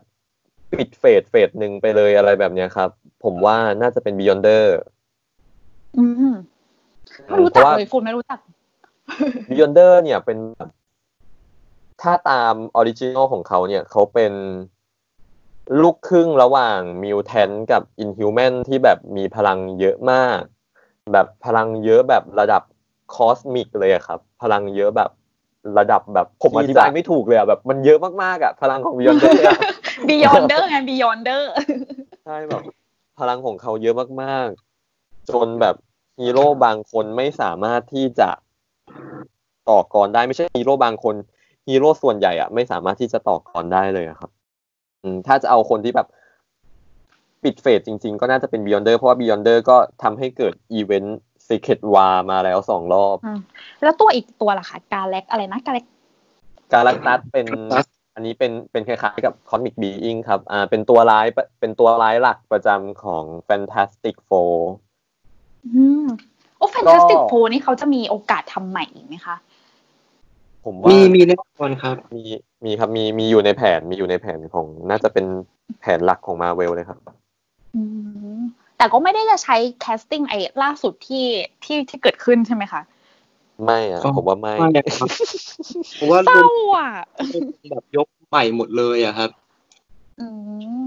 Speaker 3: ปิด phase phase หนึ่งไปเลยอะไรแบบเนี้ยครับ ผมว่าน่าจะเป็น Beyonder อื
Speaker 1: มไม่รู้จัก
Speaker 3: ราะว่า
Speaker 1: คุณไม่รู้จัก
Speaker 3: Beyonder เนี่ยเป็นแบบถ้าตาม original ของเขาเนี่ย เขาเป็นลูกครึ่งระหว่าง mutant กับ Inhuman ที่แบบมีพลังเยอะมาก แบบพลังเยอะแบบระดับ cosmic เลยอะครับ พลังเยอะแบบระดับแบบผมอธิบายไม่ถูกเลยอะแบบมันเยอะมากๆอะพลังของ Beyonder
Speaker 1: Beyonder ไง Beyonder
Speaker 3: ใช่แบบพลังของเขาเยอะมากๆ จนแบบฮีโร่บางคนไม่สามารถที่จะต่อกรได้ไม่ใช่ฮีโร่บางคนฮีโร่ส่วนใหญ่อะไม่สามารถที่จะต่อกรได้เลยอะครับอืมถ้าจะเอาคนที่แบบ ปิด phase จริงๆ ก็น่าจะเป็น Beyonder เพราะว่า Beyonder ก็ทำให้เกิดอีเวนต์ Secret War มาแล้วสองรอบ
Speaker 1: อืมแล้วตัวอีกตัวล่ะคะกาแล็กอะไรนะกาแล็ก
Speaker 3: กาแล็กตัสเป็น
Speaker 2: Galactus
Speaker 3: อันนี้เป็นเป็นคล้ายๆกับ Comic Being ครับอ่าเป็นตัวร้ายเป็นตัวร้ายหลักประจำของ Fantastic Four
Speaker 1: อืมโอ้แฟนตาสติกโฟนี่เขาจะมีโอกาสทำใหม่อีกไหมคะ
Speaker 3: ผมว่า
Speaker 2: มีมีแน่นอนครับ
Speaker 3: มีมีครับมีมีอยู่ในแผนมีอยู่ในแผนของน่าจะเป็นแผนหลักของมาเวลเลยครับ
Speaker 1: อืม แต่ก็ไม่ได้จะใช้ casting ไอ้ล่าสุดที่ที่ที่เกิดขึ้นใช่ไหมคะ
Speaker 3: ไม่อะ
Speaker 2: ก็
Speaker 3: ผมว่าไม่
Speaker 2: ไม่ครับเพราะว่า
Speaker 1: เศ
Speaker 2: ร
Speaker 1: ร้าว
Speaker 2: ม
Speaker 1: อะ
Speaker 2: แบบยกใหม่หมดเลยอะครับ
Speaker 1: อื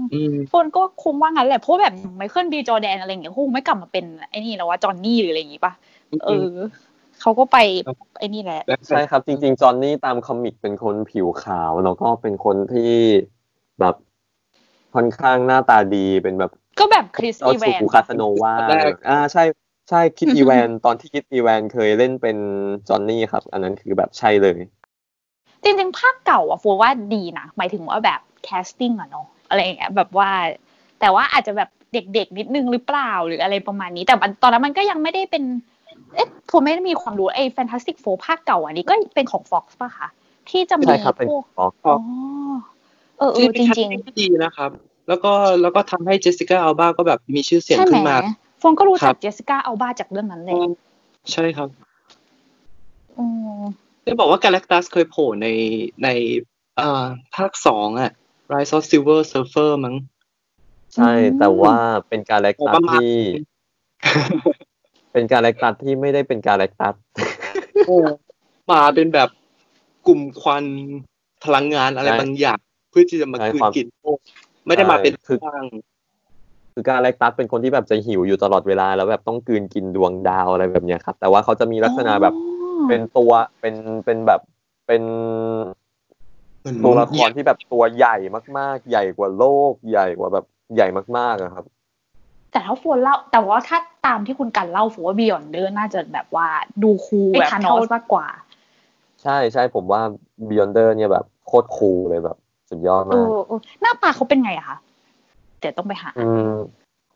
Speaker 1: ม
Speaker 2: อืม
Speaker 1: คนก็คงว่างั้นแหละเพราะแบบ Michael B. Jordan อะไรอย่างเงี้ยคงไม่กลับมาเป็นไอ้นี่แล้วว่า Johnny หรืออะไรอย่างงี้ปะเออเขาก็ไปไอ้นี่แหละ
Speaker 3: ใช่ครับ จริง ๆ Johnny ตาม comic เป็นคนผิวขาวแล้วก็เป็นคนที่แบบ ค่อนข้างหน้าตาดีเป็นแบบ
Speaker 1: ก็แบบคริส
Speaker 3: เจ้า
Speaker 1: อีแว
Speaker 3: ชู
Speaker 1: น
Speaker 3: คาสโนวา
Speaker 2: แรก
Speaker 3: อ่าใช่ใช่คิดอีแวนตอนที่คิดอีแวนเคยเล่นเป็นจอห์นนี่ครับ อันนั้นคือแบบใช่เลย
Speaker 1: จริงๆ ภาคเก่าอะ Four ว่าดีนะ หมายถึงว่าแบบ casting อะเนาะอะไรอย่างเงี้ยแบบว่า แต่ว่าอาจจะแบบเด็กๆ นิดนึงหรือเปล่าหรืออะไรประมาณนี้ แต่มันตอนนั้นมันก็ยังไม่ได้เป็น เอ๊ะ Four ไม่ได้มีความรู้ไอ้ Fantastic Four ภาคเก่าอันนี้ก็เป็นของ Fox ป่ะคะที่จะมี
Speaker 3: ใช่ครับเป็น
Speaker 1: พวก
Speaker 3: อ๋อ
Speaker 1: อ๋อ เออเอ
Speaker 2: ที่
Speaker 1: อ
Speaker 2: เป็น
Speaker 1: จ
Speaker 2: คัส
Speaker 1: ริง
Speaker 2: ติ้งที่ดีนะครับ แล้วก็แล้วก็ทำให้เจสสิก้าอัลบาก็แบบมีชื่อ
Speaker 1: ๆ
Speaker 2: เสียง
Speaker 1: ใช่ไหม
Speaker 2: ขึ้นมา
Speaker 1: ฟงก็รู้จัก
Speaker 2: ครับ
Speaker 1: เจสสิก้าอัลบาจากเรื่องนั้นเลย
Speaker 2: ใช่ครับ
Speaker 1: อืม
Speaker 2: จะบอกว่ากาแล็กตัสเคยโผล่ในในเอ่อภาคสองอะ Rise of Silver Surfer มั้ง
Speaker 3: ใช่ แต่ว่าเป็นการแลกตัส
Speaker 2: ประมาณ
Speaker 3: ที่ เป็นการแลกตัสที่ไม่ได้เป็นการแลกตัส
Speaker 2: มาเป็นแบบกลุ่มควันพลังงานอะไร
Speaker 3: ใช่
Speaker 2: บางอย่าง เพื่อที่จะมา
Speaker 3: ใช่
Speaker 2: คืน
Speaker 3: ความ
Speaker 2: กินโลกไม่ได้มาเป็น
Speaker 3: ใช่คือ
Speaker 2: ร่าง
Speaker 3: คือการแลกตัสเป็นคนที่แบบจะหิวอยู่ตลอดเวลาแล้วแบบต้องกลืนกินดวงดาวอะไรแบบเนี้ยครับ แต่ว่าเขาจะมีลักษณะแบบ
Speaker 1: อ๋อ
Speaker 3: เป็นตัวเป็นเป็นแบบเป็น
Speaker 2: เหมือน
Speaker 3: ตัวละครที่แบบตัวใหญ่มาก ๆ ใหญ่กว่าโลกใหญ่กว่าแบบใหญ่มากๆอะครับ
Speaker 1: แต่ถ้าโฟนเล่า แต่ว่าถ้าตามที่คุณกันเล่าโฟนว่า Beyonder น่าจะแบบว่าดู cool
Speaker 4: แบบ
Speaker 1: Thanos มากกว่า
Speaker 3: ใช่ใช่ผมว่า Beyonder เนี่ยแบบโคตร cool เลยแบบ สุดยอด
Speaker 1: เอ
Speaker 3: มาก
Speaker 1: อเออหน้าตาเขาเป็นไงอะคะเดี๋ยวต้องไปหา
Speaker 3: อืม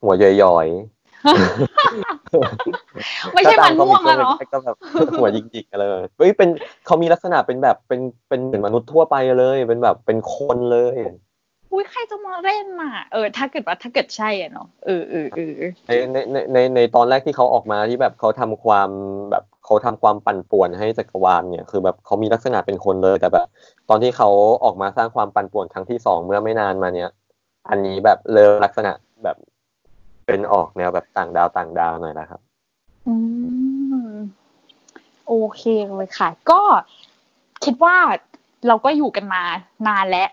Speaker 3: หัวย่อยๆ
Speaker 1: ไม่ใช่มันม่วงอะเนาะ
Speaker 3: ก็แบบหัวหยิกๆอะไรแบบเฮ้ยเป็นเขามีลักษณะเป็นแบบเป็นเป็นเหมือนมนุษย์ทั่วไปเลย เป็นแบบเป็นคนเลย
Speaker 1: อุ้ยใครจะมาเล่นน่ะเออถ้าเกิดว่าถ้าเกิดใช่อะเนาะเออเออเออ
Speaker 3: ในในในในในตอนแรกที่เขาออกมาที่แบบเขาทำความแบบเขาทำความปั่นป่วนให้จักรวาลเนี่ยคือแบบเขามีลักษณะเป็นคนเลยแต่แบบ ตอนที่เขาออกมาสร้างความปั่นป่วนครั้งที่สองเมื่อไม่นานมาเนี่ยอันนี้แบบเริ่มลักษณะแบบเป็นออกแนวแบบต่างดาวต่างดาวหน่อยนะครับ
Speaker 1: อืมโอเคเลยค่ะ ก็คิดว่าเราก็อยู่กันมานานแล้ว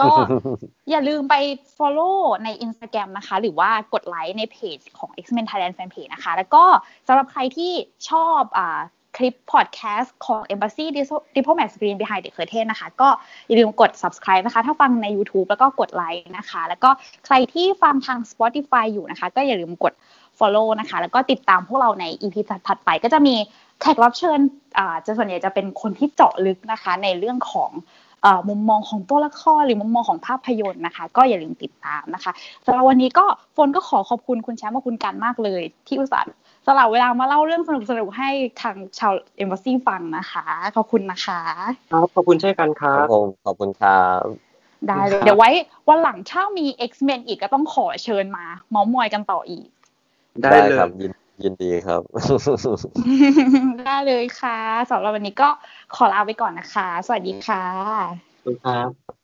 Speaker 1: ก็อย่าลืมไป follow ใน Instagram นะคะ หรือว่ากดไลค์ในเพจของ X-Men Thailand Fanpage นะคะ แล้วก็สำหรับใครที่ชอบอ่า คลิปพอดแคสต์ของ Embassy Diplomat Screen Behind the Curtain นะคะ ก็อย่าลืมกด subscribe นะคะ ถ้าฟังใน YouTube แล้วก็กดไลค์นะคะ แล้วก็ใครที่ฟังทาง Spotify อยู่นะคะ ก็อย่าลืมกด follow นะคะ แล้วก็ติดตามพวกเราใน EP ถัดไปก็จะมีแขกรับเชิญอ่าจะส่วนใหญ่จะเป็นคนที่เจาะลึกนะคะ ในเรื่องของอ่อมุมมองของตัวละครหรือมุมมองของภาพยนตร์นะคะ ก็อย่าลืมติดตามนะคะสำหรับวันนี้ก็โฟนก็ขอขอบคุณคุณแชมป์กับคุณกันมากเลย ที่อุตส่าห์ สละเวลามาเล่าเรื่องสนุกๆให้ทางชาวเอมบ s ซีฟังนะคะ ขอบคุณนะคะ
Speaker 2: ครับขอบคุณเช่นกันครั
Speaker 3: ครับบผมขอบคุณครับ
Speaker 1: ได้เลย
Speaker 2: ครับ
Speaker 1: เดี๋ยวไว้วันหลังถ้ามี X-Men อีกก็ต้องขอเชิญมาเมาส์มอยกันต่ออีก
Speaker 2: ได้เลย
Speaker 3: ครับยินยินดีครับ
Speaker 1: ได้เลยค่ะสำหรับวันนี้ก็ขอลาไปก่อนนะคะ สวัสดีค่ะ
Speaker 2: ขอบคุณครับ